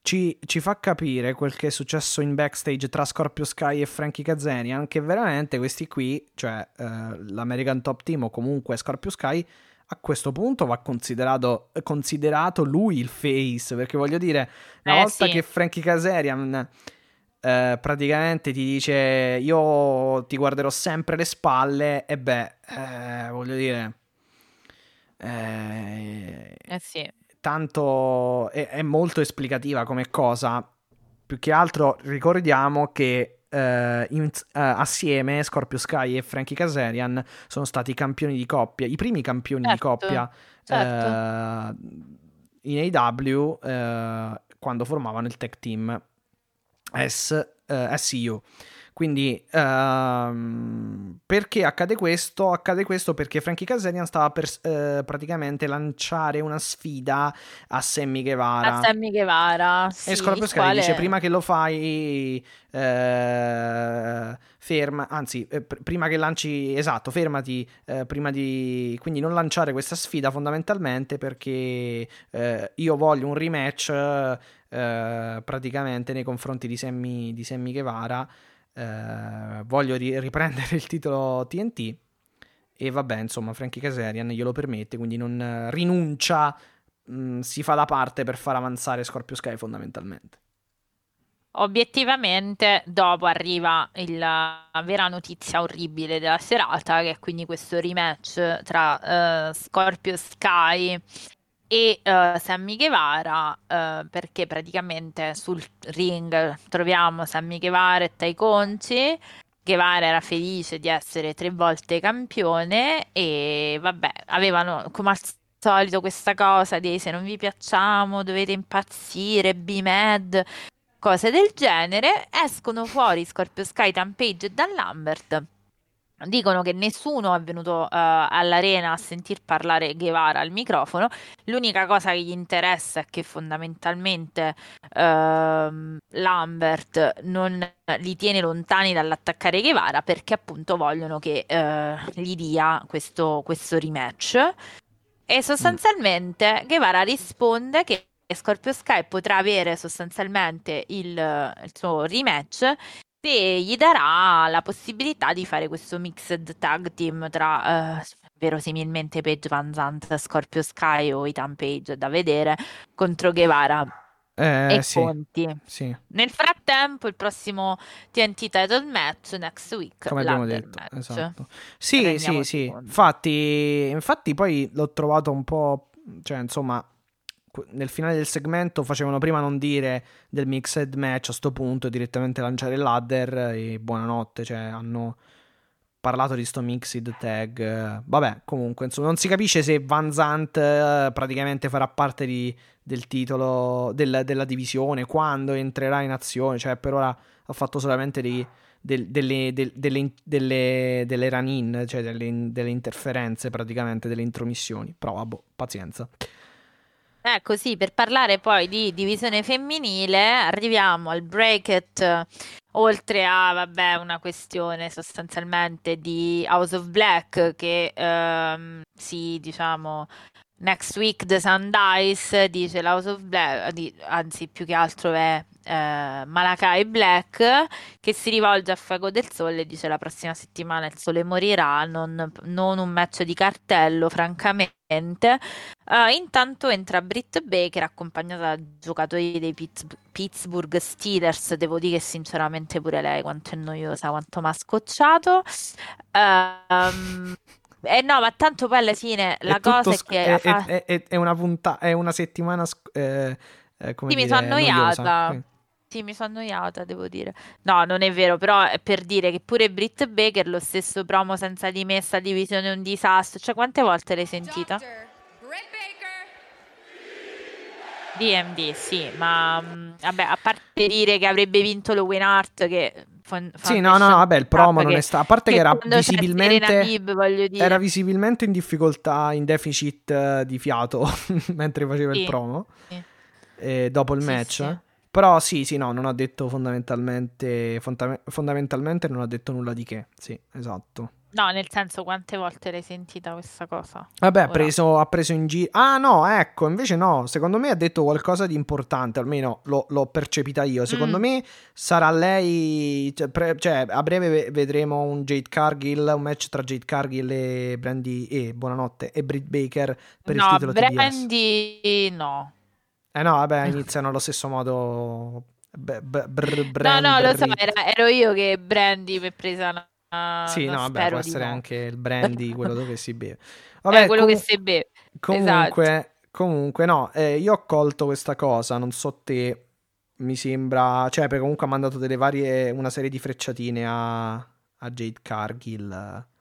ci, ci fa capire quel che è successo in backstage tra Scorpio Sky e Frankie Kazarian, che veramente questi qui, cioè eh, l'American Top Team o comunque Scorpio Sky, a questo punto va considerato, considerato lui il face, perché voglio dire, una Eh, volta sì. che Frankie Kazarian eh, praticamente ti dice io ti guarderò sempre le spalle, e beh, eh, voglio dire, eh, Eh sì. tanto è, è molto esplicativa come cosa. Più che altro ricordiamo che eh, in- eh, assieme Scorpio Sky e Frankie Kazarian sono stati i campioni di coppia, i primi campioni di Certo, coppia certo. eh, in AW quando formavano il tech team S, eh, SU. Quindi ehm, perché accade questo? Accade questo perché Frankie Kazarian stava per eh, praticamente lanciare una sfida a Sammy Guevara. A Sammy Guevara. E Sì, Scorpio il Sky quale- dice prima che lo fai eh, ferma, anzi eh, pr- prima che lanci, esatto, fermati eh, prima di, quindi non lanciare questa sfida fondamentalmente perché eh, io voglio un rematch eh, praticamente nei confronti di Sammy, di Sammy Guevara, eh, voglio ri- riprendere il titolo TNT e vabbè insomma Frankie Kazarian glielo permette quindi non rinuncia mh, si fa da parte per far avanzare Scorpio Sky fondamentalmente. Obiettivamente, dopo arriva il- la vera notizia orribile della serata, che è quindi questo rematch tra eh, Scorpio Sky e eh, Sammy Guevara, eh, perché praticamente sul ring troviamo Sammy Guevara e Tai Conci. Guevara era felice di essere tre volte campione e vabbè, avevano come al solito questa cosa di se non vi piacciamo dovete impazzire, be mad cose del genere, escono fuori Scorpio Sky, Tampage e Dan Lambert. Dicono che nessuno è venuto eh, all'arena a sentir parlare Guevara al microfono. L'unica cosa che gli interessa è che fondamentalmente ehm, Lambert non li tiene lontani dall'attaccare Guevara perché appunto vogliono che eh, gli dia questo, questo rematch. E sostanzialmente Guevara risponde che Scorpio Sky potrà avere sostanzialmente il, il suo rematch se gli darà la possibilità di fare questo mixed tag team tra eh, verosimilmente Paige Van Zandt, Scorpio Sky o Ethan Page da vedere contro Guevara Eh, e sì, Conti. sì, Nel frattempo, il prossimo TNT title match next week, come abbiamo detto, match. esatto. Sì, sì, sì. Infatti, infatti poi l'ho trovato un po', cioè insomma, nel finale del segmento facevano prima non dire del mixed match a sto punto e direttamente lanciare il ladder e buonanotte, cioè hanno parlato di sto mixed tag. Vabbè, comunque, insomma, non si capisce se Van Zant eh, praticamente farà parte di- del titolo del- della divisione, quando entrerà in azione, cioè per ora ha fatto solamente dei- del- delle, del- delle, delle, delle run-in, cioè delle, delle interferenze praticamente, delle intromissioni. Però, vabbè, pazienza. Eh, così per parlare poi di divisione femminile, arriviamo al bracket, eh, oltre a, vabbè, una questione sostanzialmente di House of Black che ehm, si, diciamo, next week the Sun Dice, l'House of Black, anzi più che altro è eh, Malakai Black che si rivolge a Fuego del Sole e dice la prossima settimana il sole morirà, non, non un match di cartello, francamente. Eh, intanto entra Britt Baker accompagnata da giocatori dei Pitts- Pittsburgh Steelers. Devo dire sinceramente pure lei quanto è noiosa, quanto mi ha scocciato. Ehm, eh no, ma tanto poi alla fine la È cosa è sc- che è, è- è- è una punta- è una settimana sc- eh, eh, come Sì, mi dire, sono annoiata. noiosa. infatti mi sono annoiata, devo dire. No, non è vero, però è per dire che pure Britt Baker, lo stesso promo senza di me, sta divisione è un disastro. Cioè, quante volte l'hai sentita? DMD, sì, ma mh, vabbè, a parte dire che avrebbe vinto lo Hart, che Fan, sì, no, no, vabbè, il promo non è stato. A parte che, che era visibilmente. Bib, era visibilmente in difficoltà, in deficit uh, di fiato <laughs> mentre faceva sì. il promo. Sì. E dopo il sì, match. Però sì, sì, no, non ha detto fondamentalmente. Fonda- fondamentalmente non ha detto nulla di che. Sì, esatto. No, nel senso, quante volte l'hai sentita questa cosa? Vabbè, ha preso, ha preso, in giro. Ah, no, ecco, invece no. Secondo me ha detto qualcosa di importante, almeno l'ho, l'ho percepita io. Secondo mm. me sarà lei. Cioè, pre, cioè, a breve vedremo un Jade Cargill, un match tra Jade Cargill e Brandy. E buonanotte, e Britt Baker per no, il titolo Brandy, TBS. no. Eh no, vabbè, <laughs> iniziano allo stesso modo. B- b- br- no, no, lo so, era, ero io che Brandy mi è presa una sì, no, vabbè, può essere no. anche il <laughs> brandy, quello dove si beve. Vabbè, quello com- che si beve. Comunque, esatto. comunque no, eh, io ho colto questa cosa, non so te, mi sembra, cioè perché comunque ha mandato delle varie, una serie di frecciatine a, a Jade Cargill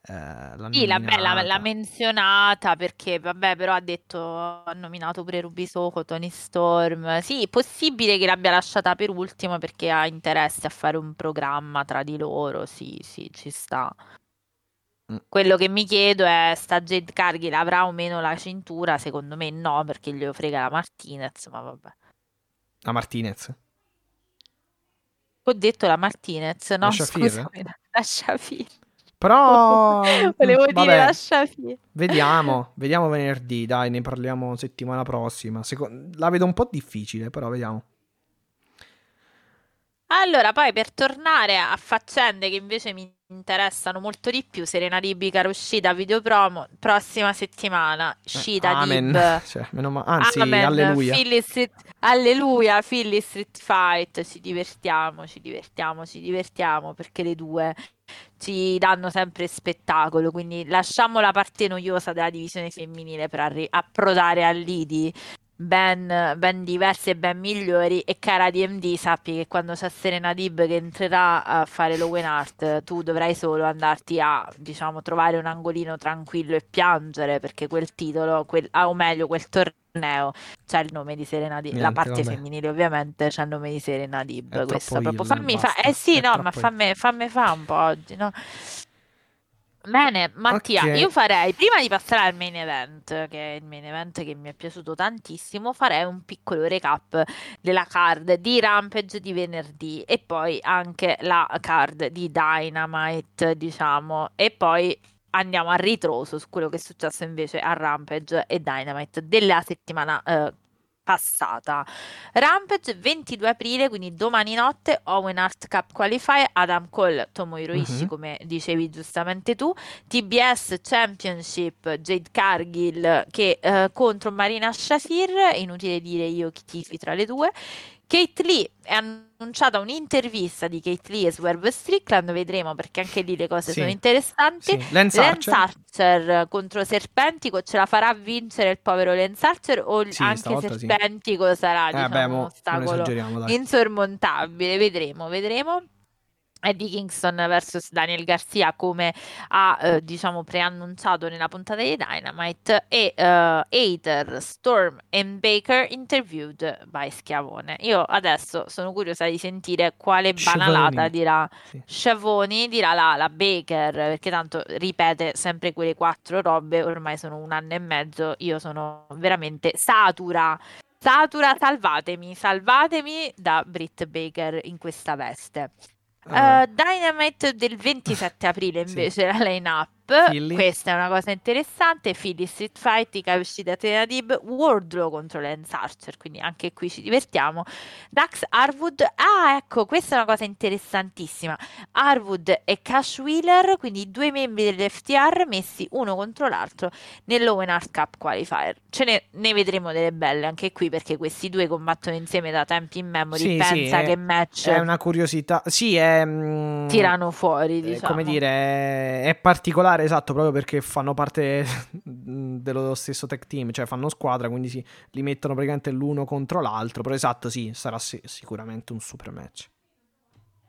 eh, sì, la, beh, l'ha, menzionata perché, vabbè, però ha detto, ha nominato pure Ruby Soho, Tony Storm. Sì, possibile che l'abbia lasciata per ultimo perché ha interesse a fare un programma tra di loro. Sì, sì, ci sta. Mm. Quello che mi chiedo è, sta Jade Cargill avrà o meno la cintura? Secondo me no, perché glielo frega la Martinez, ma vabbè. La Martinez? Ho detto la Martinez, no? La Scusami, la Shafir. <laughs> Però <laughs> volevo vabbè, dire lascia fine. Vediamo, vediamo venerdì, dai, ne parliamo settimana prossima. Secondo, la vedo un po' difficile, però vediamo. Allora, poi per tornare a faccende che invece mi interessano molto di più, Serena Libica uscita video promo prossima settimana, uscita eh, Amen. Lib. <laughs> Cioè, meno ma- anzi, Amen. alleluia. Philly Street, alleluia, Philly Street Fight, ci divertiamo, ci divertiamo, ci divertiamo perché le due ci danno sempre spettacolo, quindi lasciamo la parte noiosa della divisione femminile per arri- approdare all'Idi ben, ben diverse e ben migliori e cara DMD sappi che quando c'è Serena Dib che entrerà a fare l'Owen Art tu dovrai solo andarti a diciamo trovare un angolino tranquillo e piangere perché quel titolo quel, ah, o meglio quel torneo c'è il nome di Serena Dib la parte vabbè. femminile ovviamente c'è il nome di Serena Dib questo proprio fammi fa eh sì no ma fammi, fammi fa un po' oggi no Bene, Mattia, okay. io farei, prima di passare al main event, che è il main event che mi è piaciuto tantissimo, farei un piccolo recap della card di Rampage di venerdì e poi anche la card di Dynamite, diciamo, e poi andiamo a ritroso su quello che è successo invece a Rampage e Dynamite della settimana eh, passata. Rampage 22 aprile, quindi domani notte, Owen Art Cup Qualifier, Adam Cole, Tomohiro Ishii, uh-huh. come dicevi giustamente tu, TBS Championship, Jade Cargill che eh, contro Marina Shafir, inutile dire io chi tifi tra le due, Kate Lee è annunciata un'intervista di Kate Lee e Swerve Strickland, vedremo perché anche lì le cose sì. sono interessanti. Sì. Lance, Lance Archer. Archer. contro Serpentico ce la farà vincere il povero Lance Archer o sì, anche Serpentico sarà eh, diciamo, beh, un ostacolo insormontabile, vedremo, vedremo. Eddie Kingston vs Daniel Garcia come ha eh, diciamo preannunciato nella puntata di Dynamite. E uh, Hater, Storm e Baker interviewed by Schiavone. Io adesso sono curiosa di sentire quale banalata Schiavoni. dirà. Sì. Schiavoni dirà la, la Baker perché tanto ripete sempre quelle quattro robe ormai sono un anno e mezzo io sono veramente satura. Satura salvatemi salvatemi da Britt Baker in questa veste Uh, Dynamite del 27 aprile invece la line-up Philly. questa è una cosa interessante Philly Street Fight, Ikayoshi da Tenadib Wardlow contro Lance Archer quindi anche qui ci divertiamo. Dax Harwood, ah ecco questa è una cosa interessantissima. Harwood e Cash Wheeler quindi due membri dell'FTR messi uno contro l'altro nell'Owen Art Cup Qualifier. Ce ne, ne, vedremo delle belle anche qui perché questi due combattono insieme da tempi in memory. Sì, pensa sì, che è, match è una curiosità. Sì è mm, tirano fuori diciamo. come dire è particolare pare esatto, proprio perché fanno parte <laughs> dello stesso tech team, cioè fanno squadra, quindi si, li mettono praticamente l'uno contro l'altro. Però esatto, sì, sarà sicuramente un super match.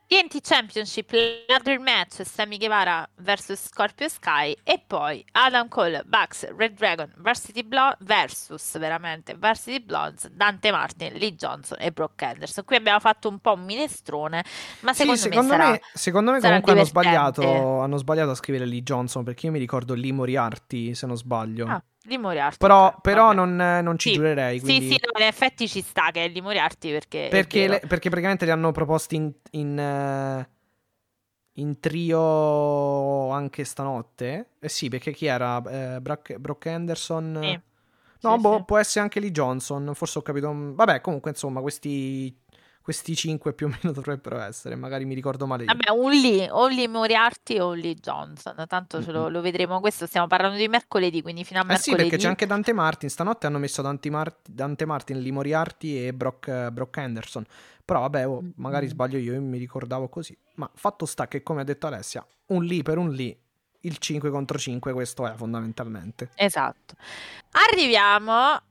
TNT Championship Ladder Match Sammy Guevara vs Scorpio Sky e poi Adam Cole, Bucks, Red Dragon Varsity Blo- versus veramente Varsity Blondes, Dante Martin, Lee Johnson e Brock Anderson. Qui abbiamo fatto un po' un minestrone, ma secondo, sì, secondo me, sarà, me, secondo me comunque hanno sbagliato, hanno sbagliato, a scrivere Lee Johnson perché io mi ricordo Lee Moriarty se non sbaglio. Ah di Moriarty. Però, okay, però non, non, ci sì. giurerei. Quindi... Sì, sì, no, in effetti ci sta che è di Moriarty perché... Perché, le, perché praticamente li hanno proposti in, in, uh, in, trio anche stanotte. Eh sì, perché chi era? Uh, Brock, Brock Anderson? Sì. No, sì, boh, può essere anche Lee Johnson. Forse ho capito. Vabbè, comunque, insomma, questi questi cinque più o meno <laughs> dovrebbero essere, magari mi ricordo male io. Vabbè, un Lee, o Lee Moriarty o Lee Johnson, tanto ce lo, lo, vedremo, questo stiamo parlando di mercoledì, quindi fino a mercoledì. Eh sì, perché c'è anche Dante Martin, stanotte hanno messo Dante, Mar- Dante Martin, Lee Moriarty e Brock, Brock Anderson, però vabbè, oh, magari sbaglio io, io mi ricordavo così, ma fatto sta che come ha detto Alessia, un Lee per un Lee, il 5 contro 5 questo è fondamentalmente. Esatto. Arriviamo...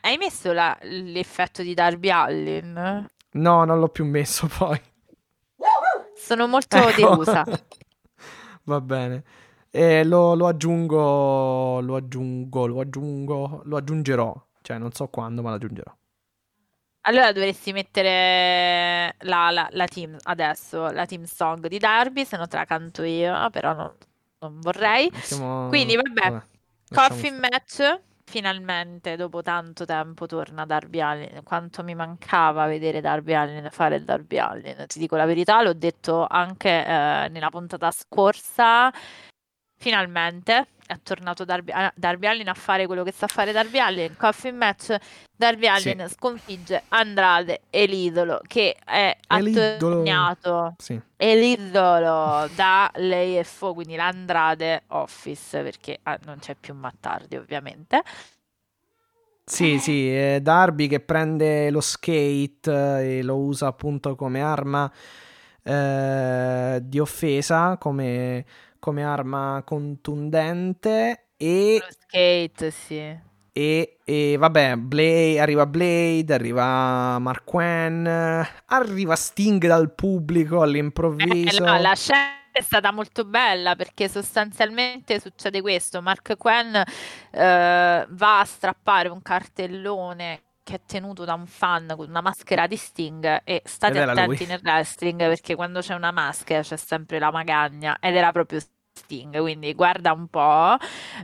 Hai messo la, l'effetto di Darby Allin? No, non l'ho più messo <laughs> poi. Sono molto ecco. delusa. <laughs> Va bene. E lo, lo, aggiungo, lo aggiungo, lo aggiungo, lo aggiungerò. Cioè, non so quando, ma lo aggiungerò. Allora dovresti mettere la, la, la, team adesso, la team song di Darby, se no te la canto io, però non, non vorrei. Mettiamo... Quindi vabbè, vabbè coffee match finalmente dopo tanto tempo torna Darby Allin. Quanto mi mancava vedere Darby Allin fare il Darby Allin. Ti dico la verità, l'ho detto anche eh, nella puntata scorsa. Finalmente è tornato Darby, Darby, Allin a fare quello che sa fare Darby Allin. Coffee match. Darby Allin sì. sconfigge Andrade e l'idolo che è attorniato. Sì. E l'idolo da l'AFO, quindi l'Andrade Office, perché ah, non c'è più Mattardi ovviamente. Sì, sì, è Darby che prende lo skate e lo usa appunto come arma eh, di offesa, come come arma contundente e... Lo skate, sì. E, e, vabbè, Blade, arriva Blade, arriva Mark Quinn, arriva Sting dal pubblico all'improvviso. Eh, no, la scena è stata molto bella perché sostanzialmente succede questo: Mark Quinn eh, va a strappare un cartellone che è tenuto da un fan con una maschera di Sting e state attenti nel wrestling perché quando c'è una maschera c'è sempre la magagna ed era proprio Sting, quindi guarda un po'.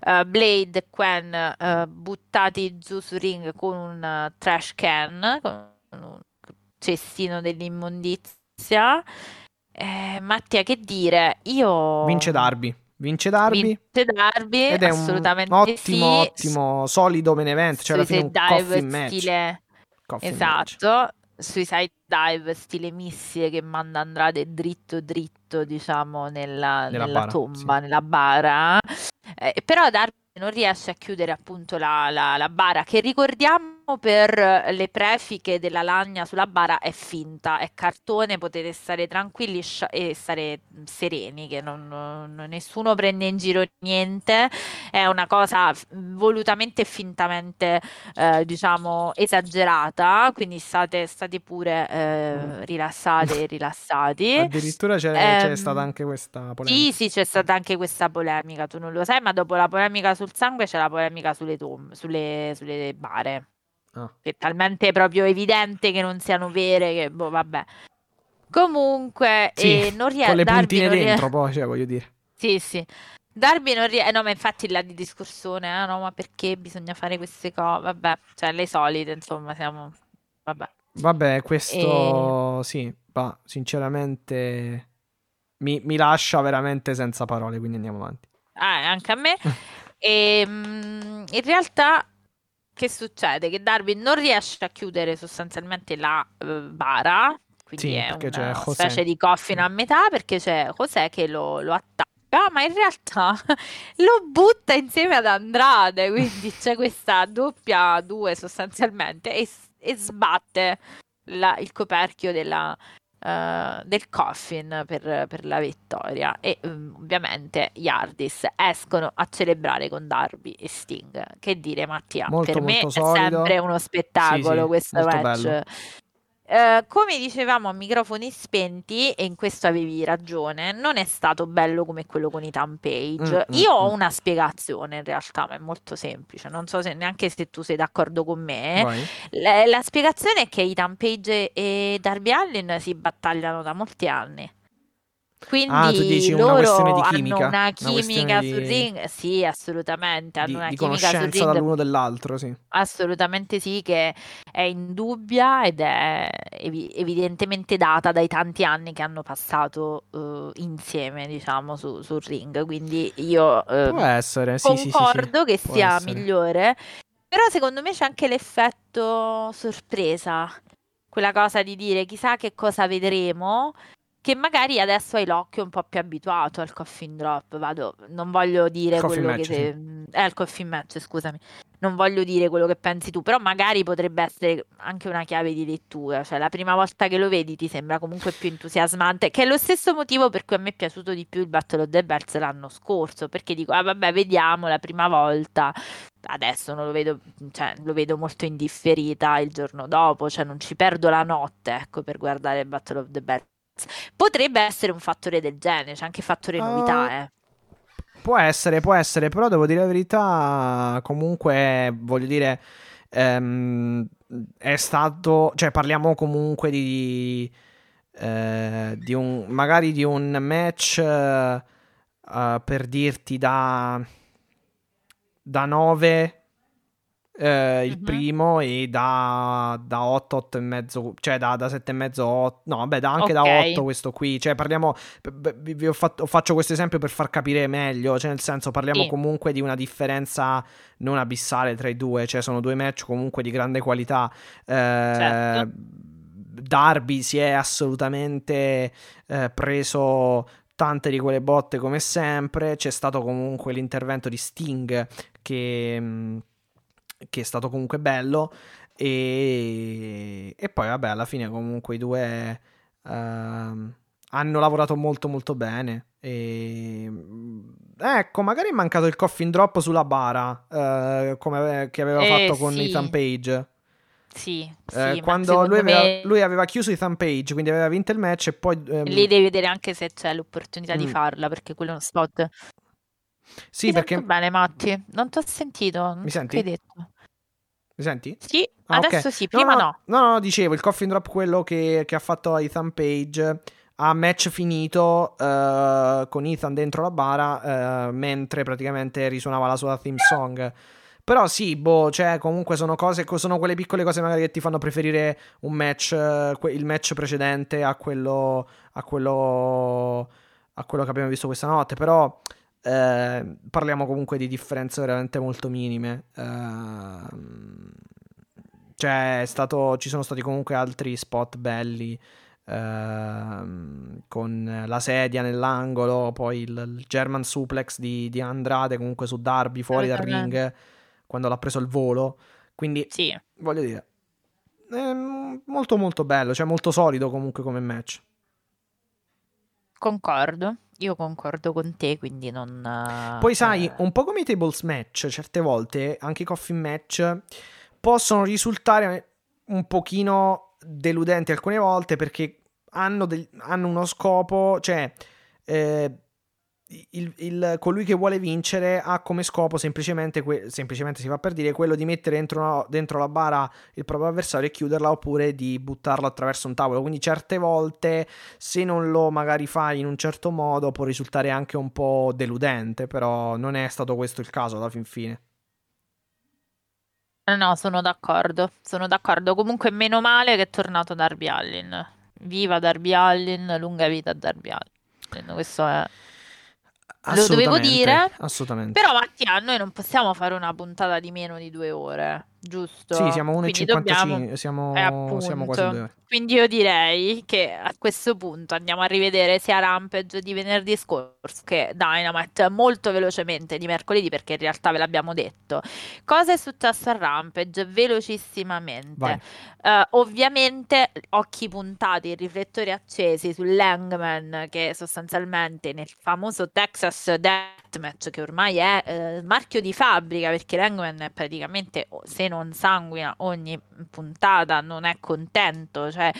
Uh, Blade e Quen uh, buttati giù sul ring con un uh, trash can, con un cestino dell'immondizia. Eh, Mattia, che dire? Io... Vince Darby. Vince Darby. Vince Darby, ed è assolutamente un ottimo, sì. ottimo, solido main event, cioè alla fine un coffee match. Stile... Coffee esatto. Match. Suicide Dive stile missile che manda Andrade dritto dritto diciamo nella, nella, nella bara, tomba, sì. nella bara eh, però Darby non riesce a chiudere appunto la, la, la bara che ricordiamo per le prefiche della lagna sulla bara è finta, è cartone, potete stare tranquilli e stare sereni, che non, non, nessuno prende in giro niente, è una cosa volutamente e fintamente eh, diciamo esagerata, quindi state, state pure eh, rilassate e rilassati. Addirittura c'è, Ehm, c'è stata anche questa polemica. Sì, sì, c'è stata anche questa polemica, tu non lo sai, ma dopo la polemica sul sangue c'è la polemica sulle tombe, sulle, sulle bare. Ah. È talmente proprio evidente che non siano vere che, boh, vabbè. Comunque, Sì, eh, non rie- Con le Darby puntine rie- dentro, poi, cioè, voglio dire. Sì, sì. Darby non riesce... no, ma infatti là di discussione, eh, no, ma perché bisogna fare queste cose? Vabbè, cioè, le solite, insomma, siamo... Vabbè. Vabbè, questo sì, ma sinceramente mi, mi lascia veramente senza parole, quindi andiamo avanti. Ah, anche a me. <laughs> E, mm, in realtà, che succede? Che Darby non riesce a chiudere sostanzialmente la eh, bara, quindi Sì, è una specie di coffin a metà perché c'è José che lo, lo attacca, ma in realtà <laughs> lo butta insieme ad Andrade, quindi c'è questa doppia due sostanzialmente e, e sbatte la- il coperchio della, uh, del coffin per, per, la vittoria e um, ovviamente gli Hardys escono a celebrare con Darby e Sting. Che dire Mattia? Molto, per me è sempre uno spettacolo sì, sì, questo match. Bello. Uh, come dicevamo a microfoni spenti, e in questo avevi ragione, non è stato bello come quello con i Tampage. Mm, Io mm, ho mm. una spiegazione in realtà, ma è molto semplice. Non so se neanche se tu sei d'accordo con me. Vai. La, la spiegazione è che i Tampage e Darby Allin si battagliano da molti anni. Quindi Ah, tu dici una loro questione di hanno chimica, una una chimica questione sul di- ring, sì, assolutamente, hanno Di, una di chimica conoscenza ring dall'uno dall'altro, sì. Assolutamente sì, che è indubbia ed è evi- evidentemente data dai tanti anni che hanno passato eh, insieme, diciamo, su- sul ring. Quindi io eh, Può essere, sì, sì, sì, sì. concordo che sia migliore, però secondo me c'è anche l'effetto sorpresa, quella cosa di dire chissà che cosa vedremo. Che magari adesso hai l'occhio un po' più abituato al coffin drop. Vado, non voglio dire Il coffin quello match, che. se- Eh, il coffin match, scusami. Non voglio dire quello che pensi tu, però magari potrebbe essere anche una chiave di lettura. Cioè, la prima volta che lo vedi ti sembra comunque più entusiasmante, che è lo stesso motivo per cui a me è piaciuto di più il Battle of the Bells l'anno scorso, perché dico, ah vabbè, vediamo la prima volta. Adesso non lo vedo, cioè, lo vedo molto indifferita il giorno dopo, cioè non ci perdo la notte, ecco, per guardare il Battle of the Bells. Potrebbe essere un fattore del genere, c'è anche fattore Ah, novità, eh. Può essere, può essere, però devo dire la verità, comunque, voglio dire, ehm, è stato, cioè parliamo comunque di, eh, di un, magari di un match, eh, eh, per dirti, da, da 9 eh, il Mhm. primo e da, da 8, 8 e mezzo, cioè da, da 7 e mezzo, 8, no, vabbè, da anche da Ok. 8 questo qui, cioè parliamo, vi ho fatto, faccio questo esempio per far capire meglio, cioè nel senso parliamo Sì. comunque di una differenza non abissale tra i due, cioè sono due match comunque di grande qualità. Eh, Certo. Darby si è assolutamente eh, preso tante di quelle botte come sempre, c'è stato comunque l'intervento di Sting che, che è stato comunque bello e, e poi vabbè alla fine comunque i due ehm, hanno lavorato molto molto bene e mh, ecco magari è mancato il coffin drop sulla bara eh, come che aveva Eh, fatto con sì. Ethan Page Sì, Eh, sì, quando lui aveva, me lui aveva chiuso Ethan Page quindi aveva vinto il match e poi ehm, lì devi vedere anche se c'è l'opportunità di Mm. farla, perché quello è uno spot. Sì Ti perché bene, Matti, non ti ho sentito, Mi senti? hai detto. mi senti? Sì, Ah, adesso sì, No, prima no, no. no, no, dicevo, il coffin drop quello che, che ha fatto Ethan Page a match finito eh, con Ethan dentro la bara eh, mentre praticamente risuonava la sua theme song. Però sì, boh, cioè comunque sono cose, sono quelle piccole cose magari che ti fanno preferire un match, il match precedente a quello, a quello, a quello che abbiamo visto questa notte. Però eh, parliamo comunque di differenze veramente molto minime. Ehm, cioè, è stato, ci sono stati comunque altri spot belli. ehm, con la sedia nell'angolo, poi il, il German suplex di, di Andrade comunque su Darby fuori dal ring quando l'ha preso il volo. Quindi Sì, voglio dire, molto molto bello, cioè molto solido comunque come match. Concordo. Io concordo con te, quindi non... Poi sai, eh, un po' come i tables match, certe volte anche i coffin match possono risultare un pochino deludenti alcune volte perché hanno, del- hanno uno scopo, cioè eh, il- il- colui che vuole vincere ha come scopo semplicemente, que- semplicemente si fa per dire quello di mettere dentro, dentro la bara il proprio avversario e chiuderla oppure di buttarlo attraverso un tavolo. Quindi certe volte se non lo magari fai in un certo modo può risultare anche un po' deludente, però non è stato questo il caso alla fin fine. No, sono d'accordo, sono d'accordo. Comunque, meno male che è tornato Darby Allin. Viva Darby Allin, lunga vita a Darby Allin. Questo è... Lo dovevo dire, Assolutamente. Però Mattia, noi non possiamo fare una puntata di meno di due ore. Giusto? Sì, siamo Quindi 1,55, dobbiamo... siamo, Eh, siamo quasi due. Quindi io direi che a questo punto andiamo a rivedere sia Rampage di venerdì scorso che Dynamite molto velocemente di mercoledì perché in realtà ve l'abbiamo detto. Cosa è successo a Rampage? Velocissimamente. Eh, ovviamente occhi puntati, riflettori accesi sull'Hangman che sostanzialmente nel famoso Texas Deathmatch che ormai è eh, marchio di fabbrica perché l'Hangman è praticamente se non sanguina ogni puntata non è contento cioè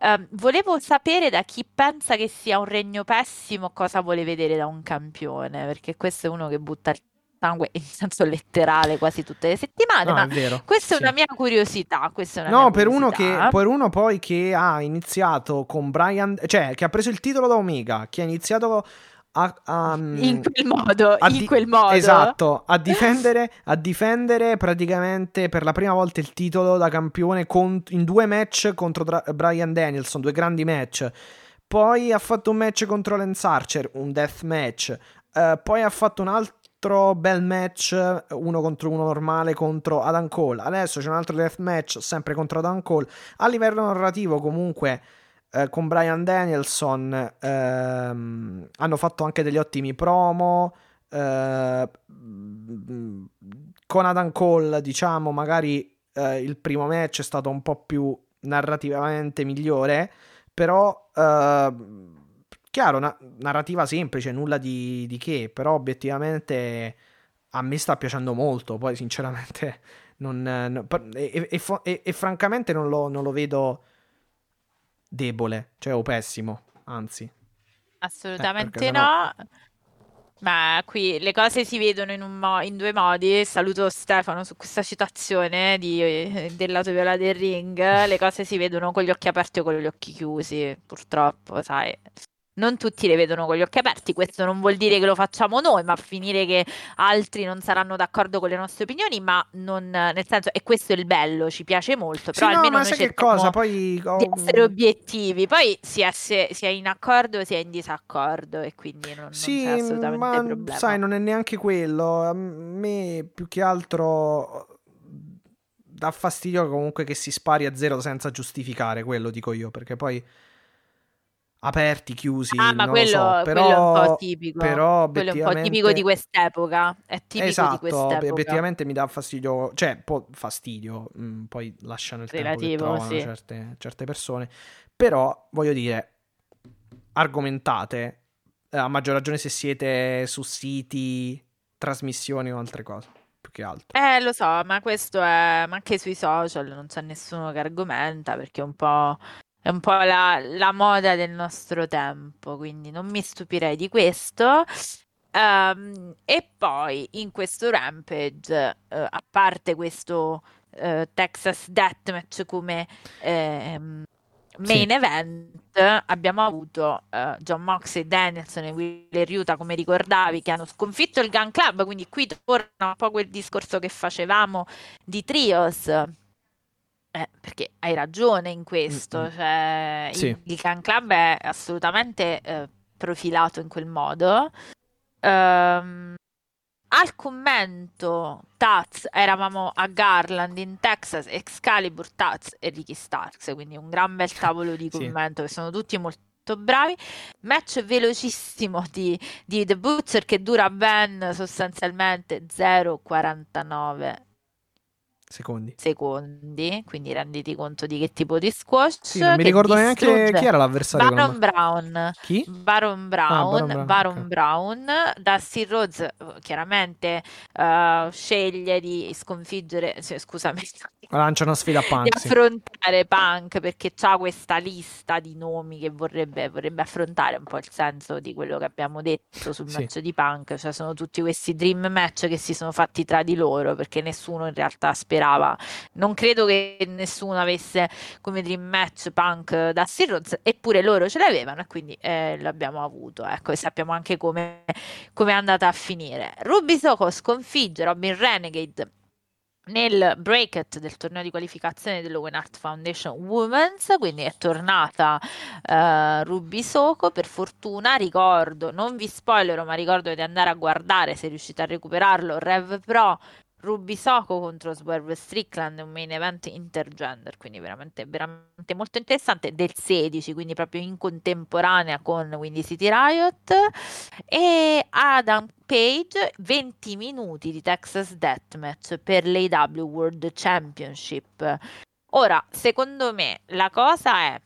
ehm, volevo sapere da chi pensa che sia un regno pessimo cosa vuole vedere da un campione perché questo è uno che butta il sangue in senso letterale quasi tutte le settimane No, ma è questa è sì. una mia curiosità è una No, mia per uno, che, curiosità. per uno poi che ha iniziato con Brian, cioè che ha preso il titolo da Omega, che ha iniziato a... a- in quel modo, in di- quel modo. Esatto, a difendere, a difendere praticamente per la prima volta il titolo da campione cont- in due match contro Dra- Brian Danielson, due grandi match. Poi ha fatto un match contro Lance Archer, un death match. Eh, poi ha fatto un altro bel match, uno contro uno normale contro Adam Cole. Adesso c'è un altro death match, sempre contro Adam Cole. A livello narrativo, comunque, eh, con Brian Danielson ehm, hanno fatto anche degli ottimi promo. eh, con Adam Cole, diciamo, magari eh, il primo match è stato un po' più narrativamente migliore. Però, eh, chiaro, na- narrativa semplice, nulla di, di che. Però, obiettivamente, a me sta piacendo molto. Poi, sinceramente, non, no- per- e, e- e francamente non lo, non lo vedo debole, cioè o pessimo, anzi. Assolutamente perché no. Ma qui le cose si vedono in, mo- in due modi. Saluto Stefano su questa citazione di, eh, del lato viola del ring. Le cose si vedono con gli occhi aperti o con gli occhi chiusi, purtroppo, sai. Non tutti le vedono con gli occhi aperti, questo non vuol dire che lo facciamo noi, ma finire che altri non saranno d'accordo con le nostre opinioni, ma non, nel senso, e questo è il bello, ci piace molto, Sì, però no, almeno ma noi che cosa? Poi di essere obiettivi, poi si è, se- si è in accordo o si è in disaccordo e quindi non, non Sì, c'è assolutamente ma problema. sai, non è neanche quello. A me più che altro dà fastidio comunque che si spari a zero senza giustificare, quello dico io, perché poi aperti, chiusi, Ah, ma non quello, lo so, quello è un po' però tipico, però quello è un po' tipico di quest'epoca, è tipico di Esatto, quest'epoca. obiettivamente mi dà fastidio, cioè, po' fastidio, mm, poi lasciano il tempo Relativo, trovano sì. certe, certe persone, però voglio dire, argomentate, eh, a maggior ragione se siete su siti, trasmissioni o altre cose, più che altro. Eh, lo so, ma questo è, ma anche sui social non c'è nessuno che argomenta perché è un po', è un po' la, la moda del nostro tempo, quindi non mi stupirei di questo. Ehm, e poi in questo Rampage, eh, a parte questo eh, Texas Deathmatch come ehm, main Sì. event, abbiamo avuto eh, John Moxley, Danielson e Wheeler Yuta, come ricordavi, che hanno sconfitto il Gun Club, quindi qui torna un po' quel discorso che facevamo di Trios. Eh, perché hai ragione in questo, Mm-mm. cioè il, Sì. il Gun Club è assolutamente eh, profilato in quel modo. Ehm, al commento Taz eravamo a Garland in Texas, Excalibur, Taz e Ricky Starks, quindi un gran bel tavolo di <laughs> Sì. commento che sono tutti molto bravi. Match velocissimo di, di The Butcher che dura ben sostanzialmente 0,49 Secondi. secondi, quindi renditi conto di che tipo di squash Sì, non mi ricordo neanche chi era l'avversario. Baron Brown. Chi? Baron Brown, Ah, Baron Brown, Baron ok. Brown, Dusty Rhodes eh, chiaramente eh, sceglie di sconfiggere, cioè, scusami, <laughs> Lancia una sfida a di Punk, sì. affrontare Punk perché ha questa lista di nomi che vorrebbe, vorrebbe affrontare un po' il senso di quello che abbiamo detto sul Sì. match di Punk, cioè sono tutti questi dream match che si sono fatti tra di loro perché nessuno in realtà sperava, non credo che nessuno avesse come dream match Punk Dusty Rhodes, eppure loro ce l'avevano e quindi eh, l'abbiamo avuto, ecco, e sappiamo anche come come è andata a finire. Ruby Soko sconfigge Robin Renegade nel bracket del torneo di qualificazione dell'Owen Art Foundation Women's, quindi è tornata eh, Ruby Soko per fortuna, ricordo, non vi spoilerò, ma ricordo di andare a guardare se riuscite a recuperarlo, Rev Pro Ruby Soko contro Swerve Strickland, un main event intergender, quindi veramente, veramente molto interessante, del 16, quindi proprio in contemporanea con Windy City Riot, e Adam Page 20 minuti di Texas Deathmatch per l'AW World Championship. Ora, secondo me, la cosa è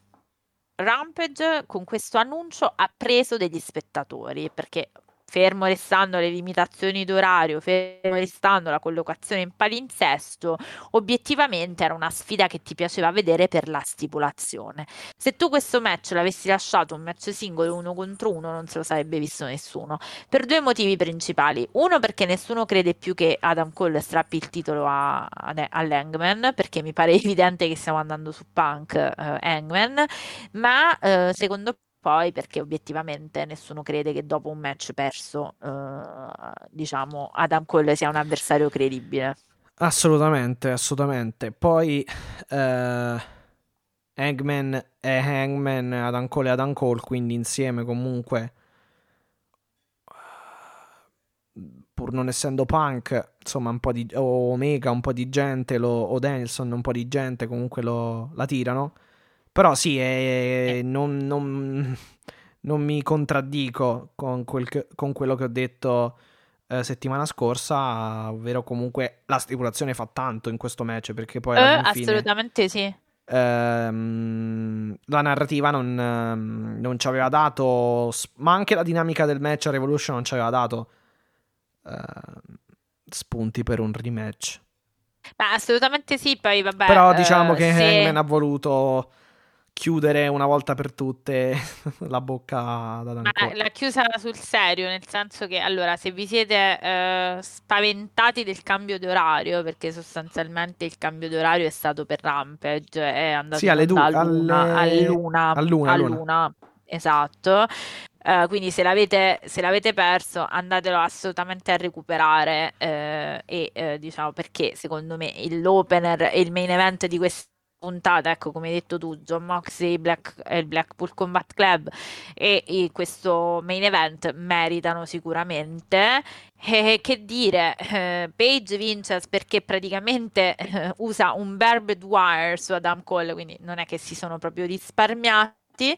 Rampage con questo annuncio ha preso degli spettatori perché fermo restando le limitazioni d'orario, fermo restando la collocazione in palinsesto, obiettivamente era una sfida che ti piaceva vedere per la stipulazione. Se tu questo match l'avessi lasciato un match singolo uno contro uno, non se lo sarebbe visto nessuno. Per due motivi principali. Uno, perché nessuno crede più che Adam Cole strappi il titolo a, a, a perché mi pare <laughs> evidente che stiamo andando su Punk Hangman, ma eh, secondo poi perché obiettivamente nessuno crede che dopo un match perso, eh, diciamo, Adam Cole sia un avversario credibile. Assolutamente, assolutamente. Poi eh, Hangman e Hangman, Adam Cole e Adam Cole, quindi insieme comunque, pur non essendo punk, insomma, un po' di Omega, un po' di gente, lo, o Danielson, un po' di gente comunque lo, la tirano. Però sì, eh, non, non, non, mi contraddico con, quel che, con, quello che ho detto eh, settimana scorsa, ovvero comunque la stipulazione fa tanto in questo match perché poi... Eh, assolutamente sì. Ehm, la narrativa non, ehm, non, ci aveva dato, ma anche la dinamica del match a Revolution non ci aveva dato ehm, spunti per un rematch. Ma assolutamente sì, poi vabbè. Però diciamo eh, che se... Hangman ha voluto chiudere una volta per tutte <laughs> la bocca da Ma l'ha chiusa sul serio, nel senso che allora se vi siete eh, spaventati del cambio di orario, perché sostanzialmente il cambio di orario è stato per Rampage, è andato sì, alle du- a luna, alle... a luna, a luna, a luna. esatto. Uh, quindi se l'avete, se l'avete, perso andatelo assolutamente a recuperare uh, e uh, diciamo perché secondo me l'opener e il main event di questa puntata, ecco come hai detto tu, John Moxley Black, e il Blackpool Combat Club e, e, questo main event meritano sicuramente. Eh, che dire, eh, Page vince perché praticamente eh, usa un barbed wire su Adam Cole, quindi non è che si sono proprio risparmiati.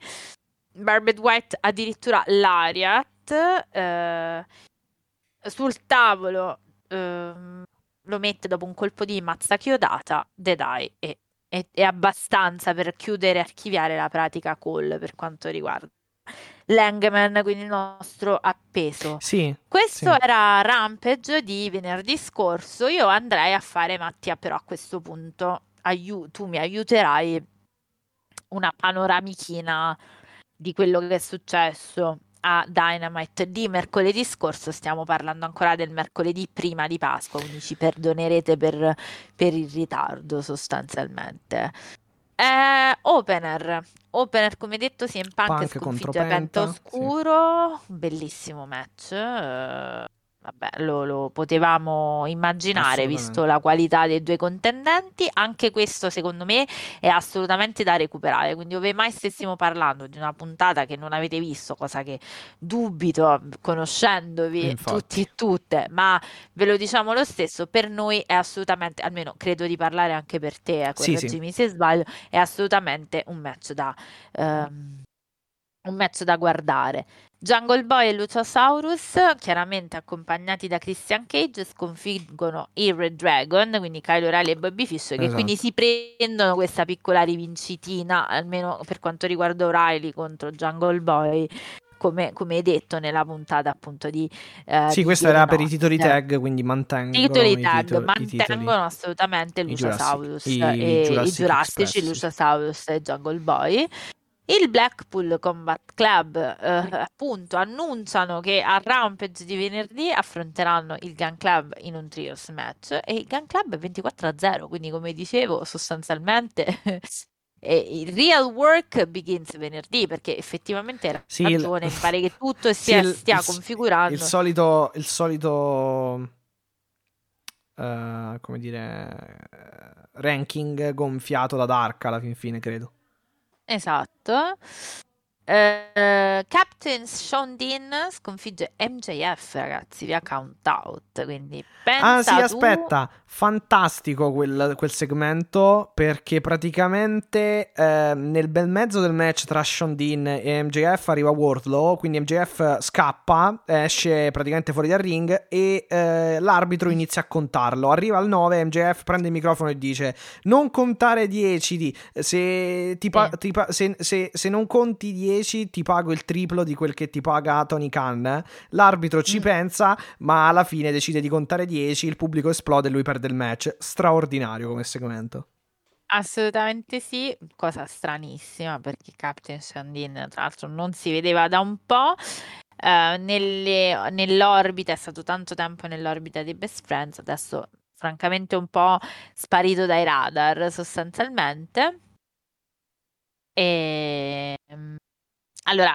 Barbed White addirittura l'Ariat eh, sul tavolo ehm, lo mette dopo un colpo di mazza chiodata, Dedai e è, è abbastanza per chiudere e archiviare la pratica call per quanto riguarda Langman, quindi il nostro appeso. Sì. Questo sì. era Rampage di venerdì scorso. Io andrei a fare, Mattia, però a questo punto aiu- tu mi aiuterai una panoramichina di quello che è successo a Dynamite di mercoledì scorso, stiamo parlando ancora del mercoledì prima di Pasqua, quindi ci perdonerete per, per il ritardo sostanzialmente. Eh, opener, opener come detto CM Punk, Punk sconfigge Penta Oscuro, sì. bellissimo match. Eh, Vabbè, lo, lo potevamo immaginare visto la qualità dei due contendenti. Anche questo, secondo me, è assolutamente da recuperare. Quindi, ove mai stessimo parlando di una puntata che non avete visto, cosa che dubito conoscendovi Infatti. tutti e tutte, ma ve lo diciamo lo stesso, per noi è assolutamente, almeno credo di parlare anche per te, eh, sì, sì. se sbaglio, è assolutamente un match da. Um, un match da guardare. Jungle Boy e Luciasaurus, chiaramente accompagnati da Christian Cage, sconfiggono i Red Dragon, quindi Kyle O'Reilly e Bobby Fish, che esatto. quindi si prendono questa piccola rivincitina, almeno per quanto riguarda O'Reilly contro Jungle Boy. Come, come hai detto nella puntata appunto di eh, sì, di questo era per i titoli tag, quindi mantengono i titoli tag, titoli, mantengono assolutamente Luciasaurus i e i i Jurassici, Luciasaurus e Jungle Boy. Il Blackpool Combat Club eh, appunto annunciano che a Rampage di venerdì affronteranno il Gun Club in un trios match e il Gun Club è 24 a 0, quindi come dicevo sostanzialmente <laughs> il real work begins venerdì perché effettivamente era sì, ragione, il... pare che tutto sia, <laughs> sì, stia il, configurando. Il solito, il solito uh, come dire, ranking gonfiato da Dark alla fin fine, credo. Esatto. Eh, Captain Sean Dean sconfigge MJF, ragazzi, via count out. Quindi Ah sì, tu- aspetta, fantastico quel, quel segmento perché praticamente eh, nel bel mezzo del match tra Sean Dean e MJF arriva Wardlow, quindi MJF scappa, esce praticamente fuori dal ring e eh, l'arbitro inizia a contarlo. Arriva al 9, MJF prende il microfono e dice non contare 10, di- se, ti pa- ti pa- se- se- se non conti 10 ti pago il triplo di quel che ti paga Tony Khan. L'arbitro ci Mm. pensa, ma alla fine decide di contare 10, il pubblico esplode e lui perde il match. Straordinario come segmento. Assolutamente sì, cosa stranissima perché Captain Shandin tra l'altro non si vedeva da un po'. eh, nelle- nell'orbita, è stato tanto tempo nell'orbita dei Best Friends, adesso francamente un po' sparito dai radar sostanzialmente. E mm, allora,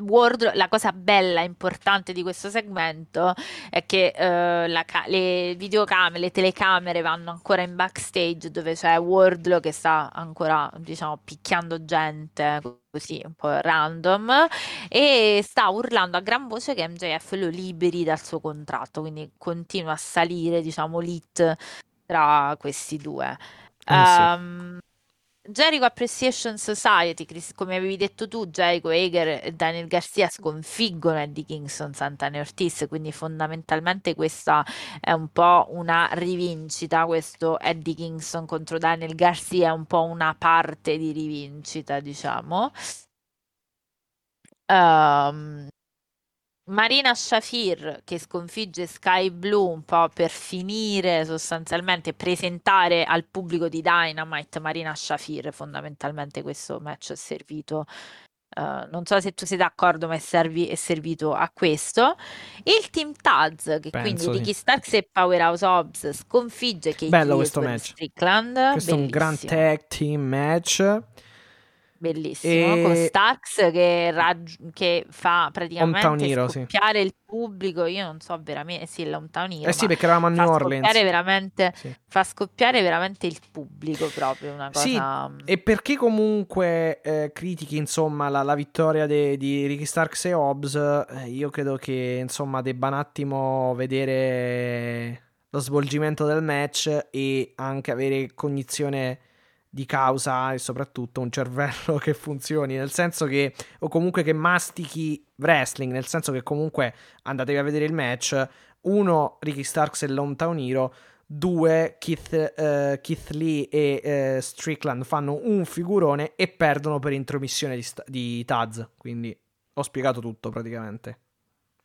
Wardrobe- la cosa bella, importante di questo segmento è che eh, la le videocamere, le telecamere vanno ancora in backstage dove c'è Wardlow che sta ancora, diciamo, picchiando gente così un po' random e sta urlando a gran voce che MJF lo liberi dal suo contratto, quindi continua a salire, diciamo, l'hit tra questi due. Eh sì. Jericho Appreciation Society, come avevi detto tu, Jericho Hager e Daniel Garcia sconfiggono Eddie Kingston, Santana Ortiz, quindi fondamentalmente questa è un po' una rivincita, questo Eddie Kingston contro Daniel Garcia è un po' una parte di rivincita, diciamo. Ehm, Marina Shafir che sconfigge Sky Blue un po' per finire sostanzialmente presentare al pubblico di Dynamite Marina Shafir fondamentalmente questo match è servito eh, non so se tu sei d'accordo ma è, servi- è servito a questo il team Taz che quindi Penso, sì. Ricky Starks e Powerhouse Hobbs sconfigge Keith Bello questo match. Strickland Questo è un gran tag team match. Bellissimo, E- con Starks che, raggi- che fa praticamente Hometown Hero, sì. scoppiare il pubblico. Io non so veramente, sì, l'Hometown Hero, Eh sì, perché eravamo a New Orleans. scoppiare veramente, Sì. fa scoppiare veramente il pubblico proprio, una Sì, cosa... E perché comunque eh, critichi insomma la, la vittoria de- di Ricky Starks e Hobbs, eh, io credo che insomma debba un attimo vedere lo svolgimento del match e anche avere cognizione di causa e soprattutto un cervello <laughs> che funzioni, nel senso che o comunque che mastichi wrestling, nel senso che comunque andatevi a vedere il match, uno Ricky Starks e l'Hometown Hero Due, Keith, eh, Keith Lee e eh, Strickland fanno un figurone e perdono per intromissione di, sta- di Taz. Quindi ho spiegato tutto praticamente.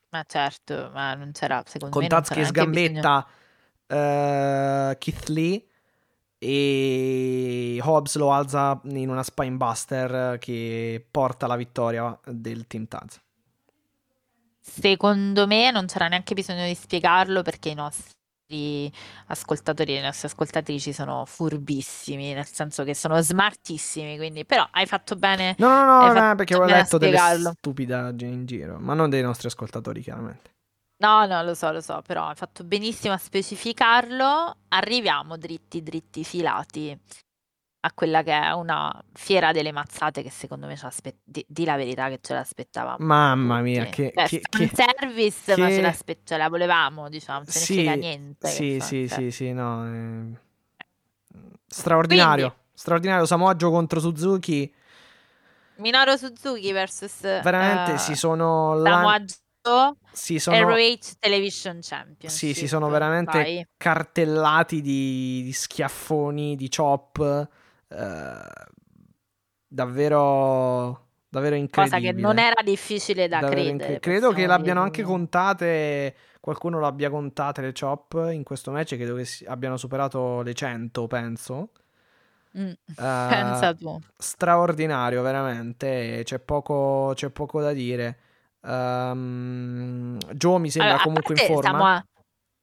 Ma certo, ma non c'era, secondo Con me non Taz che neanche bisogno... sgambetta eh, Keith Lee e Hobbs lo alza in una spinebuster che porta la vittoria del team Taz. Secondo me non c'era neanche bisogno di spiegarlo perché i nostri ascoltatori e le nostre ascoltatrici sono furbissimi, nel senso che sono smartissimi, quindi però hai fatto bene No, no, no, no, perché avevo letto delle stupidaggini in giro, ma non dei nostri ascoltatori chiaramente. No, no, lo so, lo so, però hai fatto benissimo a specificarlo. Arriviamo dritti, dritti, filati a quella che è una fiera delle mazzate che secondo me ci aspe- di, di la verità che ce l'aspettavamo. Mamma mia, tutti. che... Cioè, che, che... fanservice, ma ce, che- l'aspe- ce la volevamo, diciamo, non se ne Sì, frega niente. che Sì, sì, cioè. sì, sì, no. eh, Straordinario. Straordinario. Samoaggio contro Suzuki. Minoru Suzuki versus Veramente eh, si sono... la- Samoa Joe, si sono... ROH Television Championship. Sì, si sono veramente Vai. cartellati di, di schiaffoni, di chop. eh, davvero... Davvero Cosa incredibile. che non era difficile da Davvero credere. incre- Credo che l'abbiano anche contate. Qualcuno l'abbia contate le chop in questo match. Credo che si- abbiano superato le 100, penso. Mm, Eh, <laughs> straordinario, veramente. C'è poco, c'è poco da dire. Ehm, Joe mi sembra Allora, a comunque in forma. Samoa,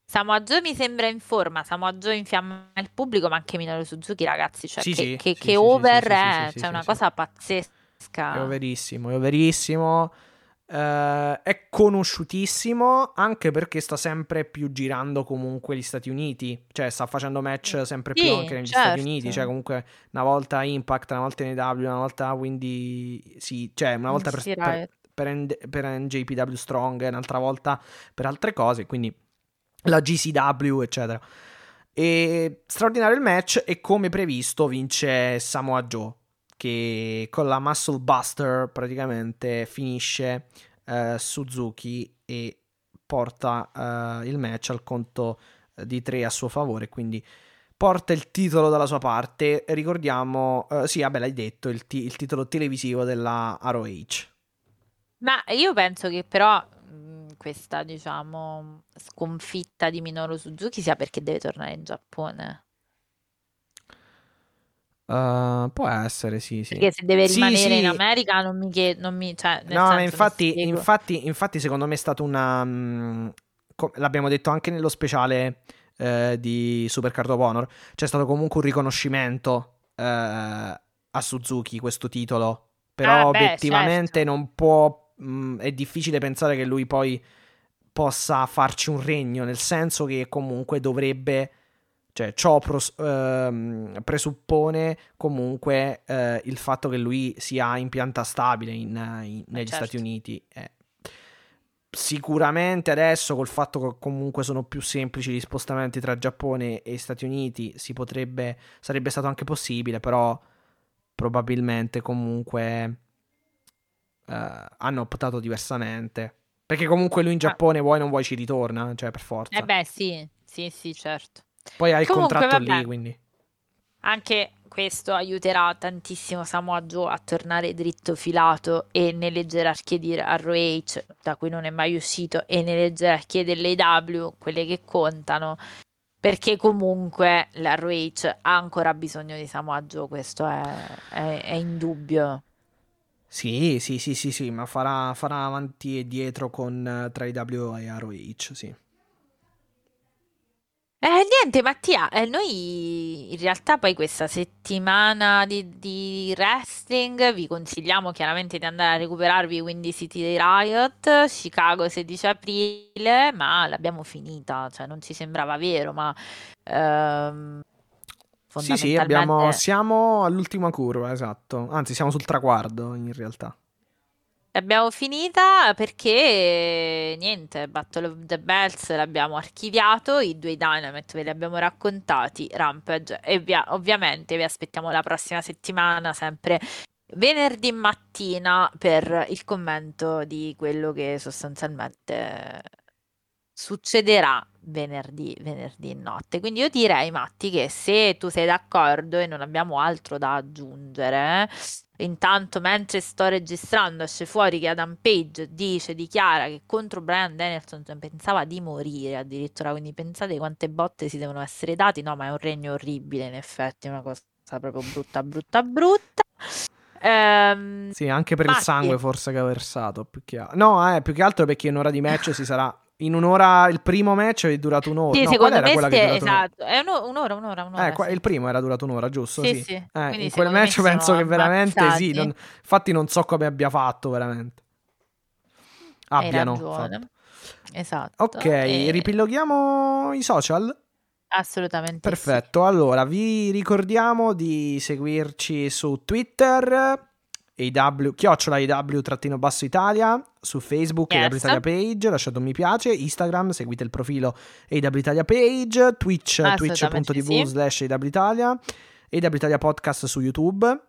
Samoa Joe mi sembra in forma, Samoa Joe infiamma il pubblico, ma anche Minoru Suzuki, ragazzi, cioè Sì, che, sì, che- sì, che over è, cioè una cosa pazzesca. È overissimo, è overissimo. eh, è conosciutissimo anche perché sta sempre più girando comunque gli Stati Uniti, cioè sta facendo match sempre più Sì, anche negli certo. Stati Uniti, cioè comunque una volta Impact, una volta NW, una volta quindi sì, cioè una volta per, per. Per, N- per NJPW Strong, un'altra volta per altre cose, quindi la GCW, eccetera. E straordinario il match e come previsto vince Samoa Joe che con la Muscle Buster praticamente finisce eh, Suzuki e porta eh, il match al conto eh, di 3 a suo favore, quindi porta il titolo dalla sua parte. Ricordiamo, eh, sì, vabbè, l'hai detto, il, ti- il titolo televisivo della ROH. Ma io penso che però mh, questa, diciamo, sconfitta di Minoru Suzuki sia perché deve tornare in Giappone. Uh, può essere, sì, sì. Perché se deve Sì, rimanere sì. in America non mi chiedo, non mi, cioè, No, ma infatti, infatti, infatti, secondo me è stata una. mm, co- l'abbiamo detto anche nello speciale eh, di Supercard of Honor. C'è stato comunque un riconoscimento eh, a Suzuki questo titolo. Però Ah, beh, obiettivamente certo. non può. Mm, è difficile pensare che lui poi possa farci un regno. Nel senso che comunque dovrebbe. Cioè, ciò pros- ehm, presuppone comunque eh, il fatto che lui sia in pianta stabile in- in- negli certo. Stati Uniti. Eh, sicuramente adesso, col fatto che comunque sono più semplici gli spostamenti tra Giappone e Stati Uniti, si potrebbe, sarebbe stato anche possibile, però probabilmente comunque eh, hanno optato diversamente. Perché comunque lui in Ah. Giappone, vuoi non vuoi, ci ritorna, cioè per forza. Eh beh, sì, sì, sì, certo. Poi hai il Comunque, contratto vabbè. lì, quindi. Anche questo aiuterà tantissimo Samoa Joe a tornare dritto filato e nelle gerarchie di ROH, da cui non è mai uscito, e nelle gerarchie dell'AW, quelle che contano, perché comunque l'ROH ha ancora bisogno di Samoa Joe, questo è, è, è indubbio. Sì, sì, sì, sì, sì, ma farà, farà avanti e dietro con eh, tra IW e ROH, sì. Eh, niente, Mattia, eh, noi in realtà poi questa settimana di, di wrestling vi consigliamo chiaramente di andare a recuperarvi Windy City Riot, Chicago 16 aprile, ma l'abbiamo finita, cioè non ci sembrava vero, ma ehm, Sì, sì, abbiamo, siamo all'ultima curva, esatto. Anzi, siamo sul traguardo, in realtà. l'abbiamo finita perché niente, Battle of the Bells l'abbiamo archiviato, i due Dynamite ve li abbiamo raccontati, Rampage e via, ovviamente vi aspettiamo la prossima settimana, sempre venerdì mattina per il commento di quello che sostanzialmente succederà venerdì, venerdì notte. Quindi io direi, Matti, che se tu sei d'accordo e non abbiamo altro da aggiungere, intanto mentre sto registrando esce fuori che Adam Page dice, dichiara che contro Brian Danielson pensava di morire addirittura, quindi pensate quante botte si devono essere dati, no, ma è un regno orribile in effetti, è una cosa proprio brutta, brutta, brutta. Ehm, Sì, anche per il Matti. sangue forse che ha versato, più che. No, eh, più che altro perché in un'ora di match si sarà... In un'ora, il primo match è durato un'ora. sì, No, secondo me sì, un'ora? esatto, è uno- un'ora, un'ora, un'ora, Eh, qua- il primo era durato un'ora, giusto? Sì, Sì. sì, Eh, in quel match penso che veramente sì. non- infatti non so come abbia fatto, veramente. Abbiano fatto. Esatto. Ok, e- ripiloghiamo i social? Assolutamente. Perfetto, allora vi ricordiamo di seguirci su Twitter, AW, chiocciola AW-basso Italia, su Facebook Yes. AW Italia Page, lasciate un mi piace, Instagram, seguite il profilo AW Italia Page, Twitch, twitch.tv sì. slash AW Italia, AW Italia Podcast su YouTube,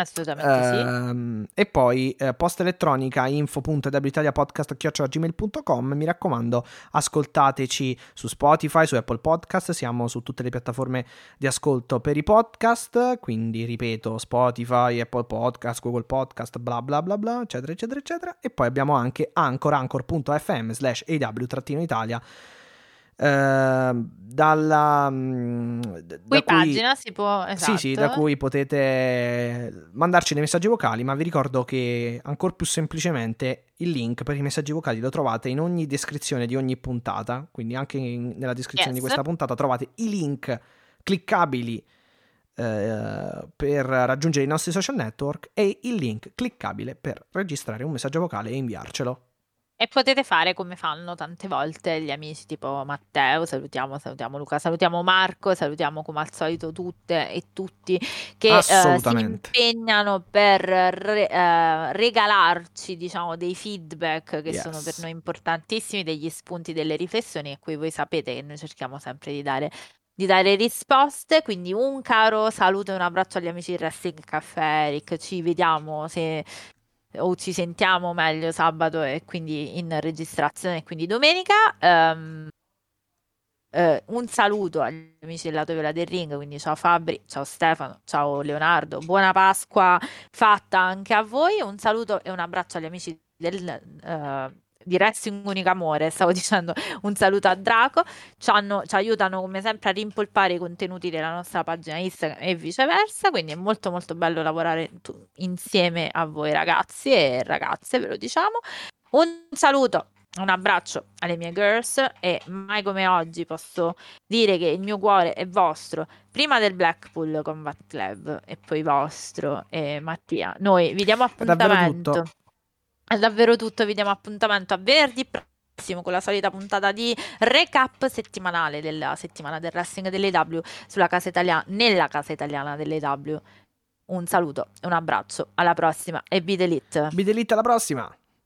Assolutamente sì. Ehm, e poi eh, posta elettronica info.witaliapodcast.gmail.com mi raccomando ascoltateci su Spotify, su Apple Podcast siamo su tutte le piattaforme di ascolto per i podcast quindi ripeto Spotify, Apple Podcast, Google Podcast bla bla bla bla eccetera eccetera eccetera e poi abbiamo anche Anchor anchor.fm slash aw-italia ehm, dalla mm, da cui- pagina si può... Esatto. sì, sì, da cui potete mandarci dei messaggi vocali, ma vi ricordo che ancora più semplicemente il link per i messaggi vocali lo trovate in ogni descrizione di ogni puntata, quindi anche in- nella descrizione di Yes. questa puntata trovate i link cliccabili eh, per raggiungere i nostri social network e il link cliccabile per registrare un messaggio vocale e inviarcelo. E potete fare come fanno tante volte gli amici tipo Matteo, salutiamo, salutiamo Luca, salutiamo Marco, salutiamo come al solito tutte e tutti che eh, si impegnano per re, eh, regalarci diciamo dei feedback che yes. sono per noi importantissimi, degli spunti, delle riflessioni a cui voi sapete che noi cerchiamo sempre di dare di dare risposte. Quindi un caro saluto e un abbraccio agli amici di Wrestling Caffè Eric. Ci vediamo se o ci sentiamo meglio sabato e quindi in registrazione, quindi domenica. Um, uh, un saluto agli amici della Toviola del Ring, quindi ciao Fabri, ciao Stefano, ciao Leonardo, buona Pasqua fatta anche a voi. Un saluto e un abbraccio agli amici del, uh, di Wrestling Unica Amore, stavo <laughs> dicendo un saluto a Draco, ci, hanno, ci, aiutano come sempre a rimpolpare i contenuti della nostra pagina Instagram e viceversa, quindi è molto molto bello lavorare tu, insieme a voi ragazzi e ragazze, ve lo diciamo. Un saluto un abbraccio alle mie girls e mai come oggi posso dire che il mio cuore è vostro. Prima del Blackpool Combat Club e poi vostro e Mattia. Noi vi diamo appuntamento è davvero tutto, vi diamo appuntamento a venerdì prossimo con la solita puntata di recap settimanale della settimana del wrestling dell'AW sulla casa italiana, nella casa italiana dell'AW. Un saluto un abbraccio, alla prossima e. Be Delete alla prossima!